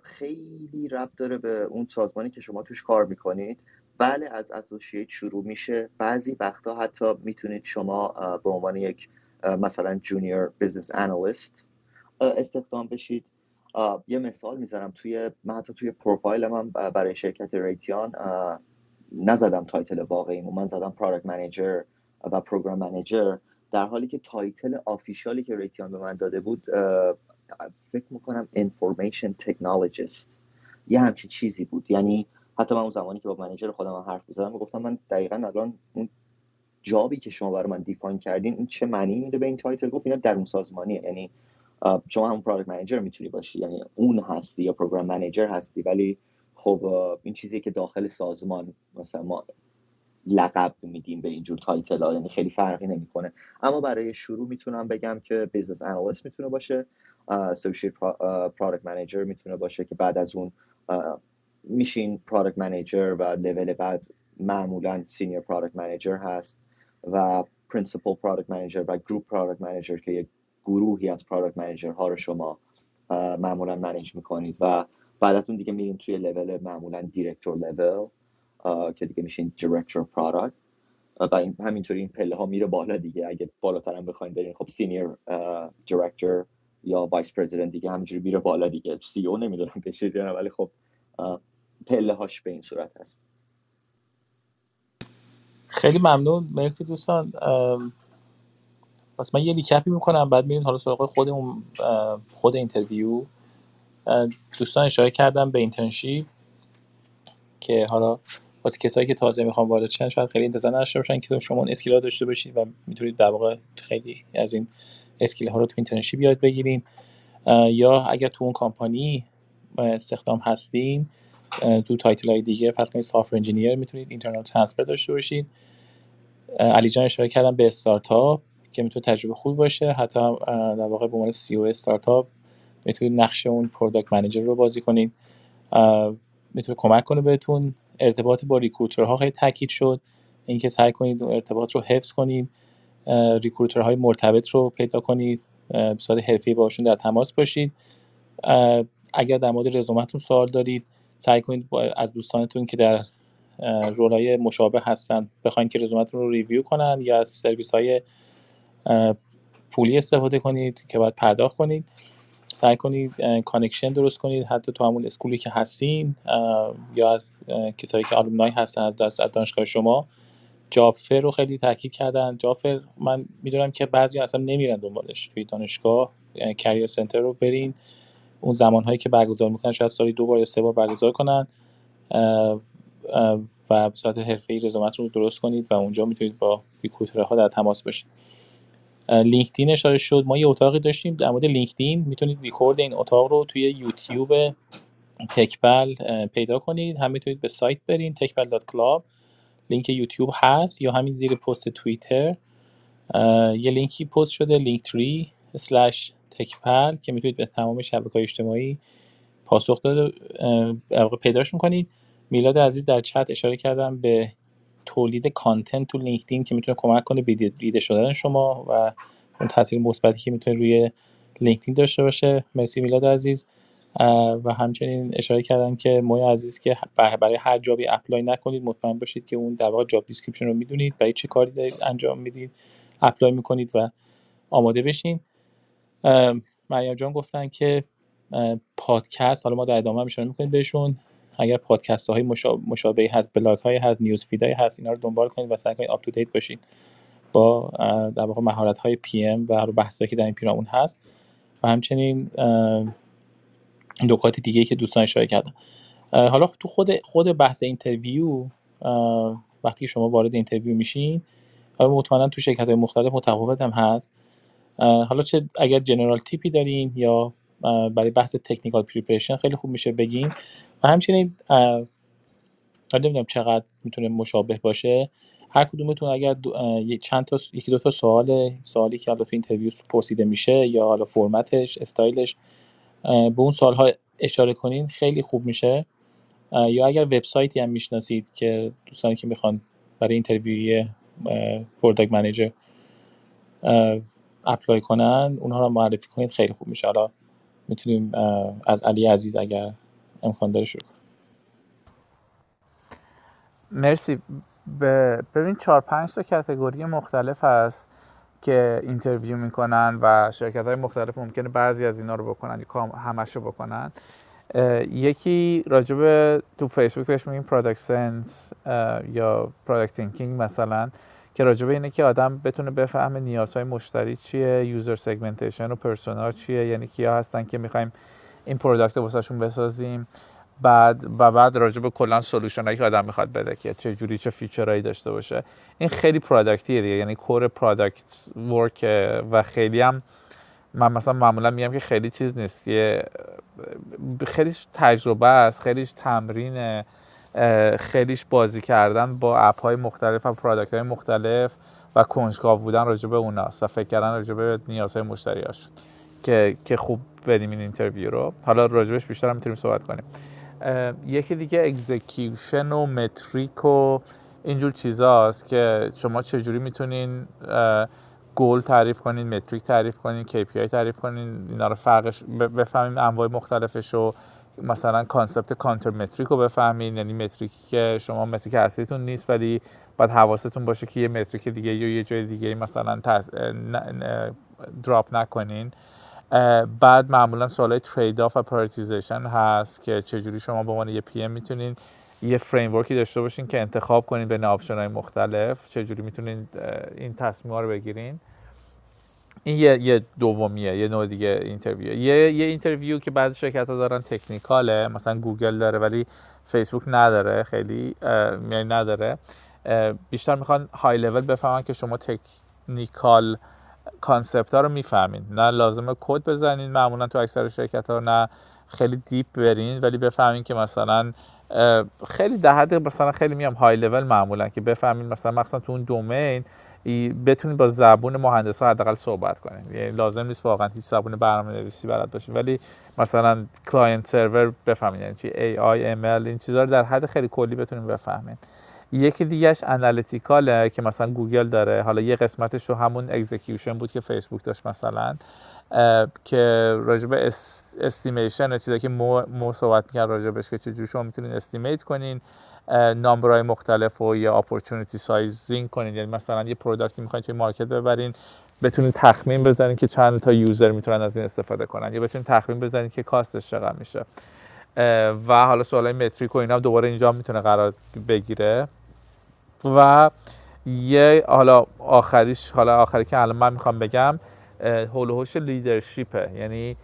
خیلی ربط داره به اون سازمانی که شما توش کار می‌کنید. بله از associate شروع میشه. بعضی وقتا حتی می‌تونید شما به عنوان یک مثلا junior business analyst استخدام بشید. یه مثال می‌ذارم توی من حتی توی پروفایل من برای شرکت Raytheon نزدم title واقعی من زدم product manager و program manager در حالی که title official ی که Raytheon به من داده بود فکر می‌کنم information technologist یه همچین چیزی بود. یعنی حتی من اون زمانی که با manager خودم حرف می‌زدم گفتم من دقیقا الان اون job ی که شما برای من define کردین این چه معنی میده به این title؟ گفت اینا درون سازمانیه. یعنی شما همون product manager می‌تونی باشی. یعنی اون هستی یا program manager هستی ولی خب این چیزی که داخل سازمان مثلا ما لقب میدیم به اینجور title ها یعنی خیلی فرقی نمی‌کنه. اما برای شروع می‌تونم بگم که business analyst می‌تونه باشه associate product manager می‌تونه باشه که بعد از اون میشین product manager و لول بعد معمولا senior product manager هست و principal product manager و group product manager که یک گروهی از product manager ها رو شما معمولا manage می‌کنید و بعد از اون دیگه میریم توی لول معمولا director level که دیگه میشین director product و همینطوری این پله ها میره بالا دیگه. اگه بالاتر هم بخواین برین خب senior director یا vice president دیگه همینجوری میره بالا دیگه. CEO نمی‌دونم بشید ولی خب پله هاش به این صورت هست. خیلی ممنون. مرسی دوستان. پس من یه recap ی می‌کنم بعد میریم حالا سراغ خود خود interview دوستان اشاره کردم به internship که حالا واسه کسایی که تازه می‌خوام وارد شن شاید خیلی انتظار نداشته باشن که شما اون skill ها داشته باشید و می‌تونید در واقع خیلی از این skill ها رو تو internship یاد بگیرین. یا اگر تو اون کامپانی استخدام هستین تو title های دیگه فرض کنید software engineer می‌تونید internal transfer داشته باشید علی جان اشاره کردم به استارتاپ که می‌تونه تجربه خوب باشه. حتی در واقع به عنوان CEO استارتاپ می‌تونید نقش اون product manager رو بازی کنید می‌تونه کمک کنه بهتون. ارتباط با recruiter ها خیلی تاکید شد. اینکه سعی کنید اون ارتباط رو حفظ کنید recruiter های مرتبط رو پیدا کنید به صورت حرفه‌ای باشون در تماس باشید. اگر در مورد رزومتون سوال دارید سعی کنید از دوستانتون که در role های مشابه هستن بخواید که رزومتون رو review کنن یا از سرویس های پولی استفاده کنید که باید پرداخت کنید. سعی کنید connection درست کنید. حتی تو همون school ی که هستین یا از کسایی که alumni هستن از دانشگاه شما job fair رو خیلی تاکید کردن. job fair من می‌دونم که بعضی اصلا نمیرن دنبالش توی دانشگاه. career center رو برین. اون زمانهایی که برگزار می‌کنن شاید سالی دو بار یا سه بار برگزار کنن. و به صورت حرفه‌ای رزومت رو درست کنید و اونجا می‌تونید با recruiter ها در تماس باشید. لینکدین اشاره شد. ما یه اتاقی داشتیم در مورد لینکدین. می‌تونید ریکورد این اتاق رو توی یوتیوب TechPal پیدا کنید. هم می‌تونید به سایت برین TechPal.club لینک یوتیوب هست یا همین زیر پست توییتر. یه لینکی پست شده لینک تری سلش تکپل که می‌تونید به تمام شبکه های اجتماعی پاسخ داده پیداشون کنید میلاد عزیز در چت اشاره کردم به تولید کانتنت تو لینکدین که می‌تونه کمک کنه به دیده شدن شما و اون تاثیر مثبتی که می‌تونه روی لینکدین داشته باشه. مرسی میلاد عزیز. و همچنین اشاره کردن که موی عزیز که برای هر جابی اپلای نکنید مطمئن باشید که اون در واقع جاب دیسکریپشن رو می‌دونید. برای چه کاری دارید انجام می‌دید apply می‌کنید و آماده بشین. مریم جان گفتن که پادکست حالا ما در ادامه هم اشاره می‌کنید بهشون. اگر پادکست های مشابهی هست بلاگ های هست news feed های هست اینا رو دنبال کنید و سعی کنید update باشید با در واقع مهارت های PM و بحثایی که در این پیرامون هست و همچنین نکات دیگه که دوستان اشاره کردن. حالا تو خود خود بحث interview وقتی شما وارد interview میشین حالا مطمئنا تو شرکت های مختلف متفاوت هم هست حالا چه اگر general tip ی دارین یا برای بحث technical preparation خیلی خوب میشه بگین. و همچنین نمی‌دونم چقدر می‌تونه مشابه باشه. هر کدومتون اگر چند تا یکی دو تا سوال سوالی که حالا تو interview پرسیده میشه یا حالا فرمتش استایلش به اون سالها اشاره کنین خیلی خوب میشه. یا اگر وبسایتی هم می‌شناسید که دوستانی که می‌خوان برای interview ی product manager apply کنن اونها رو معرفی کنید خیلی خوب میشه. حالا می‌تونیم از علی عزیز اگر امکان داره شروع مرسی. ببین چهار پنج تا category مختلف هست که interview می‌کنن و شرکت های مختلف ممکنه بعضی از اینا رو بکنن یا همش رو بکنن. یکی راجب تو فیسبوک بهش میگیم product sense یا product thinking مثلا. که راجبه اینه که آدم بتونه بفهمه نیازهای مشتری چیه user segmentation و persona چیه یعنی کیا هستن که می‌خوایم این product رو واسهشون بسازیم. بعد و بعد راجع به کلا solution که آدم می‌خواد بده که چه جوری چه feature هایی داشته باشه. این خیلی product یه دیگه یعنی core product work و خیلی هم من مثلا معمولا میگم که خیلی چیز نیست که خیلیش تجربه است خیلیش تمرین خیلیش بازی کردن با app های مختلف و product های مختلف و کنجکاو بودن راجع به اوناست و فکر کردن راجع به نیازهای مشتریاشون که که خوب بریم این interview رو. حالا راجبش بیشتر هم می‌تونیم صحبت کنیم. یکی دیگه execution و metric و اینجور چیزاست که شما چجوری می‌تونین گل تعریف کنین metric تعریف کنین KPI تعریف کنین اینا رو فرقش بفهمیم انواع مختلفش رو. مثلا concept counter metric رو بفهمین یعنی metric ی که شما metric اصلیتون نیست ولی باید حواستون باشه که یه metric دیگه یا یه جای دیگه مثلا drop نکنین. بعد معمولا سوالای trade-off و prioritization هست که چجوری شما به عنوان یه PM می‌تونین یه framework ی داشته باشین که انتخاب کنین بین option های مختلف چجوری می‌تونین این تصمیم رو بگیرین. این یه, یه دومیه یه نوع دیگه interview یه یه interview که بعضی شرکت ها دارن technical ه مثلا گوگل داره ولی فیسبوک نداره خیلی یعنی نداره. بیشتر می‌خوان های لول بفهمن که شما technical concept ها رو می‌فهمین. نه لازمه کد بزنین معمولا تو اکثر شرکت ها نه خیلی deep برین ولی بفهمین که مثلا خیلی ده حد مثلا خیلی میام های لول معمولا که بفهمین مثلا مثلا تو اون دومین بتونید با زبون مهندس ها حداقل صحبت کنین یعنی لازم نیست واقعا هیچ زبون برنامه نویسی بلد باشین ولی مثلا کلاینت سرور بفهمین یعنی چی؟ ای آی ام ال این چیزا رو در حد خیلی کلی بتونین بفهمین یکی دیگهش انالیتیکاله که مثلا گوگل داره. حالا یه قسمتش رو همون اکزیکیوشن بود که فیسبوک داشت مثلا که راجب estimation چیزایی که مو, مو صحبت می‌کرد راجبش که چجوری شما می‌تونین estimate کنین. number های مختلف و یا opportunity sizing کنین. یعنی مثلا یه product ی می‌خواین توی market ببرین بتونین تخمین بزنین که چند تا user می‌تونن از این استفاده کنن. یا بتونین تخمین بزنین که cost ش چقدر میشه. و حالا سوالای metric و اینا دوباره اینجا می‌تونه قرار بگیره. و یه حالا آخریش حالا آخری که الان من می‌خوام بگم حول‌وحوش leadership ه یعنی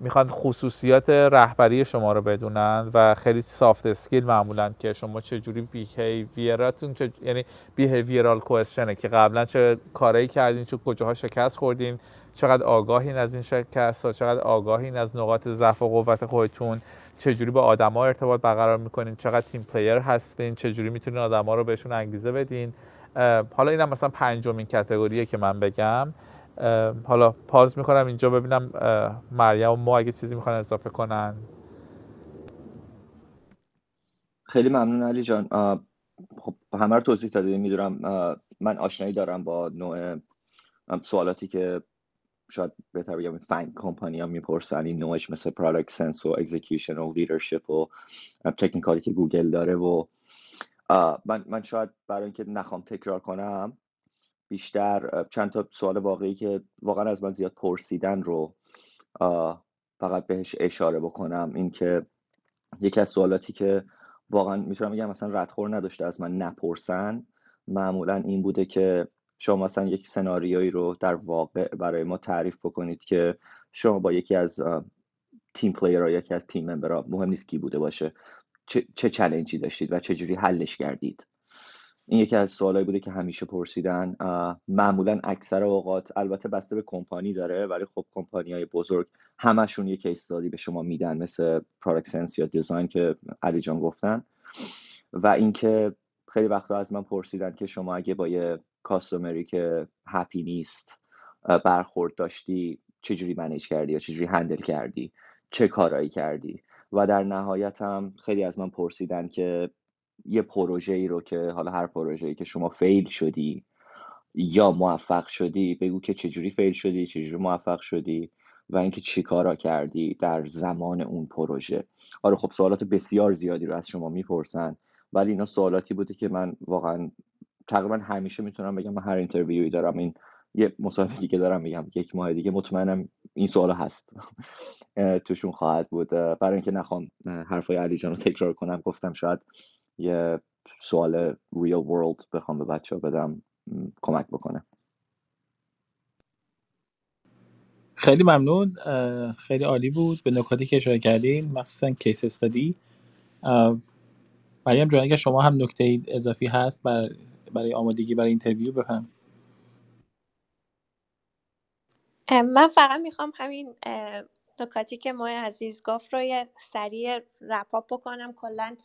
می‌خوان خصوصیات رهبری شما رو بدونن و خیلی soft skill معمولا که شما چه جوری behavior اتون چه یعنی behavioral question ه که قبلا چه کارایی کردین چه کجاها شکست خوردین چقدر آگاهین از این شکست ها چقدر آگاهین از نقاط ضعف و قوت خودتون چجوری با آدما ارتباط برقرار می‌کنین چقدر team player هستین چجوری می‌تونین آدما رو بهشون انگیزه بدین. حالا اینم مثلا پنجمین category ه که من بگم. حالا pause می‌کنم اینجا ببینم مریم و ما اگه چیزی می‌خوان اضافه کنن. خیلی ممنون علی جان. خب همه رو توضیح دادی می‌دونم من آشنایی دارم با نوع سوالاتی که شاید بهتر بگم FAANG company ها می‌پرسن. این نوعش مثل product sense و execution و leadership و تکنیکالی که گوگل داره و من, من شاید برای اینکه نخوام تکرار کنم بیشتر چند تا سوال واقعی که واقعا از من زیاد پرسیدن رو فقط بهش اشاره بکنم. این که یکی از سوالاتی که واقعا می‌تونم بگم مثلا ردخور نداشته از من نپرسن معمولا این بوده که شما مثلا یک سناریویی رو در واقع برای ما تعریف بکنید که شما با یکی از team player یکی از team member ها مهم نیست کی بوده باشه چه, چه challenge ی داشتید و چجوری حلش کردید. این یکی از سوالایی بوده که همیشه پرسیدن. معمولا اکثر اوقات البته بسته به کمپانی داره ولی خب کمپانی های بزرگ همشون یک case به شما میدن مثل product sense یا design که علی جان گفتن. و اینکه خیلی وقتا از من پرسیدن که شما اگه با یه customer ی که happy نیست برخورد داشتی چجوری منیج کردی یا چجوری هندل کردی؟ چه کارایی کردی؟ و در نهایت هم خیلی از من پرسیدن که یه پروژه ای رو که حالا هر پروژه ای که شما فیل شدی یا موفق شدی بگو که چجوری فیل شدی چجوری موفق شدی و اینکه چی کارا کردی در زمان اون پروژه. آره خب سوالات بسیار زیادی رو از شما می‌پرسن ولی اینا سوالاتی بوده که من واقعا تقریبا همیشه می‌تونم بگم من هر interview ی دارم این یه مصاحبه دیگه دارم میگم یک ماه دیگه مطمئنم این سوال هست. توشون خواهد بود. برای اینکه نخوام حرفای علی جان رو تکرار کنم گفتم شاید یه سوال real world بخوام به بچه ها بدم کمک بکنه. خیلی ممنون. خیلی عالی بود. به نکاتی که اشاره کردین مخصوصا case study مریم جان اگر شما هم نکته اضافی هست برای برای آمادگی برای interview بفرما. من فقط می‌خوام همین نکاتی که مای عزیز گفت رو یه سریع wrap up بکنم. کلا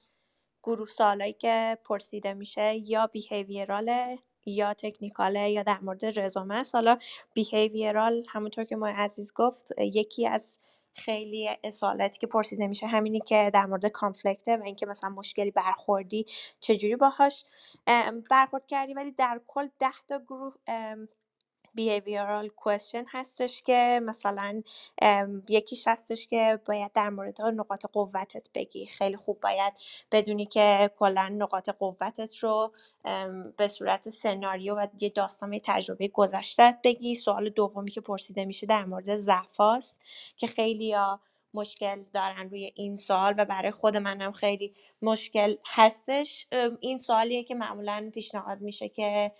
گروه سوالایی که پرسیده میشه یا behavioral ه یا technical ه یا در مورد رزومه است. حالا behavioral همونطور که ما عزیز گفت یکی از خیلی سوالاتی که پرسیده میشه همینی که در مورد کانفلکته و اینکه مثلا مشکلی برخوردی چجوری باهاش برخورد کردی. ولی در کل ده تا گروه behavioral question هستش که مثلا یکیش هستش که باید در مورد نقاط قوتت بگی. خیلی خوب باید بدونی که کلا نقاط قوتت رو به صورت سناریو و یه داستان تجربه گذشته بگی. سوال دومی که پرسیده میشه در مورد ضعفاست که خیلی مشکل دارن روی این سوال و برای خود منم خیلی مشکل هستش. این سوالیه که معمولا پیشنهاد میشه که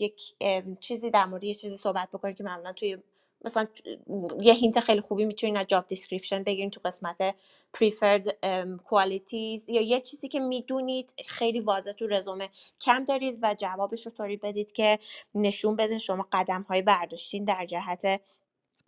یک چیزی در مورد یه چیزی صحبت بکنید که معمولا توی مثلا یه hint خیلی خوبی می‌تونین از job description بگیرین تو قسمت preferred qualities یا یه چیزی که می‌دونید خیلی واضح تو رزومه کم دارید و جوابش رو طوری بدید که نشون بده شما قدم های برداشتین در جهت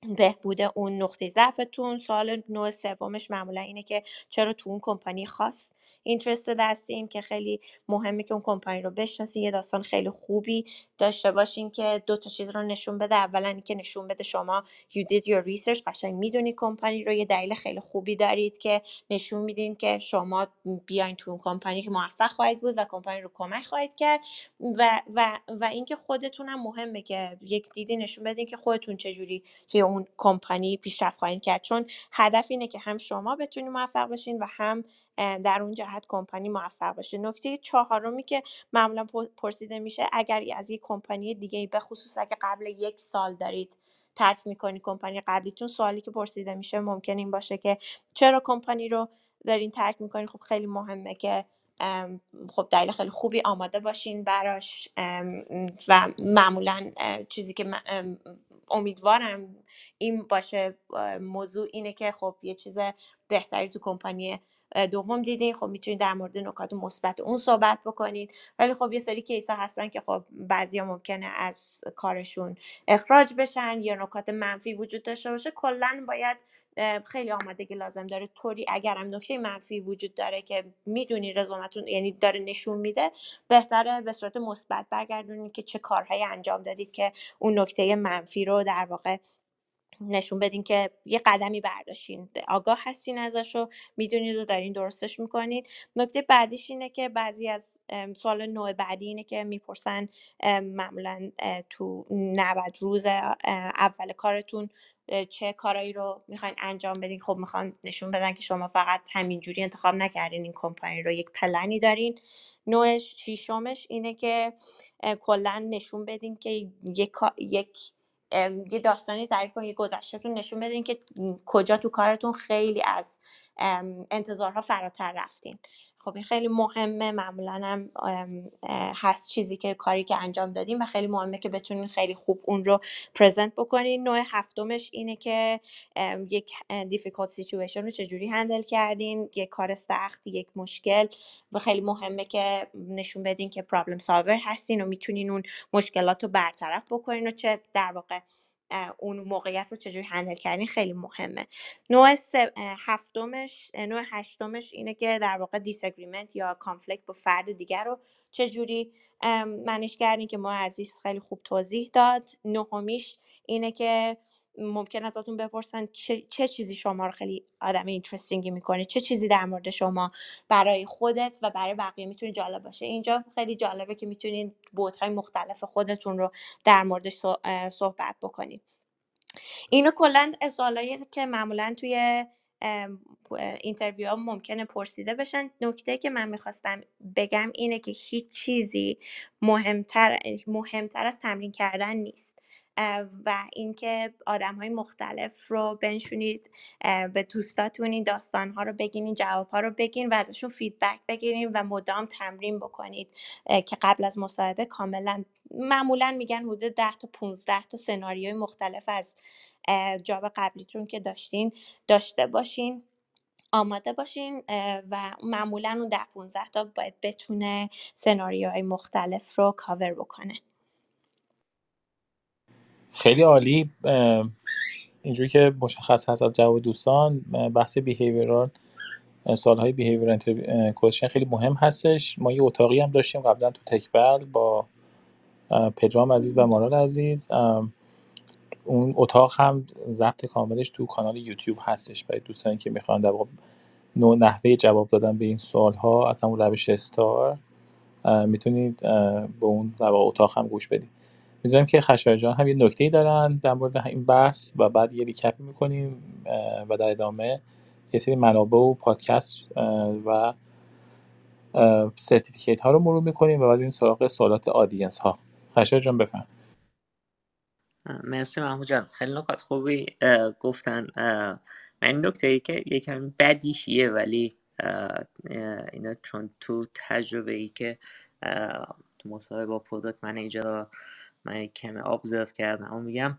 بهبود اون نقطه ضعفتون. سوال نوع سومش معمولا اینه که چرا تو اون کمپانی خاص اینترستد هستین که خیلی مهمه که اون کمپانی رو بشناسین یه داستان خیلی خوبی داشته باشین که دو تا چیز رو نشون بده. اولا اینکه نشون بده شما you did your research. قشنگ می‌دونی کمپانی رو. یه دلیل خیلی خوبی دارید که نشون میدین که شما بیاین تو اون کمپانی که موفق خواهید بود و کمپانی رو کمک خواهید کرد. و و و اینکه خودتون هم مهمه که یک دیدی نشون بدین که خودتون چجوری توی کمپانی پیشرفت خواهید کرد. چون هدف اینه که هم شما بتونید موفق بشین و هم در اون جهت کمپانی موفق باشه. نکته چهارمی که معمولا پرسیده میشه اگر از یک کمپانی دیگه به خصوص اگه قبل یک سال دارید ترک می‌کنی کمپانی قبلیتون سوالی که پرسیده میشه ممکن این باشه که چرا کمپانی رو دارین ترک می‌کنین خب خیلی مهمه که خب دلیل خیلی خوبی آماده باشین براش و معمولا چیزی که امیدوارم این باشه موضوع اینه که خب یه چیز بهتری تو کمپانی دوم دیدین خب می‌تونید در مورد نکات مثبت اون صحبت بکنین. ولی خب یه سری کیس ها هستن که خب بعضیا ممکنه از کارشون اخراج بشن یا نکات منفی وجود داشته باشه. کلا باید خیلی آمادگی لازم داره. طوری اگرم نکته منفی وجود داره که می‌دونی رزومتون یعنی داره نشون میده بهتره به صورت مثبت برگردونید که چه کارهایی انجام دادید که اون نکته منفی رو در واقع نشون بدین که یه قدمی برداشتین. آگاه هستین ازش و می‌دونید و دارین درستش می‌کنید. نکته بعدیش اینه که بعضی از سوال نوع بعدی اینه که می‌پرسن معمولا تو 90 روز اول کارتون چه کارایی رو می‌خواین انجام بدین. خب می‌خوان نشون بدن که شما فقط همینجوری انتخاب نکردین. این کمپانی رو یک پلنی دارین. نوع شیشمش اینه که کلا نشون بدین که یک, یک یه داستانی تعریف کنید یه گذشتهتون نشون بدین که کجا تو کارتون خیلی از انتظارها فراتر رفتین. خب این خیلی مهمه. معمولا هم هست چیزی که کاری که انجام دادیم و خیلی مهمه که بتونین خیلی خوب اون رو پرزنت بکنین. نوع هفتمش اینه که یک دیفیکالت سیچویشن رو چجوری هندل کردین یک کار سخت یک مشکل. و خیلی مهمه که نشون بدین که problem solver هستین و می‌تونین اون مشکلات رو برطرف بکنین و چه در واقع اون موقعیت رو چجوری handle کردین خیلی مهمه. نوع هفتمش نوع هشتمش اینه که در واقع disagreement یا conflict با فرد دیگر رو چجوری manage اش کردین که ما عزیز خیلی خوب توضیح داد. نهمیش اینه که ممکن ازتون بپرسن چه, چه چیزی شما رو خیلی آدم interesting ی می‌کنه؟ چه چیزی در مورد شما برای خودت و برای بقیه می‌تونه جالب باشه؟ اینجا خیلی جالبه که می‌تونین بوتهای مختلف خودتون رو در موردش صحبت بکنید اینو کلا سوالایی که معمولا توی اینترویو ها ممکنه پرسیده بشن. نکته که من می‌خواستم بگم اینه که هیچ چیزی مهمتر, مهمتر از تمرین کردن نیست. و اینکه آدم های مختلف رو بنشونید به دوستاتون این داستان ها رو بگین جواب ها رو بگین و ازشون feedback بگیرین و مدام تمرین بکنید که قبل از مصاحبه کاملا معمولا میگن حدود 10 تا 15 تا سناریوی مختلف از job قبلیتون که داشتین داشته باشین آماده باشین و معمولا اون ده 15 تا باید بتونه سناریوهای مختلف رو کاور بکنه. خیلی عالی. اینجوری که مشخص هست از جواب دوستان بحث بیهیویرال سالهای بیهیویر کوشن خیلی مهم هستش. ما یه اتاقی هم داشتیم قبلا تو تکبل با پدرام عزیز و مارال عزیز. اون اتاق هم ضبط کاملش تو کانال یوتیوب هستش. برای دوستانی که می‌خوان در نوع نحوه جواب دادن به این سوال ها از همون روش استار می‌تونید به اون در اتاق هم گوش بدید. می‌دونم که خشایار جان هم یه نکته دارن در مورد این بحث و بعد یه recap ی می‌کنیم و در ادامه یه سری منابع و پادکست و certificate ها رو مرور می‌کنیم و بعد این سراغ سوالات audience ها خشایار جان بفرما. مرسی محمود جان. خیلی نکات خوبی گفتن. من نکته ای که یکم بدیهیه ولی اینا چون تو تجربه ای که تو مصاحبه با product manager من کمی observe کردم. اما میگم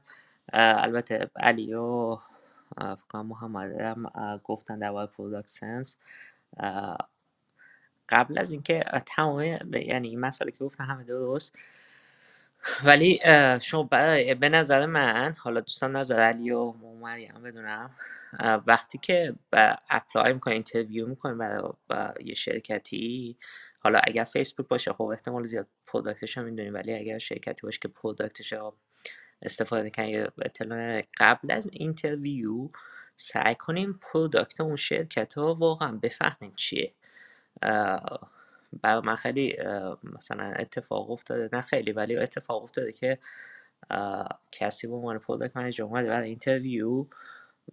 البته علی و محمد هم گفتن در product sense قبل از اینکه تمام یعنی این مسئله که گفتن همه درست. ولی شما به نظر من حالا دوستان نظر علی و مریم بدونم وقتی که apply می‌کنین interview می‌کنین برای یه شرکتی حالا اگر فیسبوک باشه خب احتمال زیاد product ش هم می‌دونیم ولی اگر شرکتی باشه که product ش استفاده کنید اطلاع قبل از interview سعی کنیم product اون شرکت ها واقعا بفهمین چیه. برای من خیلی مثلا اتفاق افتاده نه خیلی ولی اتفاق افتاده که کسی به عنوان product manager اومده برای interview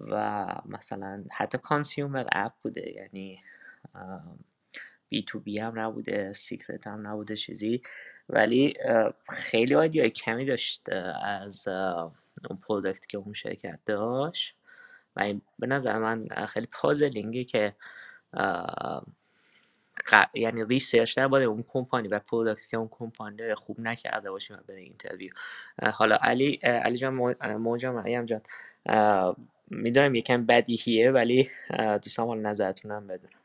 و مثلا حتی consumer app بوده یعنی B2B هم نبوده secret هم نبوده چیزی. ولی خیلی های کمی داشت از اون product که اون شرکت داشت. و این به نظر من خیلی puzzling ی که یعنی research باید اون کمپانی و product که اون کمپانی خوب نکرده باشیم و بره interview حالا علی علی جان مژگان مریم جان می‌دونم یکم بدیهیه ولی دوستان حال نظرتونم بدونم.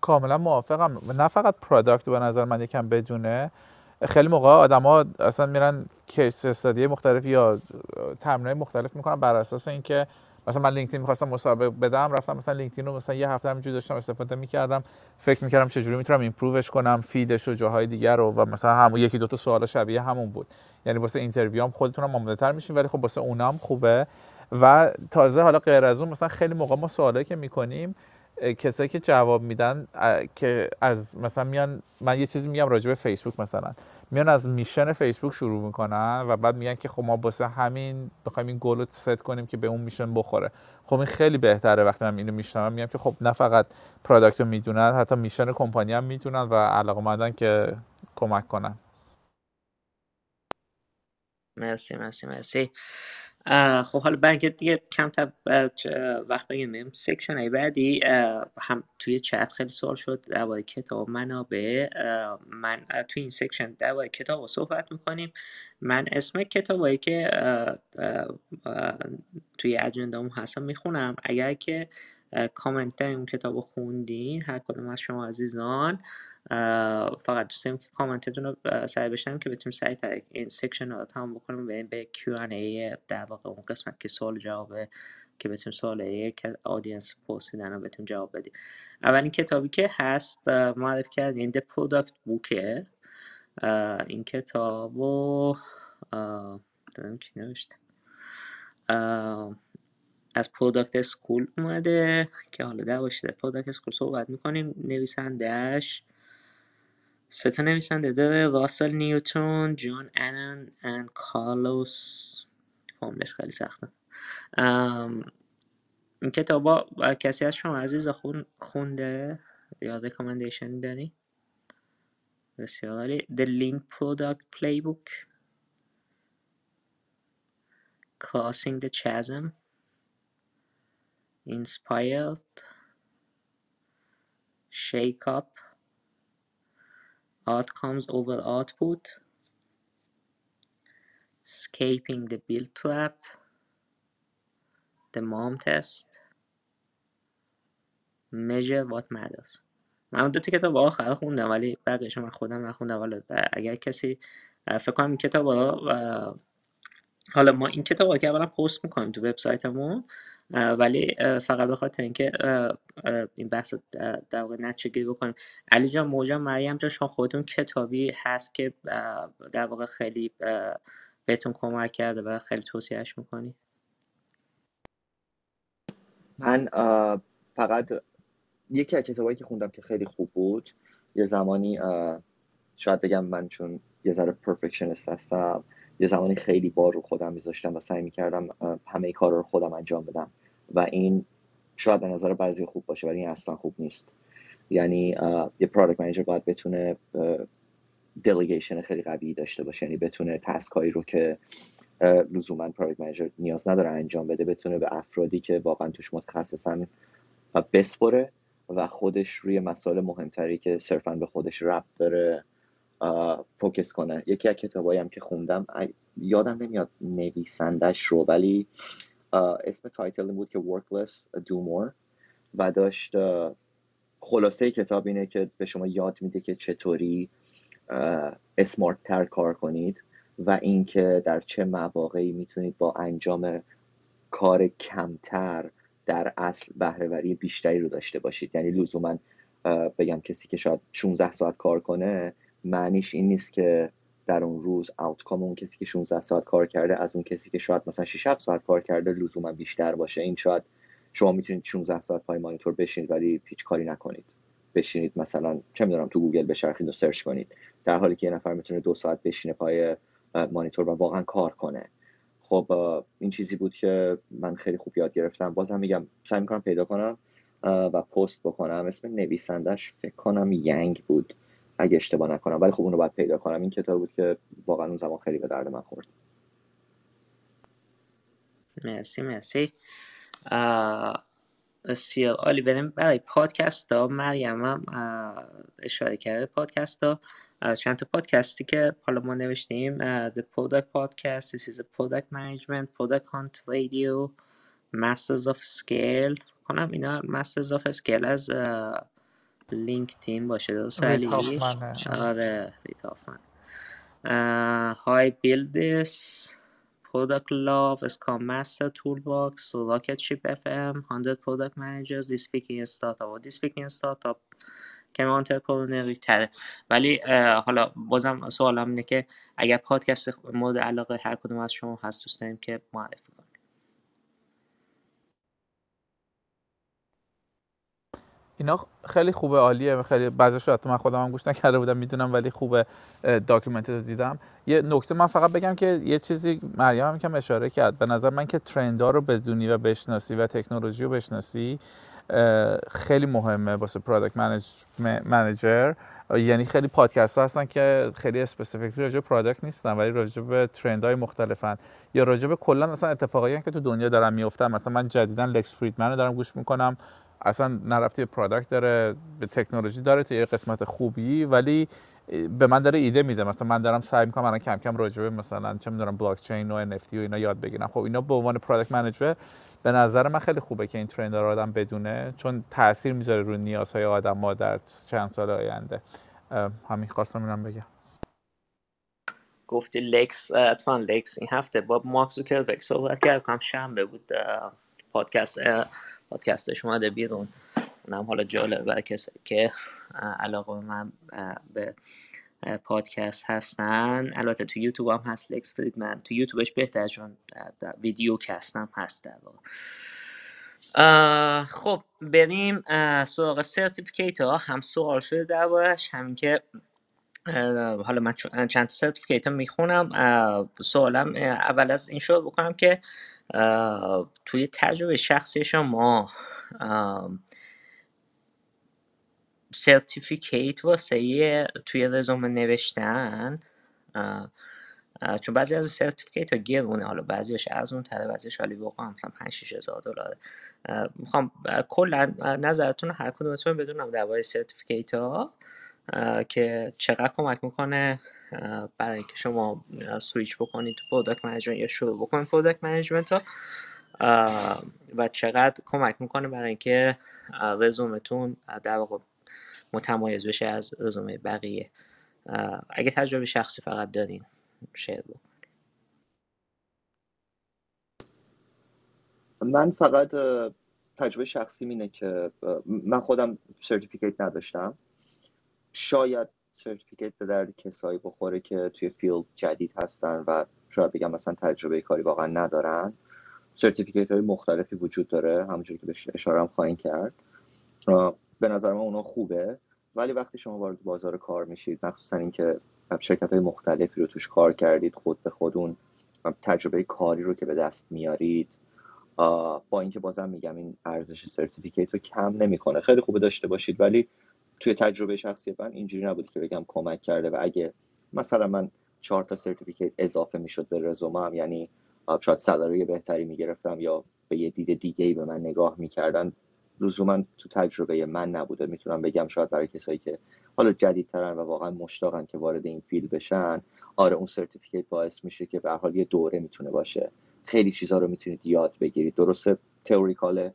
کاملا موافقم. نه فقط product به نظر من یکم بدونه. خیلی موقع آدما اصلا میرن case study مختلف یا تمرینای مختلف می‌کنن بر اساس اینکه مثلا من لینکدین می‌خواستم مسابقه بدم رفتم مثلا لینکدین رو مثلا یه هفته همینجوری داشتم استفاده می‌کردم. فکر می‌کردم چجوری می‌تونم improve ش کنم feed ش و جاهای دیگر رو و مثلا هم یکی دو تا سوال شبیه همون بود. یعنی واسه interview هم خودتونم آماده تر میشین ولی خب واسه اونم خوبه. و تازه حالا غیر از اون مثلا خیلی موقع ما سوالایی که می‌کنیم کسایی که جواب میدن که از مثلا میان من یه چیزی میگم راجع به فیسبوک مثلا. میان از mission فیسبوک شروع می‌کنن و بعد میگن که خب ما واسه همین بخوایم این گل رو ست کنیم که به اون mission بخوره. خب این خیلی بهتره وقتی من اینو میشنم میگم که خب نه فقط product رو می‌دونن حتی mission company هم می‌دونن و علاقه که کمک کنن. مرسی مرسی مرسی. خب حالا برای دیگه کمتر وقت بگیم section های بعدی هم توی چت خیلی سوال شد درباره کتاب منابع من توی این section درباره کتاب صحبت می‌کنیم. من اسم کتابایی که توی agenda مون هستم می‌خونم. اگر که کامنت اون کتاب رو خوندین هر کدوم از شما عزیزان. فقط دوست که کامنتتون رو سعی بشنم که بتونیم سعی این section رو تمام بکنیم به به Q&A در واقع اون قسمت که سوال جوابه که بتونیم سوال که audience پرسیدن رو بتونیم جواب بدیم. اولین کتابی که هست معرف کردین The Product Book این کتاب رو دارم کی نوشته؟ از Product School اومده که حالا در باشید Product School صحبت می‌کنیم. نویسندهش سه تا نویسنده داره. راسل نیوتون جان انن و کارلوس. فاملش خیلی سخته. این کتابا کسی از شما عزیز خونده یا ریکامندیشن داری؟ بسیار The Lean Product Playbook. Crossing the Chasm. Inspired Shake Up. Outcomes over Output. Escaping the Build Trap. The Mom Test. Measure What Matters. من دو تا کتاب آخر خوندم ولی بعدش من خودم نخوندم. ولی اگر کسی فکر کنم این کتاب حالا ما این کتاب که اولا پست می‌کنیم تو وبسایتمون. ولی فقط به خاطر اینکه این بحث در واقع نتیجه بکنیم. علی جان موجا مریم جان شما خودتون کتابی هست که در واقع خیلی بهتون کمک کرده و خیلی توصیهش می‌کنی؟ من فقط یکی از کتابایی که خوندم که خیلی خوب بود یه زمانی شاید بگم من چون یه ذره پرفکشنست هستم یه زمانی خیلی بار رو خودم میذاشتم و سعی می‌کردم همه کار رو خودم انجام بدم. و این شاید به نظر بعضی خوب باشه ولی این اصلا خوب نیست. یعنی یه پرودکت منیجر باید بتونه دلیگیشن خیلی قوی داشته باشه. یعنی بتونه تسک هایی رو که لزوما پرودکت منیجر نیاز نداره انجام بده بتونه به افرادی که واقعا توش متخصصن بسپره و خودش روی مسائل مهمتری که صرفا به خودش ربط داره focus کنه. یکی از کتابایی هم که خوندم یادم نمیاد نویسندش رو ولی اسم title بود که Work Less Do More. و داشت خلاصه کتاب اینه که به شما یاد میده که چطوری smart تر کار کنید و اینکه در چه مواقعی می‌تونید با انجام کار کمتر در اصل بهرهوری بیشتری رو داشته باشید. یعنی لزوما بگم کسی که شاید 16 ساعت کار کنه معنیش این نیست که در اون روز outcome اون کسی که 16 ساعت کار کرده از اون کسی که شاید مثلا 6 7 ساعت کار کرده لزوما بیشتر باشه. این شاید شما می‌تونید 16 ساعت پای مانیتور بشینید ولی هیچ کاری نکنید. بشینید مثلا چه می‌دونم تو گوگل بچرخید و search کنید. در حالی که یه نفر می‌تونه دو ساعت بشینه پای مانیتور و واقعا کار کنه. خب این چیزی بود که من خیلی خوب یاد گرفتم. بازم میگم سعی می‌کنم پیدا کنم و پست بکنم. اسم نویسندش فکر کنم ینگ بود. اگه اشتباه نکنم. ولی خب اون رو باید پیدا کنم. این کتاب بود که واقعا اون زمان خیلی به درد من خورد. مرسی مرسی. بسیار عالی. بریم برای پادکست ها. مریم هم اشاره کرده پادکست ها. چند تا پادکستی که حالا ما نوشتیم. The Product Podcast This is a Product Management Product Hunt Radio Masters of Scale. کنم اینا Masters of Scale از لینکدین باشه درست علی؟ آره رید هافمن، How I Built This, Product Love, Scrum Master Toolbox, Rocketship FM, 100 Product Managers, This Week in Startups و This Week in Startups که entrepreneury تره. ولی حالا بازم سوالم اینه که اگر پادکست مورد علاقه هر کدوم از شما هست دوست داریم که معرفی اینا خیلی خوبه عالیه خیلی بعضیش رو من خودم هم گوش نکرده بودم می‌دونم ولی خوبه document رو دیدم. یه نکته من فقط بگم که یه چیزی مریم هم کم اشاره کرد به نظر من که trend ها رو بدونی و بشناسی و تکنولوژی رو بشناسی خیلی مهمه واسه product manager یعنی خیلی پادکست ها هستن که خیلی specific راجع به product نیستن ولی راجع به trend های مختلفن. یا راجع به کلا مثلا اتفاقایی که تو دنیا دارن میافتن. مثلا من جدیدا لکس فریدمن رو دارم گوش می‌کنم. اصلا نه ربطی به product داره به تکنولوژی داره تو یه قسمت خوبی ولی به من داره ایده میده. مثلا من دارم سعی می‌کنم الان کم کم راجع به مثلا چه می‌دونم بلاک چین و NFT و اینا یاد بگیرم. خب اینا به عنوان product manager به نظر من خیلی خوبه که این trend رو آدم بدونه چون تاثیر می‌ذاره روی نیازهای آدم ها در چند سال آینده. همین خواستم اینم بگم. گفتی لکس اتفاقا لکس. این هفته با مارک زوکربرگ صحبت کرد شنبه بود پادکست پادکستش اومده بیرون. اونم حالا جالبه برای کسی که علاقه من به پادکست هستن. البته تو یوتیوب هم هست لکس فریدمن تو یوتیوبش بهتر چون videocast م هست در واقع. خب بریم سراغ certificate ها. هم سوال شده دربارش همین که حالا من چند certificate ها می‌خونم سوالم اول از این شروع بکنم که توی تجربه شخصی شما certificate واسه توی رزومه نوشتن. چون بعضی از certificate ها گرونه. حالا بعضیش ارزون تره بعضیش ولی واقعا مثلا 5 6 هزار دلاره. می‌خوام کلا نظرتون هر کدومتون بدونم درباره certificate ها. که چقدر کمک می‌کنه برای اینکه شما سویچ بکنید تو product management یا شروع بکنید product management ها و چقدر کمک می‌کنه برای اینکه رزومتون در واقع متمایز بشه از رزومه بقیه. اگه تجربه شخصی فقط دارین share من فقط تجربه شخصی اینه که من خودم certificate نداشتم. شاید certificate به درد کسایی بخوره که توی field جدید هستن و شاید بگم مثلا تجربه کاری واقعا ندارن. certificate های مختلفی وجود داره همونجوری که بهش اشاره هم خواهیم کرد. به نظر من اونا خوبه. ولی وقتی شما وارد بازار کار میشید مخصوصا اینکه شرکت های مختلفی رو توش کار کردید خود به خود اون تجربه کاری رو که به دست میارید با اینکه بازم میگم این ارزش certificate رو کم نمی‌کنه. خیلی خوبه داشته باشید ولی توی تجربه شخصی من اینجوری نبود که بگم کمک کرده و اگه مثلا من چهار تا certificate اضافه می‌شد به رزومم یعنی شاید salary بهتری می‌گرفتم یا به یه دید دیگه ای به من نگاه می‌کردن لزوما تو تجربه من نبوده. می‌تونم بگم شاید برای کسایی که حالا جدیدترن و واقعا مشتاقن که وارد این field بشن آره اون certificate باعث میشه که به حال یه دوره می‌تونه باشه. خیلی چیزها رو می‌تونید یاد بگیرید. درسته theoretical ه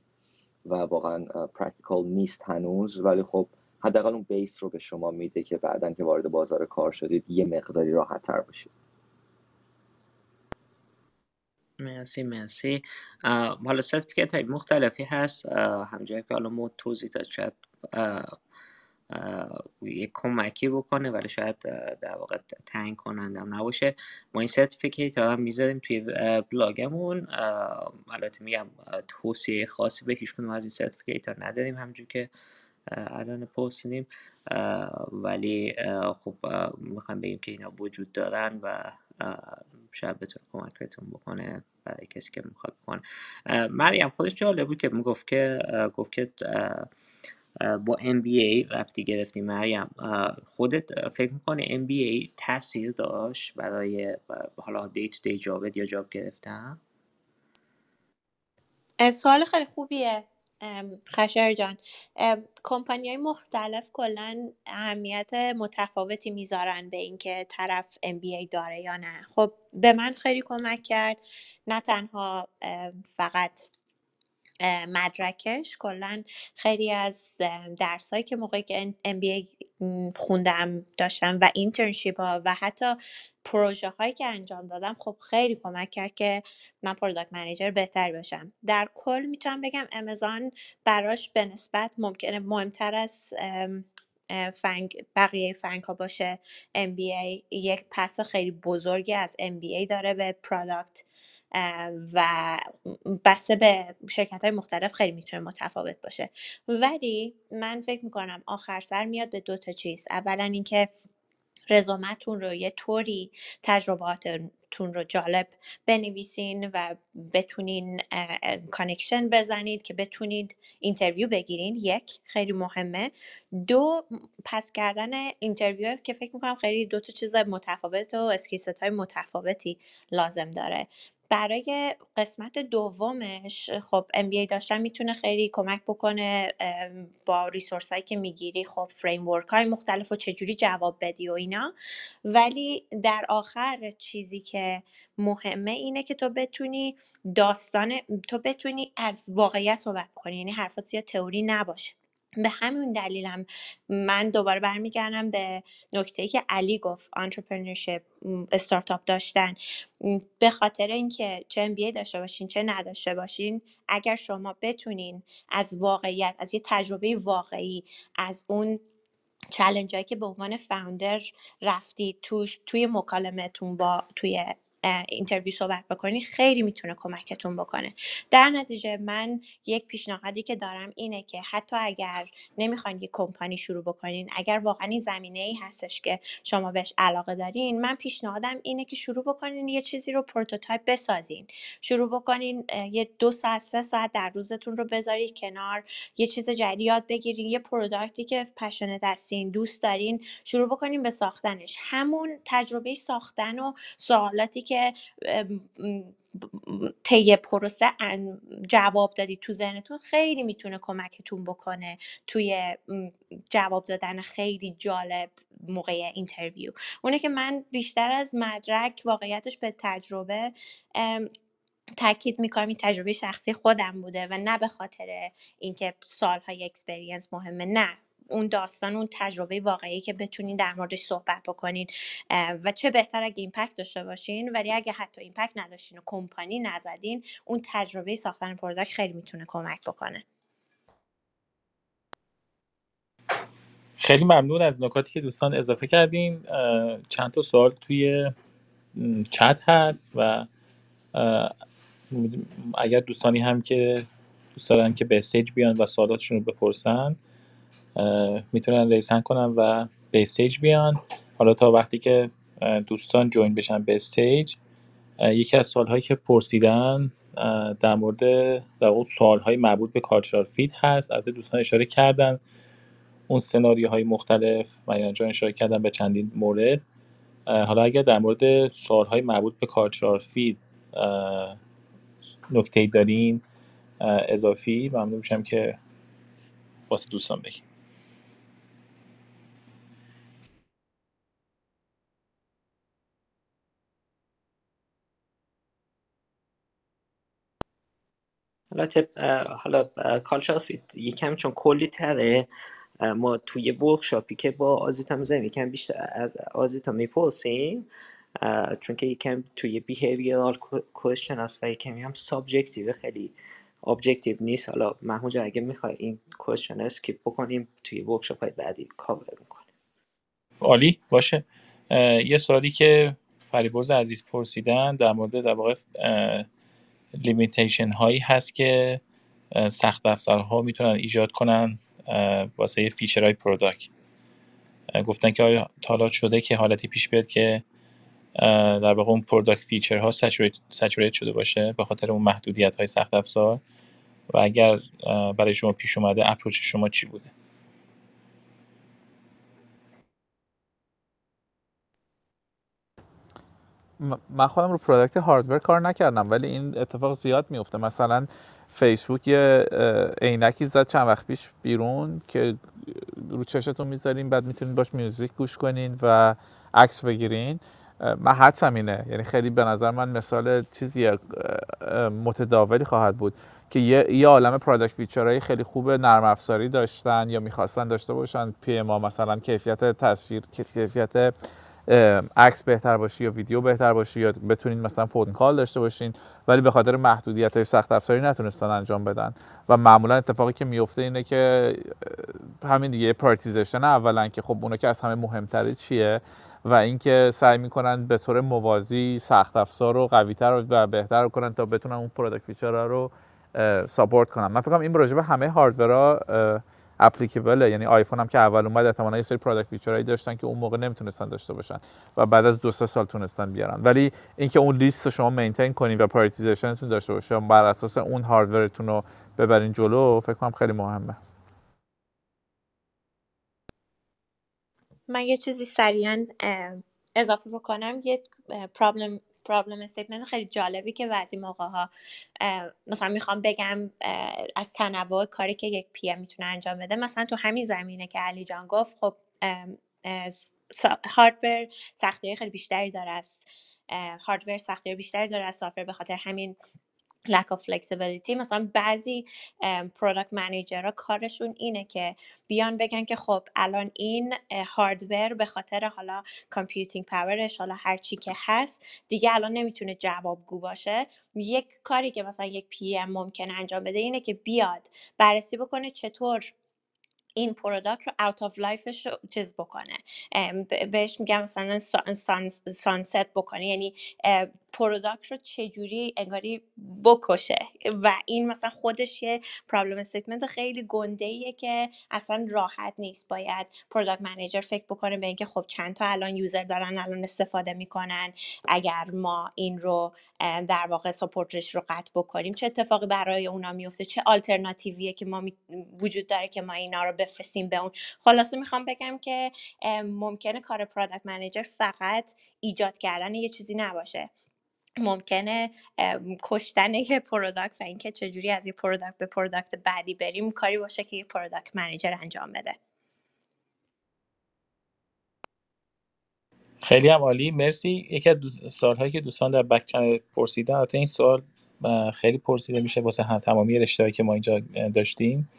و واقعا practical نیست هنوز ولی خب حداقل اون base رو به شما میده که بعدا که وارد بازار کار شدید یه مقداری راحت تر باشید. مرسی مرسی. حالا certificate های مختلفی هست. همونجایی که حالا محمود توضیح داد شاید یک کمکی بکنه ولی شاید در واقع تعیین کننده‌م نباشه. ما این certificate هم می‌ذاریم توی بلاگمون. البته میگم توصیه خاصی به هیچ کدوم از این certificate ها نداریم. همونجور که الان پرسیدیم ولی خب می‌خوایم بگیم که اینا وجود دارن و شاید بتونه بهتون بکنه برای کسی که می‌خواد بکنه. مریم خودش جالب بود که می‌گفت که گفت که با MBA رفتی گرفتی. مریم خودت فکر می‌کنه MBA تاثیر داشت برای حالا دی تو دی جابت یا جاب گرفتن؟ سوال خیلی خوبیه. خشر جان. کمپانی های مختلف کلا اهمیت متفاوتی می‌ذارن به اینکه طرف MBA داره یا نه. خب به من خیلی کمک کرد. نه تنها فقط مدرکش. کلا خیلی از درسایی که موقعی که MBA خوندم داشتم و internship ها و حتی پروژه هایی که انجام دادم خب خیلی کمک کرد که من product manager بهتری باشم در کل می‌تونم بگم آمازون براش به نسبت ممکنه مهمتر از FAANG بقیه FAANG ها باشه MBA یک path خیلی بزرگی از MBA داره به product و بسته به شرکت های مختلف خیلی می‌تونه متفاوت باشه. ولی من فکر می‌کنم آخر سر میاد به دو تا چیز. اولا اینکه رزومتون رو یه طوری تجرباتتون رو جالب بنویسین و بتونین connection بزنید که بتونید interview بگیرین یک خیلی مهمه. دو pass کردن interview که فکر می‌کنم خیلی دو تا چیز متفاوت و skill set های متفاوتی لازم داره. برای قسمت دومش خب MBA داشتن می‌تونه خیلی کمک بکنه با ریسورس هایی که می‌گیری خب فریم های مختلف و چجوری جواب بدی و اینا. ولی در آخر چیزی که مهمه اینه که تو بتونی داستان تو بتونی از واقعیت صحبت کنی یعنی حرفات یا تئوری نباشه. به همین دلیلم من دوباره برمیگردم به نکته که علی گفت entrepreneurship استارتاپ داشتن. به خاطر اینکه چه MBA داشته باشین چه نداشته باشین اگر شما بتونین از واقعیت از یه تجربه واقعی از اون challenge که به عنوان founder رفتید توش توی مکالمتون با توی interview صحبت بکنی خیلی می‌تونه کمکتون بکنه. در نتیجه من یک پیشنهادی که دارم اینه که حتی اگر نمی‌خواین یک کمپانی شروع بکنین اگر واقعا این زمینه ای هستش که شما بهش علاقه دارین من پیشنهادم اینه که شروع بکنین یه چیزی رو prototype بسازین. شروع بکنین یه دو ساعت سه ساعت در روزتون رو بذارید کنار یه چیز جدید یاد بگیرین یه product ی که passionate هستین دوست دارین شروع بکنین به ساختنش. همون تجربه ساختن و سوالاتی که طی پروسه جواب دادی تو ذهنتون خیلی می‌تونه کمکتون بکنه توی جواب دادن خیلی جالب موقع interview. اونه که من بیشتر از مدرک واقعیتش به تجربه تاکید می‌کنم این تجربه شخصی خودم بوده و نه به خاطر اینکه سالهای experience مهمه نه. اون داستان اون تجربه واقعی که بتونین در موردش صحبت بکنین و چه بهتر اگه impact داشته باشین ولی اگه حتی impact نداشتین و کمپانی نزدین اون تجربه ساختن product خیلی می‌تونه کمک بکنه. خیلی ممنون از نکاتی که دوستان اضافه کردین. چند تا سوال توی چت هست و اگر دوستانی هم که دوست دارن که به بیان و سوالاتشون رو بپرسن می‌تونن raise hand کنن و به stage بیان. حالا تا وقتی که دوستان join بشن به stage یکی از سوالهایی که پرسیدن در مورد در اون سوالهای مربوط به cultural fit هست. البته دوستان اشاره کردن اون سناریوهای مختلف و اینجا اشاره کردن به چندین مورد. حالا اگر در مورد سوالهای مربوط به کالچرال فیت نکته دارین اضافی ممنون میشم که واسه دوستان بگیم البته حالا culture fit یکم چون کلی تره ما توی workshop ی که با آزیتا می‌زنیم یکم بیشتر از آزیتا می‌پرسیم چون که یکم توی behavioral question هست و یکمی هم subjective خیلی objective نیست. حالا محمود اگه می‌خوای این question skip بکنیم توی workshop های بعدی کاور می‌کنیم. عالی باشه. یه سوالی که فریبرز عزیز پرسیدن در مورد در واقع limitation هایی هست که سخت افزارها می‌تونن ایجاد کنن واسه feature های product گفتن که آیا تا حالا شده که حالتی پیش بیاد که در واقع اون product feature ها saturate شده باشه به خاطر اون محدودیت های سخت افزار؟ و اگر برای شما پیش اومده approach شما چی بوده؟ من خودم رو product hardware کار نکردم ولی این اتفاق زیاد میفته مثلا فیسبوک یه عینکی زد چند وقت پیش بیرون که رو چشتون می‌ذارین بعد می‌تونین باش music گوش کنین و عکس بگیرین. من حدسم اینه. یعنی خیلی به نظر من مثال چیزی متداولی خواهد بود که یه, یه عالم product feature های خیلی خوب نرم افزاری داشتن یا می‌خواستن داشته باشن. پی ما مثلا کیفیت تصویر کیفیت عکس بهتر باشه یا ویدیو بهتر باشه یا بتونین مثلا phone call داشته باشین ولی به خاطر محدودیت های سخت افزاری نتونستن انجام بدن. و معمولا اتفاقی که میفته اینه که همین دیگه prioritization اولا که خب اونو که از همه مهمتره چیه؟ و اینکه سعی می‌کنن به طور موازی سخت افزار رو قویتر و بهتر کنن تا بتونن اون product feature رو support کنن. من فکر این راجع به همه hardware ها applicable ه یعنی آیفون هم که اول اومد احتمالاً یه سری product feature هایی داشتن که اون موقع نمی‌تونستن داشته باشن و بعد از دو سه سال تونستن بیارن. ولی اینکه اون لیست شما maintain کنین و prioritization تون داشته باشه بر اساس اون hardware تون رو ببرین جلو فکر کنم خیلی مهمه. من یه چیزی سریعا اضافه بکنم. یه problem problem statement خیلی جالبی که بعضی موقع ها مثلا می‌خوام بگم از تنوع کاری که یک PM می‌تونه انجام بده. مثلا تو همین زمینه که علی جان گفت خب hardware سختی خیلی بیشتری داره از hardware سختی بیشتری داره از software به خاطر همین lack of flexibility. مثلا بعضی product manager ها کارشون اینه که بیان بگن که خب الان این hardware به خاطر حالا computing power ش حالا هر چی که هست دیگه الان نمی‌تونه جوابگو باشه. یک کاری که مثلا یک PM ممکنه انجام بده اینه که بیاد بررسی بکنه چطور این product رو end of life ش رو چیز بکنه. بهش میگم مثلا sunset بکنه. یعنی product رو چجوری انگاری بکشه؟ و این مثلا خودش یه problem statement خیلی گنده ایه که اصلا راحت نیست باید product manager فکر بکنه به اینکه خب چند تا الان user دارن الان استفاده می‌کنن اگر ما این رو در واقع support ش رو قطع بکنیم چه اتفاقی برای اونا میفته چه آلترناتیویه که ما وجود داره که ما اینا رو بفرستیم به اون؟ خلاصه می‌خوام بگم که ممکنه کار product manager فقط ایجاد کردن یه چیزی نباشه. ممکنه کشتن یه product و اینکه چجوری از یه product به product بعدی بریم کاری باشه که یه product manager انجام بده. خیلی هم عالی. مرسی. یکی از سوالهایی که دوستان در back channel پرسیدن البته این سوال خیلی پرسیده میشه واسه هم تمامی رشته‌ای که ما اینجا داشتیم.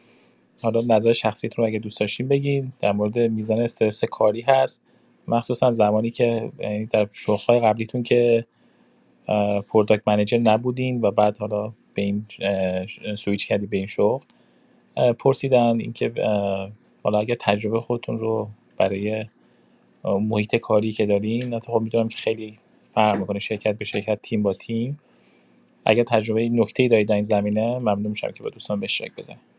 حالا نظر شخصیتون رو اگه دوست داشتین بگین. در مورد میزان استرس کاری هست. مخصوصا زمانی که یعنی در شغل‌های قبلیتون که product manager نبودین و بعد حالا به این سویچ کردی به این شغل. پرسیدن اینکه حالا اگر تجربه خودتون رو برای محیط کاری که دارین خب می‌دونم که خیلی فرق می‌کنه شرکت به شرکت تیم با تیم. اگر تجربه نکته دارید در این زمینه ممنون میشم که با دوستان به اشتراک بزنید.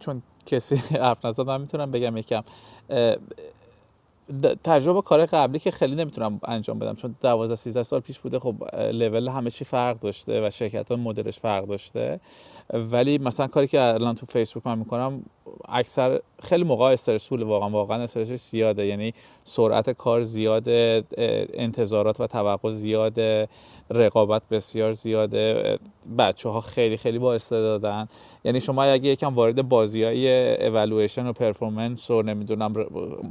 چون کسی حرف نزد من می‌تونم بگم یکم. تجربه کار قبلی که خیلی نمی‌تونم انجام بدم چون 12 13 سال پیش بوده خب لول همه چی فرق داشته و شرکت ها مدلش فرق داشته. ولی مثلا کاری که الان تو فیسبوک من می‌کنم اکثر خیلی موقع استرسفول واقعا واقعا استرسش زیاده. یعنی سرعت کار زیاده انتظارات و توقع زیاده. رقابت بسیار زیاده بچه ها خیلی خیلی با استعدادن یعنی شما اگه یکم وارد بازی های اولویشن و پرفورمنس و نمی‌دونم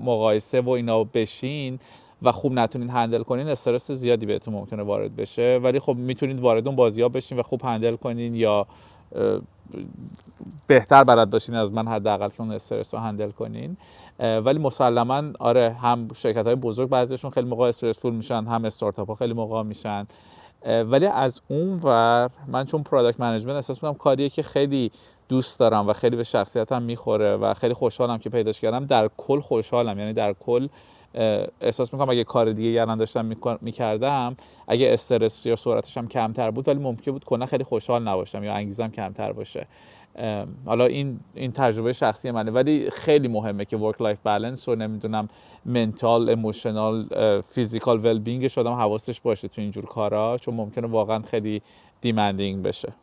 مقایسه و اینا بشین و خوب نتونید هندل کنین استرس زیادی بهتون ممکنه وارد بشه. ولی خب می‌تونید وارد اون بازی ها بشین و خوب هندل کنین یا بهتر بلد باشین از من حداقل که اون استرس رو handle کنین. ولی مسلما آره هم شرکت های بزرگ بعضیشون خیلی موقع stressful میشن هم استارتاپ ها خیلی موقع میشن. ولی از اون ور من چون product management احساس می‌کنم کاریه که خیلی دوست دارم و خیلی به شخصیتم می‌خوره و خیلی خوشحالم که پیداش کردم در کل خوشحالم. یعنی در کل احساس می‌کنم اگه کار دیگه یعنی داشتم می‌کردم اگه استرس یا سرعتش هم کمتر بود ولی ممکن بود کنه خیلی خوشحال نباشم یا انگیزم کمتر باشه. حالا این این تجربه شخصی منه. ولی خیلی مهمه که work life balance رو نمی‌دونم mental emotional physical well being آدم حواسش باشه تو اینجور کارا چون ممکنه واقعا خیلی demanding بشه.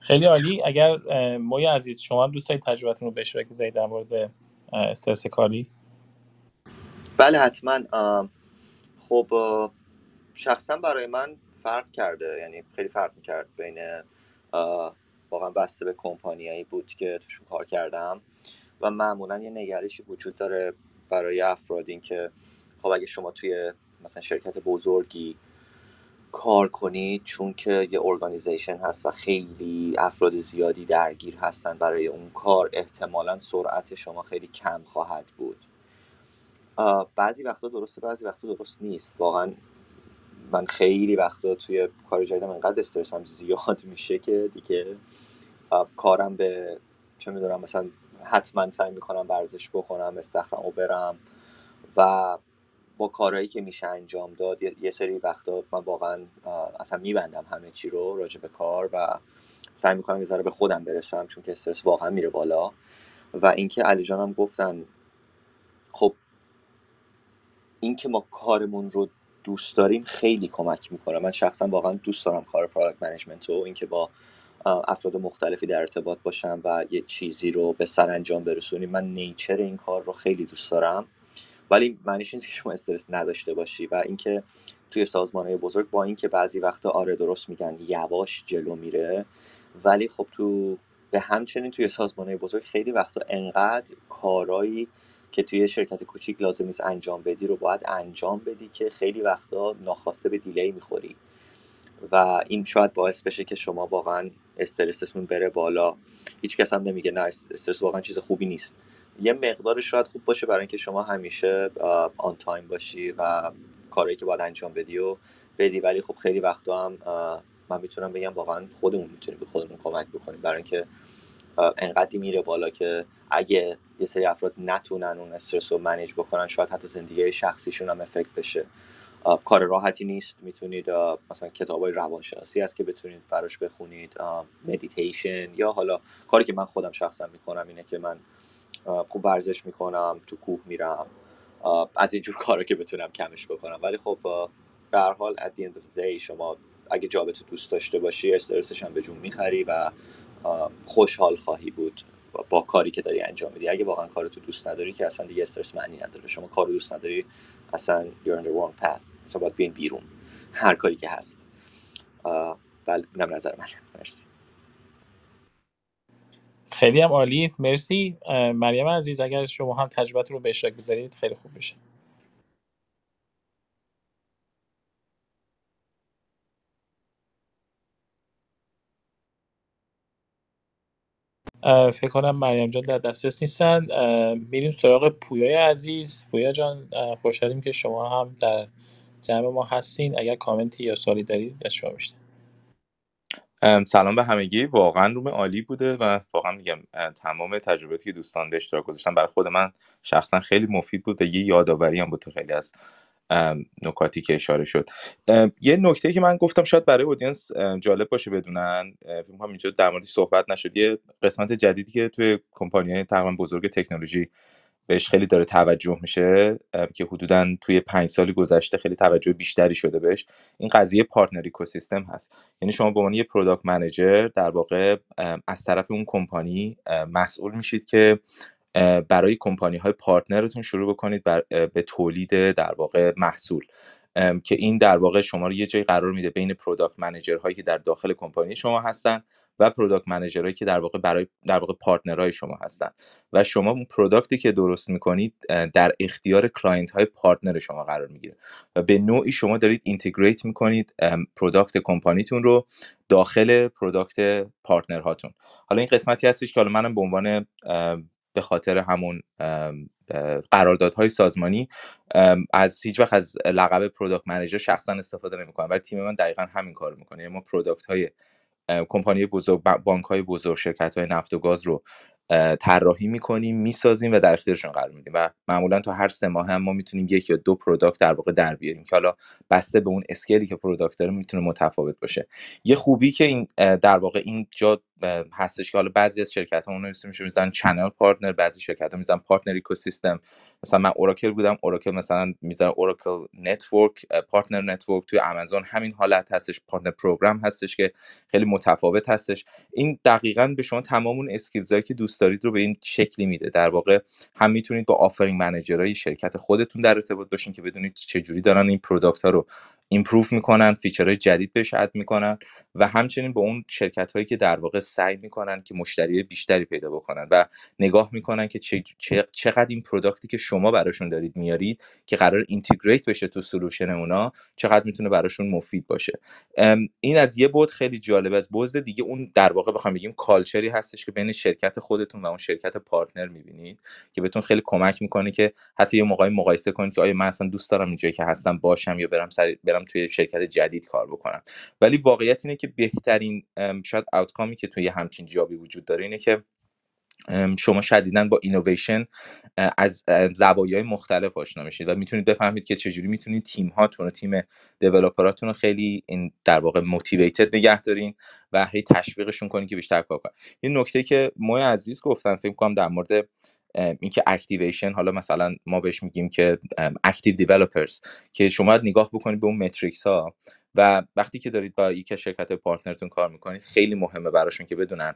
خیلی عالی. اگر موی عزیز شما دوست دارید تجربتون رو بشه بگذارید در مورد استرس کاری؟ بله حتما. خب شخصا برای من فرق کرده یعنی خیلی فرق می‌کرد بین واقعا بسته به کمپانیایی بود که توشون کار کردم و معمولا یه نگرشی وجود داره برای افراد این که خب اگه شما توی مثلا شرکت بزرگی کار کنید چون که یه ارگانیزیشن هست و خیلی افراد زیادی درگیر هستن برای اون کار احتمالا سرعت شما خیلی کم خواهد بود. بعضی وقتا درسته بعضی وقتا درست نیست. واقعا من خیلی وقتا توی کار جدیدم انقدر استرسم زیاد میشه که دیگه کارم به چه می‌دونم مثلا حتما سعی می‌کنم ورزش بکنم استخرم و برم و با کارهایی که میشه انجام داد یه سری وقتا من واقعا اصلا میبندم همه چی رو راجع به کار و سعی می‌کنم یه ذره به خودم برسم چون که استرس واقعا میره بالا. و اینکه علی جانم گفتن خب اینکه ما کارمون رو دوست داریم خیلی کمک می‌کنه. من شخصا واقعا دوست دارم کار product management و اینکه با افراد مختلفی در ارتباط باشم و یه چیزی رو به سرانجام برسونیم. من nature این کار رو خیلی دوست دارم. ولی معنیش نیست که شما استرس نداشته باشی و اینکه توی سازمان بزرگ با اینکه بعضی وقتا آره درست میگن یواش جلو میره. ولی خب تو به همچنین توی سازمان بزرگ خیلی وقتا انقدر کارایی که توی شرکت کوچیک لازم نیست انجام بدی رو باید انجام بدی که خیلی وقتا ناخواسته به delay می‌خوری. و این شاید باعث بشه که شما واقعا استرستون بره بالا. هیچ کس هم نمیگه نه استرس واقعا چیز خوبی نیست. یه مقدار شاید خوب باشه برای اینکه شما همیشه on time باشی و کارهایی که باید انجام بدی و بدی. ولی خب خیلی وقتا هم من می‌تونم بگم واقعا خودمون می‌تونیم به خودمون کمک بکنیم برای اینکه انقدری میره بالا که اگه یه سری افراد نتونن اون استرس رو manage بکنن شاید حتی زندگی شخصیشون هم affect بشه. کار راحتی نیست. می‌تونید مثلا کتاب های روانشناسی هست که بتونید براش بخونید مدیتیشن یا حالا کاری که من خودم شخصا می‌کنم اینه که من خوب ورزش می‌کنم تو کوه میرم. از اینجور کارا که بتونم کمش بکنم. ولی خب به هر حال at the end of the شما اگه جابتو دوست داشته باشی استرسش هم به جون می‌خری و خوشحال خواهی بود با کاری که داری انجام میدی. اگه واقعا کارتو دوست نداری که اصلا دیگه استرس معنی نداره. شما کار دوست نداری اصلا you're in the wrong path. اصلا باید بیاین بیرون. هر کاری که هست. بله اینم نظر من مرسی. خیلی هم عالی. مرسی. مریم عزیز اگر شما هم تجربت رو به اشتراک بذارید خیلی خوب میشه. فکر کنم مریم جان در دسترس نیستن. میریم سراغ پویای عزیز. پویا جان خوشحالیم که شما هم در جمع ما هستین. اگر کامنتی یا سوالی دارید از شما میشته سلام به همگی. واقعا روم عالی بوده و واقعا میگم تمام تجرباتی که دوستان به اشتراک گذاشتن برای خود من شخصا خیلی مفید بود و یه یادآوری هم بود تو خیلی از نکاتی که اشاره شد. یه نکته که من گفتم شاید برای اودینس جالب باشه بدونن فکر کنم اینجا در موردش صحبت نشد. یه قسمت جدیدی که توی کمپانی تقریبا بزرگ تکنولوژی بهش خیلی داره توجه میشه که حدودا توی پنج سال گذشته خیلی توجه بیشتری شده بهش این قضیه partner ecosystem هست. یعنی شما به عنوان یه product manager در واقع از طرف اون کمپانی مسئول میشید که برای کمپانی های partner تون شروع بکنید بر به تولید در واقع محصول. که این در واقع شما رو یه جایی قرار میده بین product manager هایی که در داخل کمپانی شما هستن و product manager هایی که در واقع برای در واقع partner های شما هستن. و شما اون product ی که درست می‌کنید در اختیار client های partner شما قرار می‌گیره. و به نوعی شما دارید integrate می‌کنید product کمپانیتون رو داخل product partner هاتون حالا این قسمتی هستش که حالا منم به عنوان به خاطر همون قراردادهای سازمانی از هیچ وقت از لقب product manager شخصا استفاده نمی‌کنم. ولی تیم من دقیقا همین کار می‌کنه. یعنی ما product های کمپانی بزرگ بانک های بزرگ شرکت های نفت و گاز رو طراحی می‌کنیم می‌سازیم و در اختیارشون قرار میدیم و معمولا تا هر سه ماه هم ما می‌تونیم یک یا دو product در واقع در بیاریم که حالا بسته به اون scale ی که product داره می‌تونه متفاوت باشه. یه خوبی که این در واقع اینجا هستش که حالا بعضی از شرکت ها اون اسمش می‌ذارن channel partner بعضی شرکت ها می‌ذارن partner ecosystem مثلا من Oracle بودم Oracle مثلا می‌ذارن Oracle network partner network توی آمازون همین حالت هستش partner program هستش که خیلی متفاوت هستش. این دقیقا به شما تمام اون skills ایی که دوست دارید رو به این شکلی میده. در واقع هم می‌تونید با offering manager ای شرکت خودتون در ارتباط باشین که بدونید چه دارن این product ها رو improve می‌کنن feature های جدید بهش add می‌کنن و همچنین با اون شرکت هایی که در واقع سعی می‌کنن که مشتری بیشتری پیدا بکنن و نگاه می‌کنن که چقدر این product ی که شما براشون دارید میارید که قرار integrate بشه تو solution اونا چقدر می‌تونه براشون مفید باشه. این از یه بعد خیلی جالب از بعد دیگه اون در واقع بخوام بگیم culture ی هستش که بین شرکت خودتون و اون شرکت partner می‌بینید که بهتون خیلی کمک می‌کنه که حتی یه موقعی مقایسه کنید که آیا من اصلا دوست دارم اینجایی که هستم باشم یا برم سر توی شرکت جدید کار بکنم. ولی واقعیت اینه که بهترین شاید outcome ی که توی همچین job ی وجود داره اینه که شما شدیدا با اینویشن از زوایای مختلف آشنا میشید و می‌تونید بفهمید که چجوری می‌تونید تیم هاتون و تیم developer اتون رو خیلی این در واقع motivated نگه دارین و هی تشویقشون کنین که بیشتر کار کنن. این نکته که موی عزیز گفتن فکر کنم در مورد اینکه activation حالا مثلا ما بهش میگیم که active developers که شما باید نگاه بکنید به اون metrics ها و وقتی که دارید با یک شرکت partner تون کار می‌کنید خیلی مهمه براشون که بدونن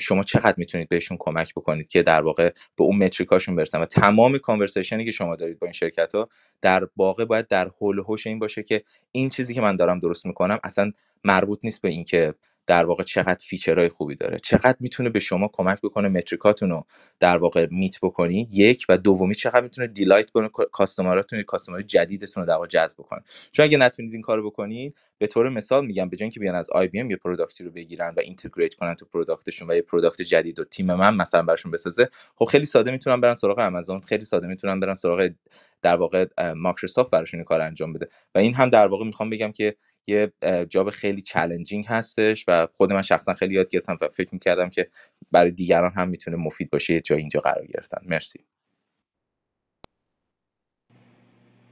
شما چقدر می‌تونید بهشون کمک بکنید که در واقع به اون metric اشون برسن. و تمام conversation ی که شما دارید با این شرکت ها در واقع باید در حول و حوش این باشه که این چیزی که من دارم درست می‌کنم اصلا مربوط نیست به اینکه در واقع چقدر feature های خوبی داره. چقدر می‌تونه به شما کمک بکنه metric اتون رو در واقع meet بکنی؟ یک و دومی چقدر می‌تونه delight کنه customer اتون customer جدیدتون رو در واقع جذب بکنه؟ چون اگه نتونید این کارو بکنید به طور مثال میگم به که بیان از IBM یه product ی رو بگیرن و integrate کنن تو product شون و یه product جدید و تیم من مثلا براشون بسازه خب خیلی ساده می‌تونن برن سراغ آمازون خیلی ساده می‌تونن برن سراغ در واقع مایکروسافت براشون کار انجام بده. و این هم در واقع می‌خوام بگم که یه جاب خیلی چالنجینگ هستش و خود من شخصا خیلی یاد گرفتم و فکر می‌کردم که برای دیگران هم می‌تونه مفید باشه جای اینجا قرار گرفتن. مرسی.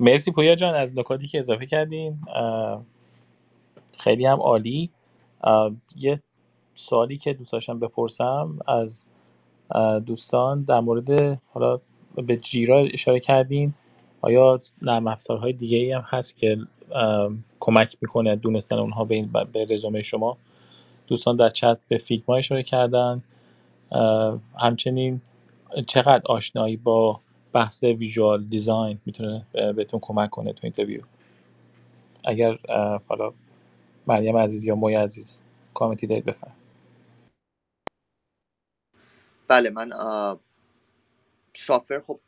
مرسی پویا جان از نکاتی که اضافه کردین. خیلی هم عالی. یه سوالی که دوست داشتم بپرسم از دوستان در مورد حالا به Jira اشاره کردین. آیا نرم افزارهای دیگه ای هم هست که کمک می‌کنه دونستن اونها به, به رزومه شما. دوستان در چت به Figma اشاره کردن. همچنین چقدر آشنایی با بحث visual design می‌تونه بهتون کمک کنه تو interview. اگر حالا مریم عزیز یا موی عزیز کامنتی دارید بفرم بله من software خب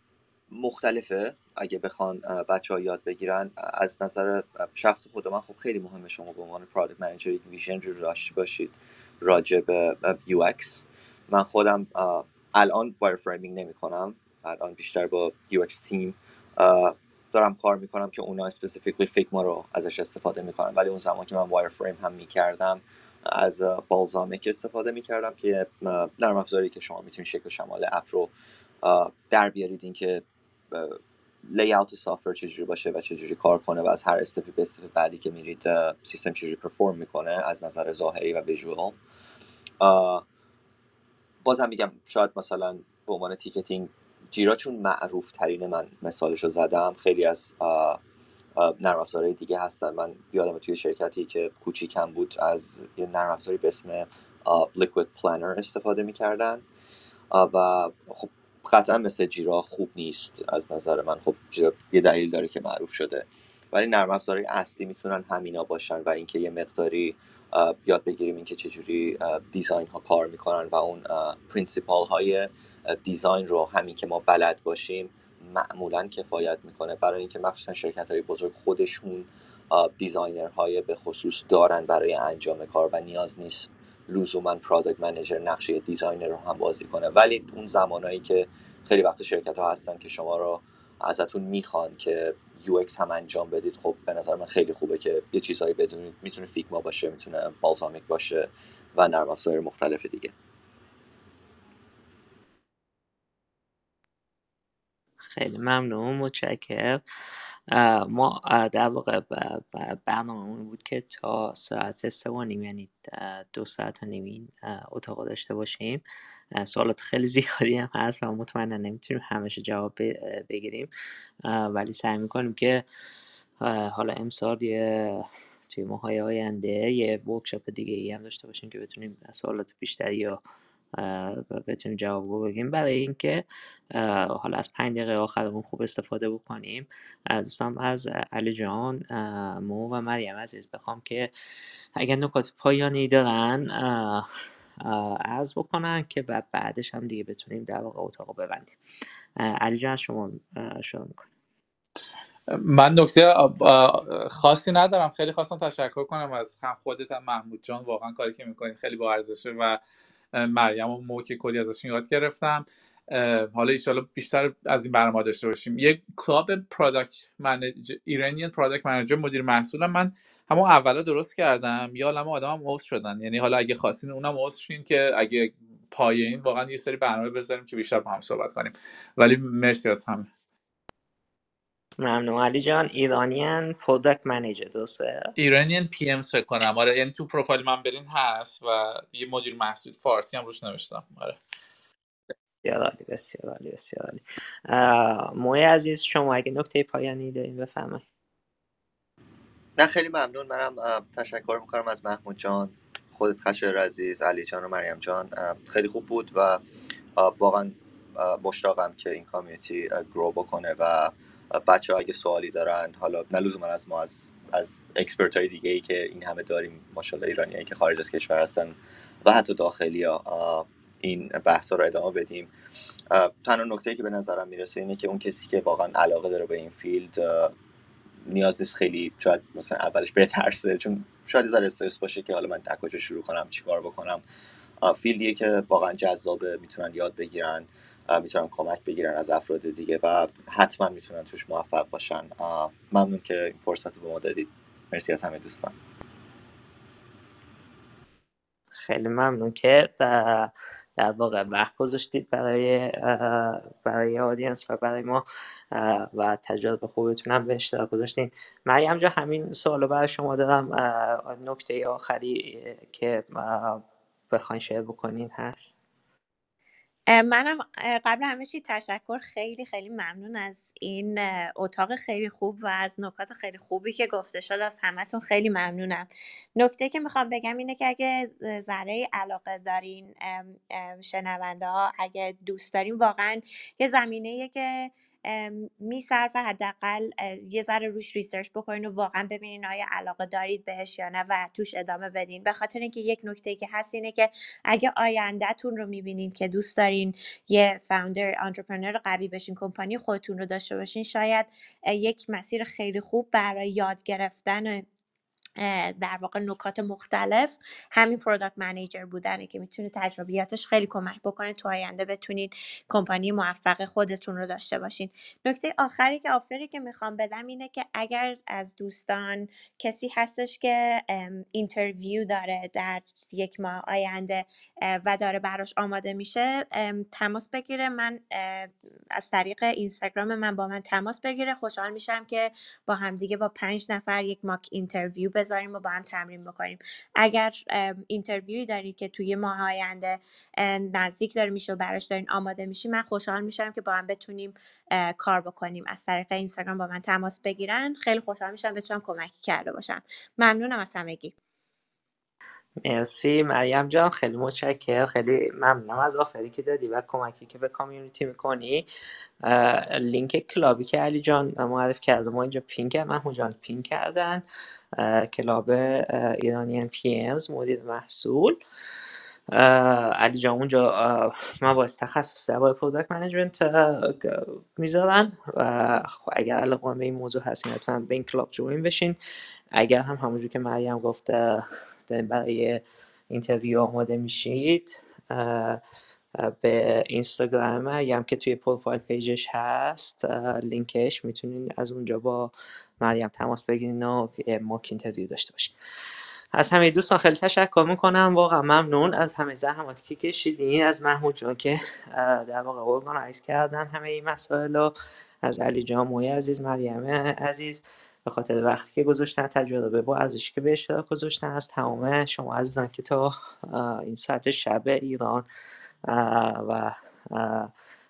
مختلفه. اگه بخوان بچه ها یاد بگیرن از نظر شخص خود من خب خیلی مهمه شما به عنوان product manager یک vision رو داشته باشید راجع به UX من خودم الان wireframing نمی کنم الان بیشتر با UX team دارم کار می‌کنم که اونا specifically Figma رو ازش استفاده می‌کنن. ولی اون زمان که من wireframe هم می‌کردم از Balsamiq استفاده می‌کردم که نرم افزاری که شما می‌تونید شکل شمایل app رو در بیارید. اینکه layout software چجوری باشه و چجوری کار کنه و از هر step ی به step بعدی که میرید سیستم چجوری perform می‌کنه از نظر ظاهری و visual بازم میگم شاید مثلا به عنوان ticketing Jira چون معروف ترین من مثالش رو زدم خیلی از نرم دیگه هستن. من یادم توی شرکتی که کوچیکم بود از یه نرم افزاری به اسم LiquidPlanner استفاده می‌کردن. و خب قطعا مثل Jira خوب نیست از نظر من. خب Jira یه دلیل داره که معروف شده. ولی نرم افزارهای اصلی می‌تونن همینا باشن و اینکه یه مقداری یاد بگیریم اینکه چجوری design ها کار می‌کنن و اون principle های design رو همین که ما بلد باشیم معمولا کفایت می‌کنه. برای اینکه مخصوصا شرکت های بزرگ خودشون designer های به خصوص دارن برای انجام کار و نیاز نیست لزوما product manager نقشه designer رو هم بازی کنه. ولی اون زمانایی که خیلی وقت شرکت ها هستن که شما رو ازتون می‌خوان که UX هم انجام بدید خب به نظر من خیلی خوبه که یه چیزهایی بدونید. می‌تونه Figma باشه می‌تونه Balsamiq باشه و نرم افزار مختلف دیگه. خیلی ممنون متشکر ما در واقع برنامه بود که تا ساعت سه و نیم یعنی دو ساعت و نیم اتاق داشته باشیم. سوالات خیلی زیادی هم هست و مطمئنا نمی‌تونیم همش جواب بگیریم. ولی سعی می‌کنیم که حالا امسال یه توی ماهای آینده یه ورکشاپ دیگه ای هم داشته باشیم که بتونیم سوالات بیشتری یا بتونیم جوابگو بگیم. برای اینکه حالا از پنج دقیقه آخرمون خوب استفاده بکنیم دوستان از علی جان مو و مریم عزیز بخوام که اگر نکات پایانی دارن عرض بکنن که بعدش هم دیگه بتونیم در واقع اتاق ببندیم. علی جان از شما شروع می‌کنیم من نکته خاصی ندارم. خیلی خواستم تشکر کنم از هم خودت هم محمود جان. واقعا کاری که می‌کنید خیلی با ارزشه و مریم و مو که کلی ازشون یاد گرفتم. حالا ایشالا بیشتر از این برنامه داشته باشیم. یک club product manager ایرانیان product manager مدیر محصولم من همون اولا درست کردم. یا آدم آدمم عضو شدن. یعنی حالا اگه خواستین اونم عضو شین که اگه پایه این واقعا یه سری برنامه بذاریم که بیشتر با هم صحبت کنیم. ولی مرسی از همه. ممنون. علی جان ایرانیان product manager درسته؟ ایرانیان PM فکر کنم. آره یعنی تو پروفایل من برین هست و یه مدیر محصول فارسی هم روش نوشتم. آره. بسیار عالی بسیار عالی بسیار عالی. موی عزیز شما اگه نکته پایانی دارین بفرمایید. نه خیلی ممنون. منم تشکر می‌کنم از محمود جان خودت خشر عزیز علی جان و مریم جان. خیلی خوب بود و واقعا مشتاقم که این community grow بکنه و بچه ها اگه سوالی دارن حالا نه لزوما از ما از از expert های دیگه ای که این همه داریم ماشاءالله ایرانی که خارج از کشور هستن و حتی داخلی ها این بحث رو ادامه بدیم. تنها نکته که به نظرم می‌رسه اینه که اون کسی که واقعا علاقه داره به این field نیاز نیست خیلی شاید مثلا اولش بترسه چون شاید ذره استرس باشه که حالا من کجا شروع کنم چیکار بکنم. فیلدیه که واقعا جذابه می‌تونن یاد بگیرن. می‌تونن کمک بگیرن از افراد دیگه و حتما می‌تونن توش موفق باشن. ممنون که این فرصت رو به ما دادید. مرسی از همه دوستان. خیلی ممنون که در, در واقع وقت گذاشتید برای برای آدینس و برای ما و تجربه خوبتون هم به اشتراک گذاشتین. مریم جا همین سوالو برای شما دارم. نکته آخری که بخواین شیر بکنین هست؟ منم قبل همه چی تشکر. خیلی خیلی ممنون از این اتاق خیلی خوب و از نکات خیلی خوبی که گفته شد. از همتون خیلی ممنونم. نکته که می‌خوام بگم اینه که اگه ذره علاقه دارین شنونده ها اگه دوست دارین واقعا یه زمینه که میصرفه حداقل یه ذره روش research بکنین و واقعا ببینین آیا علاقه دارید بهش یا نه و توش ادامه بدین. به خاطر اینکه یک نکته که هست اینه که اگه آیندهتون رو می‌بینین که دوست دارین یه founder entrepreneur قوی بشین کمپانی خودتون رو داشته باشین شاید یک مسیر خیلی خوب برای یاد گرفتن در واقع نکات مختلف. همین product manager بودنه که می‌تونه تجربیاتش خیلی کمک بکنه تو آینده بتونید کمپانی موفق خودتون رو داشته باشین. نکته آخری که offer ی که می‌خوام بدم اینه که اگر از دوستان کسی هستش که interview داره در یک ماه آینده و داره براش آماده میشه تماس بگیره. من از طریق اینستاگرام من با من تماس بگیره. خوشحال میشم که با همدیگه با پنج نفر یک mock interview بذاریم و با هم تمرین بکنیم. اگر interview ی داری که توی ماه آینده نزدیک داره میشه و براش دارین آماده میشی من خوشحال میشم که با هم بتونیم کار بکنیم. از طریق اینستاگرام با من تماس بگیرن. خیلی خوشحال میشم بتونم کمکی کرده باشم. ممنونم از همگی. مرسی. مریم جان خیلی متشکر خیلی ممنونم از offer ی که دادی و کمکی که به community می‌کنی. لینک club ی که علی جان معرف کرده. ما اینجا pin کرد من جان pin کردن. club ایرانیان PMs مدیر محصول. علی جان اونجا مباحث تخصص درباره product management می‌ذارن و خب اگر علاقه به این موضوع هستین حتما به این club join بشین. اگر هم همونجور که مریم گفت برای interview آماده میشید به اینستاگرام هم که توی پروفایل page ش هست لینکش می‌تونین از اونجا با مریم تماس بگیرین و mock interview داشته باشین. از همه دوستان خیلی تشکر می‌کنم. واقعا ممنون از همه زحماتی که کشیدین. از محمود جان که در واقع organize کردن همه این مسائل رو. از علی جان موی عزیز مریم عزیز. به خاطر وقتی که گذاشتن تجربه با ارزش که به اشتراک گذاشتن از تمام شما عزیزان که تا این ساعت شب ایران و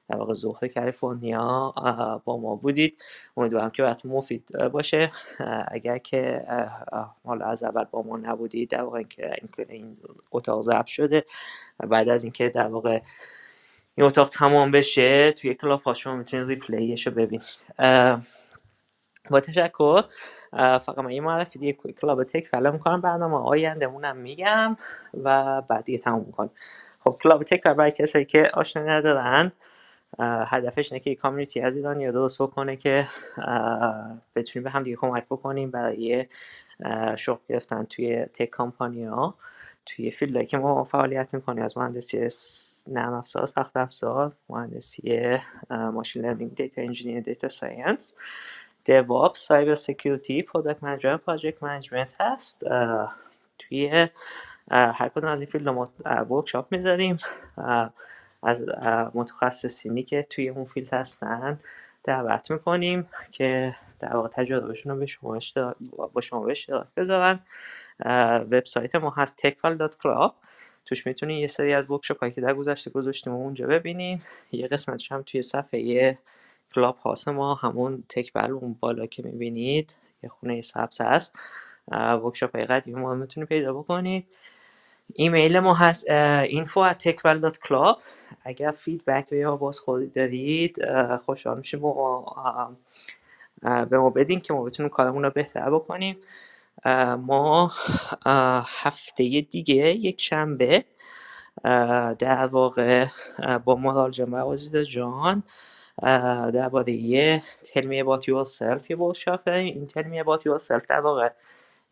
در واقع ظهر کالیفرنیا با ما بودید. امیدوارم که براتون مفید باشه. اگر که حالا از اول با ما نبودید در واقع این اتاق ضبط شده بعد از اینکه در واقع این اتاق تمام بشه توی Clubhouse شما می‌تونید replay ش رو ببینید. با تشکر. فقط من یه معرفی دیگه club تک فعلا می‌کنم. برنامه آیندهمونم میگم و بعد دیگه تموم می‌کنم خب club tech برای کسایی که آشنا ندارن هدفش اینه که community از ایران یا درست بکنه که بتونیم به هم دیگه کمک بکنیم برای شغل گرفتن توی tech company ها توی field که ما فعالیت می‌کنیم از مهندسی نرم افزار سخت افزار مهندسی machine learning data engineer data science DevOps cyber security product manager project management هست. توی هر کدوم از این field ما workshop می‌ذاریم. از متخصصینی که توی اون field هستن. دعوت می‌کنیم که در واقع تجربهشون رو به شما با شما به اشتراک بذارن. وبسایت ما هست techfile.club توش می‌تونین یه سری از workshop هایی که در گذشته گذاشتیم اونجا ببینین. یه قسمتش هم توی صفحه Clubhouse ما همون تکبل اون بالا که می‌بینید یه خونه سبز هست. workshop های قدیمی ما می‌تونید پیدا بکنید. ایمیل ما هست info at techwell.club اگر feedback یا بازخوری دارید خوشحال میشیم ما به ما بدین که ما بتونیم کارمون رو بهتر بکنیم. ما هفته دیگه یک شنبه در واقع با مارال جان و جان درباره یه tell me about yourself یه workshop داریم این tell me about yourself در واقع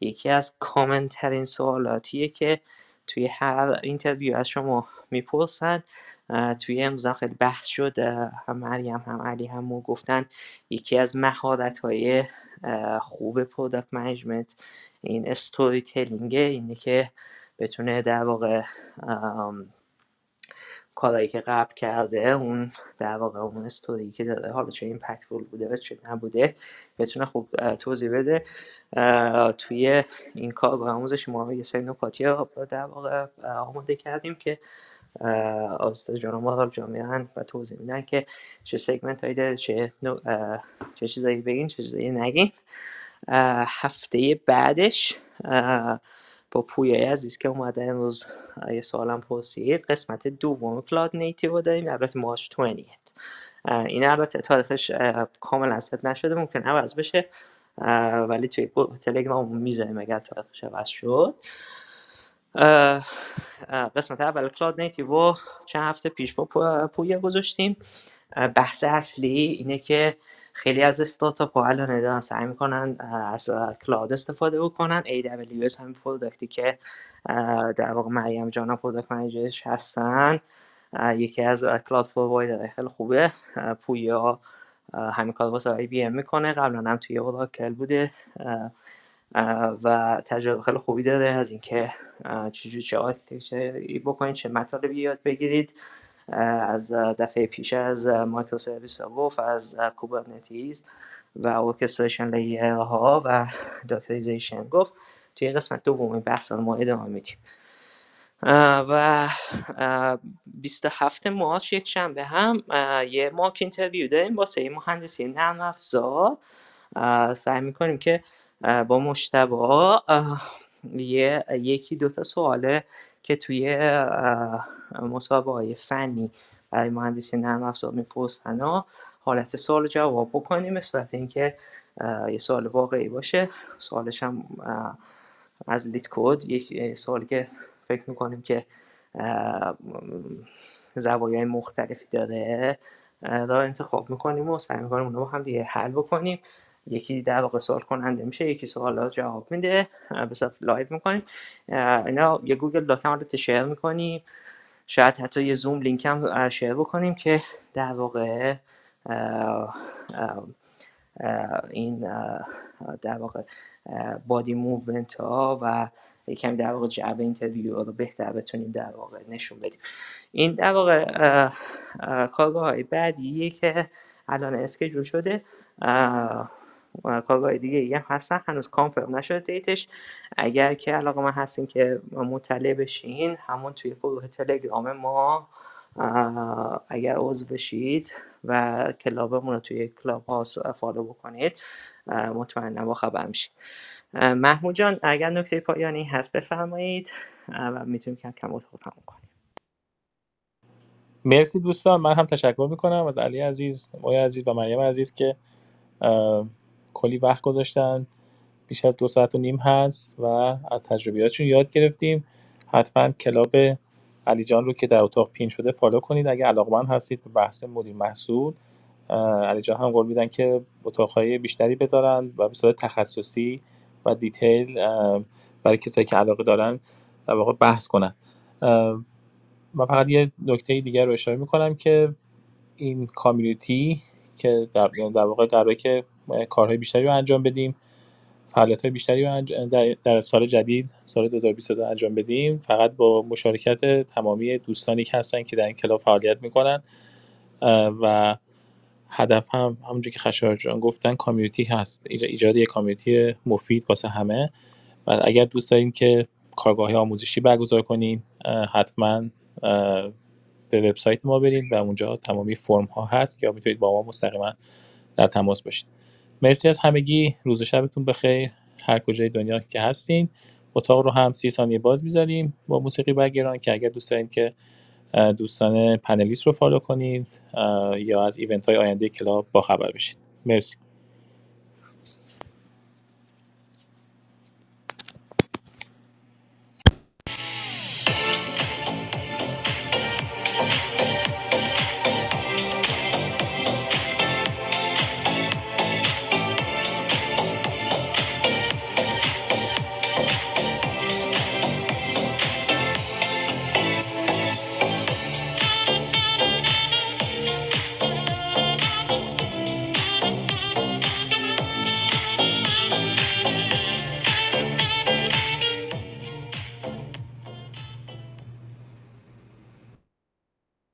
یکی از common ترین سوالاتیه که توی هر interview از شما می‌پرسن توی امروز خیلی بحث شد هم مریم هم علی هم گفتن یکی از مهارت های خوب product management این storytelling ـه اینه که بتونه در واقع کارهایی که قبل کرده اون در واقع اون استوری که داره حالا چه ایمپکتفول بوده و چه نبوده بتونه خوب توضیح بده. توی این کار آموزش ما یه سری نکاتی در واقع آماده کردیم که از جان ما جامعه و توضیح میدن که چه سگمنت هایی داره چه, چه چیزایی بگین چه چیزایی نگین. هفته بعدش با پویای عزیز که اومده امروز یه سوالم پرسید. قسمت دوم cloud native رو داریم البته March 20 این البته تاریخش کاملا ست نشده ممکن عوض بشه. ولی توی تلگرام می‌زنیم اگر تاریخش عوض شد. قسمت اول cloud native چند هفته پیش با پویا گذاشتیم. بحث اصلی اینه که خیلی از استارتاپ ها الان دارن سعی می‌کنن از cloud استفاده بکنن. AWS همین product ی که در واقع مریم جان product manager ش هستن. یکی از cloud provider خیلی خوبه. پویا همین کار واسه IBM می‌کنه. قبلا هم توی Oracle بوده. و تجربه خیلی خوبی داره از اینکه چجوری چه architecture ی بکنید چه مطالبی یاد بگیرید. از دفعه پیش از microservice گفت از Kubernetes و orchestration layer ها و dockerization گفت توی قسمت دوم بحث ما ادامه میدیم. و 27 March یک شنبه هم یه mock interview داریم با سری مهندسی نرم افزار. سعی می‌کنیم که با مشتبه یه یکی دوتا سواله که توی مصاحبه های فنی برای مهندسی نرم افزار می‌پرسن و حالت سوال جواب بکنیم مثل اینکه یه سوال واقعی باشه. سوالش هم از LeetCode یک سوالی که فکر می‌کنیم که زوایای مختلفی داره را انتخاب می‌کنیم و سعی می‌کنیم اونو با هم دیگه حل بکنیم. یکی در واقع سوال کننده میشه یکی سوال جواب میده به صورت live می‌کنیم. اینا یه Google Doc هم share می‌کنیم. شاید حتی یه Zoom link هم share بکنیم که در واقع این در واقع body movement ها و یکم در واقع جو interview رو بهتر بتونیم در واقع نشون بدیم. این در واقع کارگاه های بعدیه که الان schedule شده. کارگاه دیگه هم هستن. هنوز confirm نشده date ش. اگر که علاقه‌مند هستین که مطلع بشین همون توی گروه تلگرام ما اگر عضو بشید و کلابمون رو توی Clubhouse follow بکنید مطمئنا با خبر میشید محمود جان اگر نکته پایانی هست بفرمایید و می‌تونیم کم کم اتاق تموم کنیم. مرسی دوستان. من هم تشکر می‌کنم از علی عزیز موی عزیز و مریم عزیز که کلی وقت گذاشتن. بیش از دو ساعت و نیم هست و از تجربیاتشون یاد گرفتیم. حتما کلاب علی جان رو که در اتاق pin شده follow کنید. اگه علاقمند هستید به بحث مدیر محصول علی جان هم قول میدن که اتاقهای بیشتری بذارن و به صورت تخصصی و detail برای کسایی که علاقه دارن در واقع بحث کنن. من فقط یه نکته دیگر رو اشاره می‌کنم که این کامیونیتی که در, در واقع قراره که کارهای بیشتری رو انجام بدیم. فعالیت های بیشتری رو در, در سال جدید سال 2022 انجام بدیم. فقط با مشارکت تمامی دوستانی که هستن که در این کلاب فعالیت می‌کنن. و هدف هم همونجور که خشایار جان گفتن کامیونیتی هست. ایجاد یک کامیونیتی مفید واسه همه. و اگر دوست دارین که کارگاه آموزشی برگزار کنین حتما به وبسایت ما برید و اونجا تمامی فرم ها هست یا می‌تونید با ما مستقیما در تماس باشید مرسی از همگی. روز شبتون بخیر. هر کجای دنیا که هستین. اتاق رو هم سی ثانیه باز می‌ذاریم. با موسیقی background که اگر دوست دارین که دوستان panelist رو follow کنید یا از event های آینده کلاب با خبر بشید مرسی.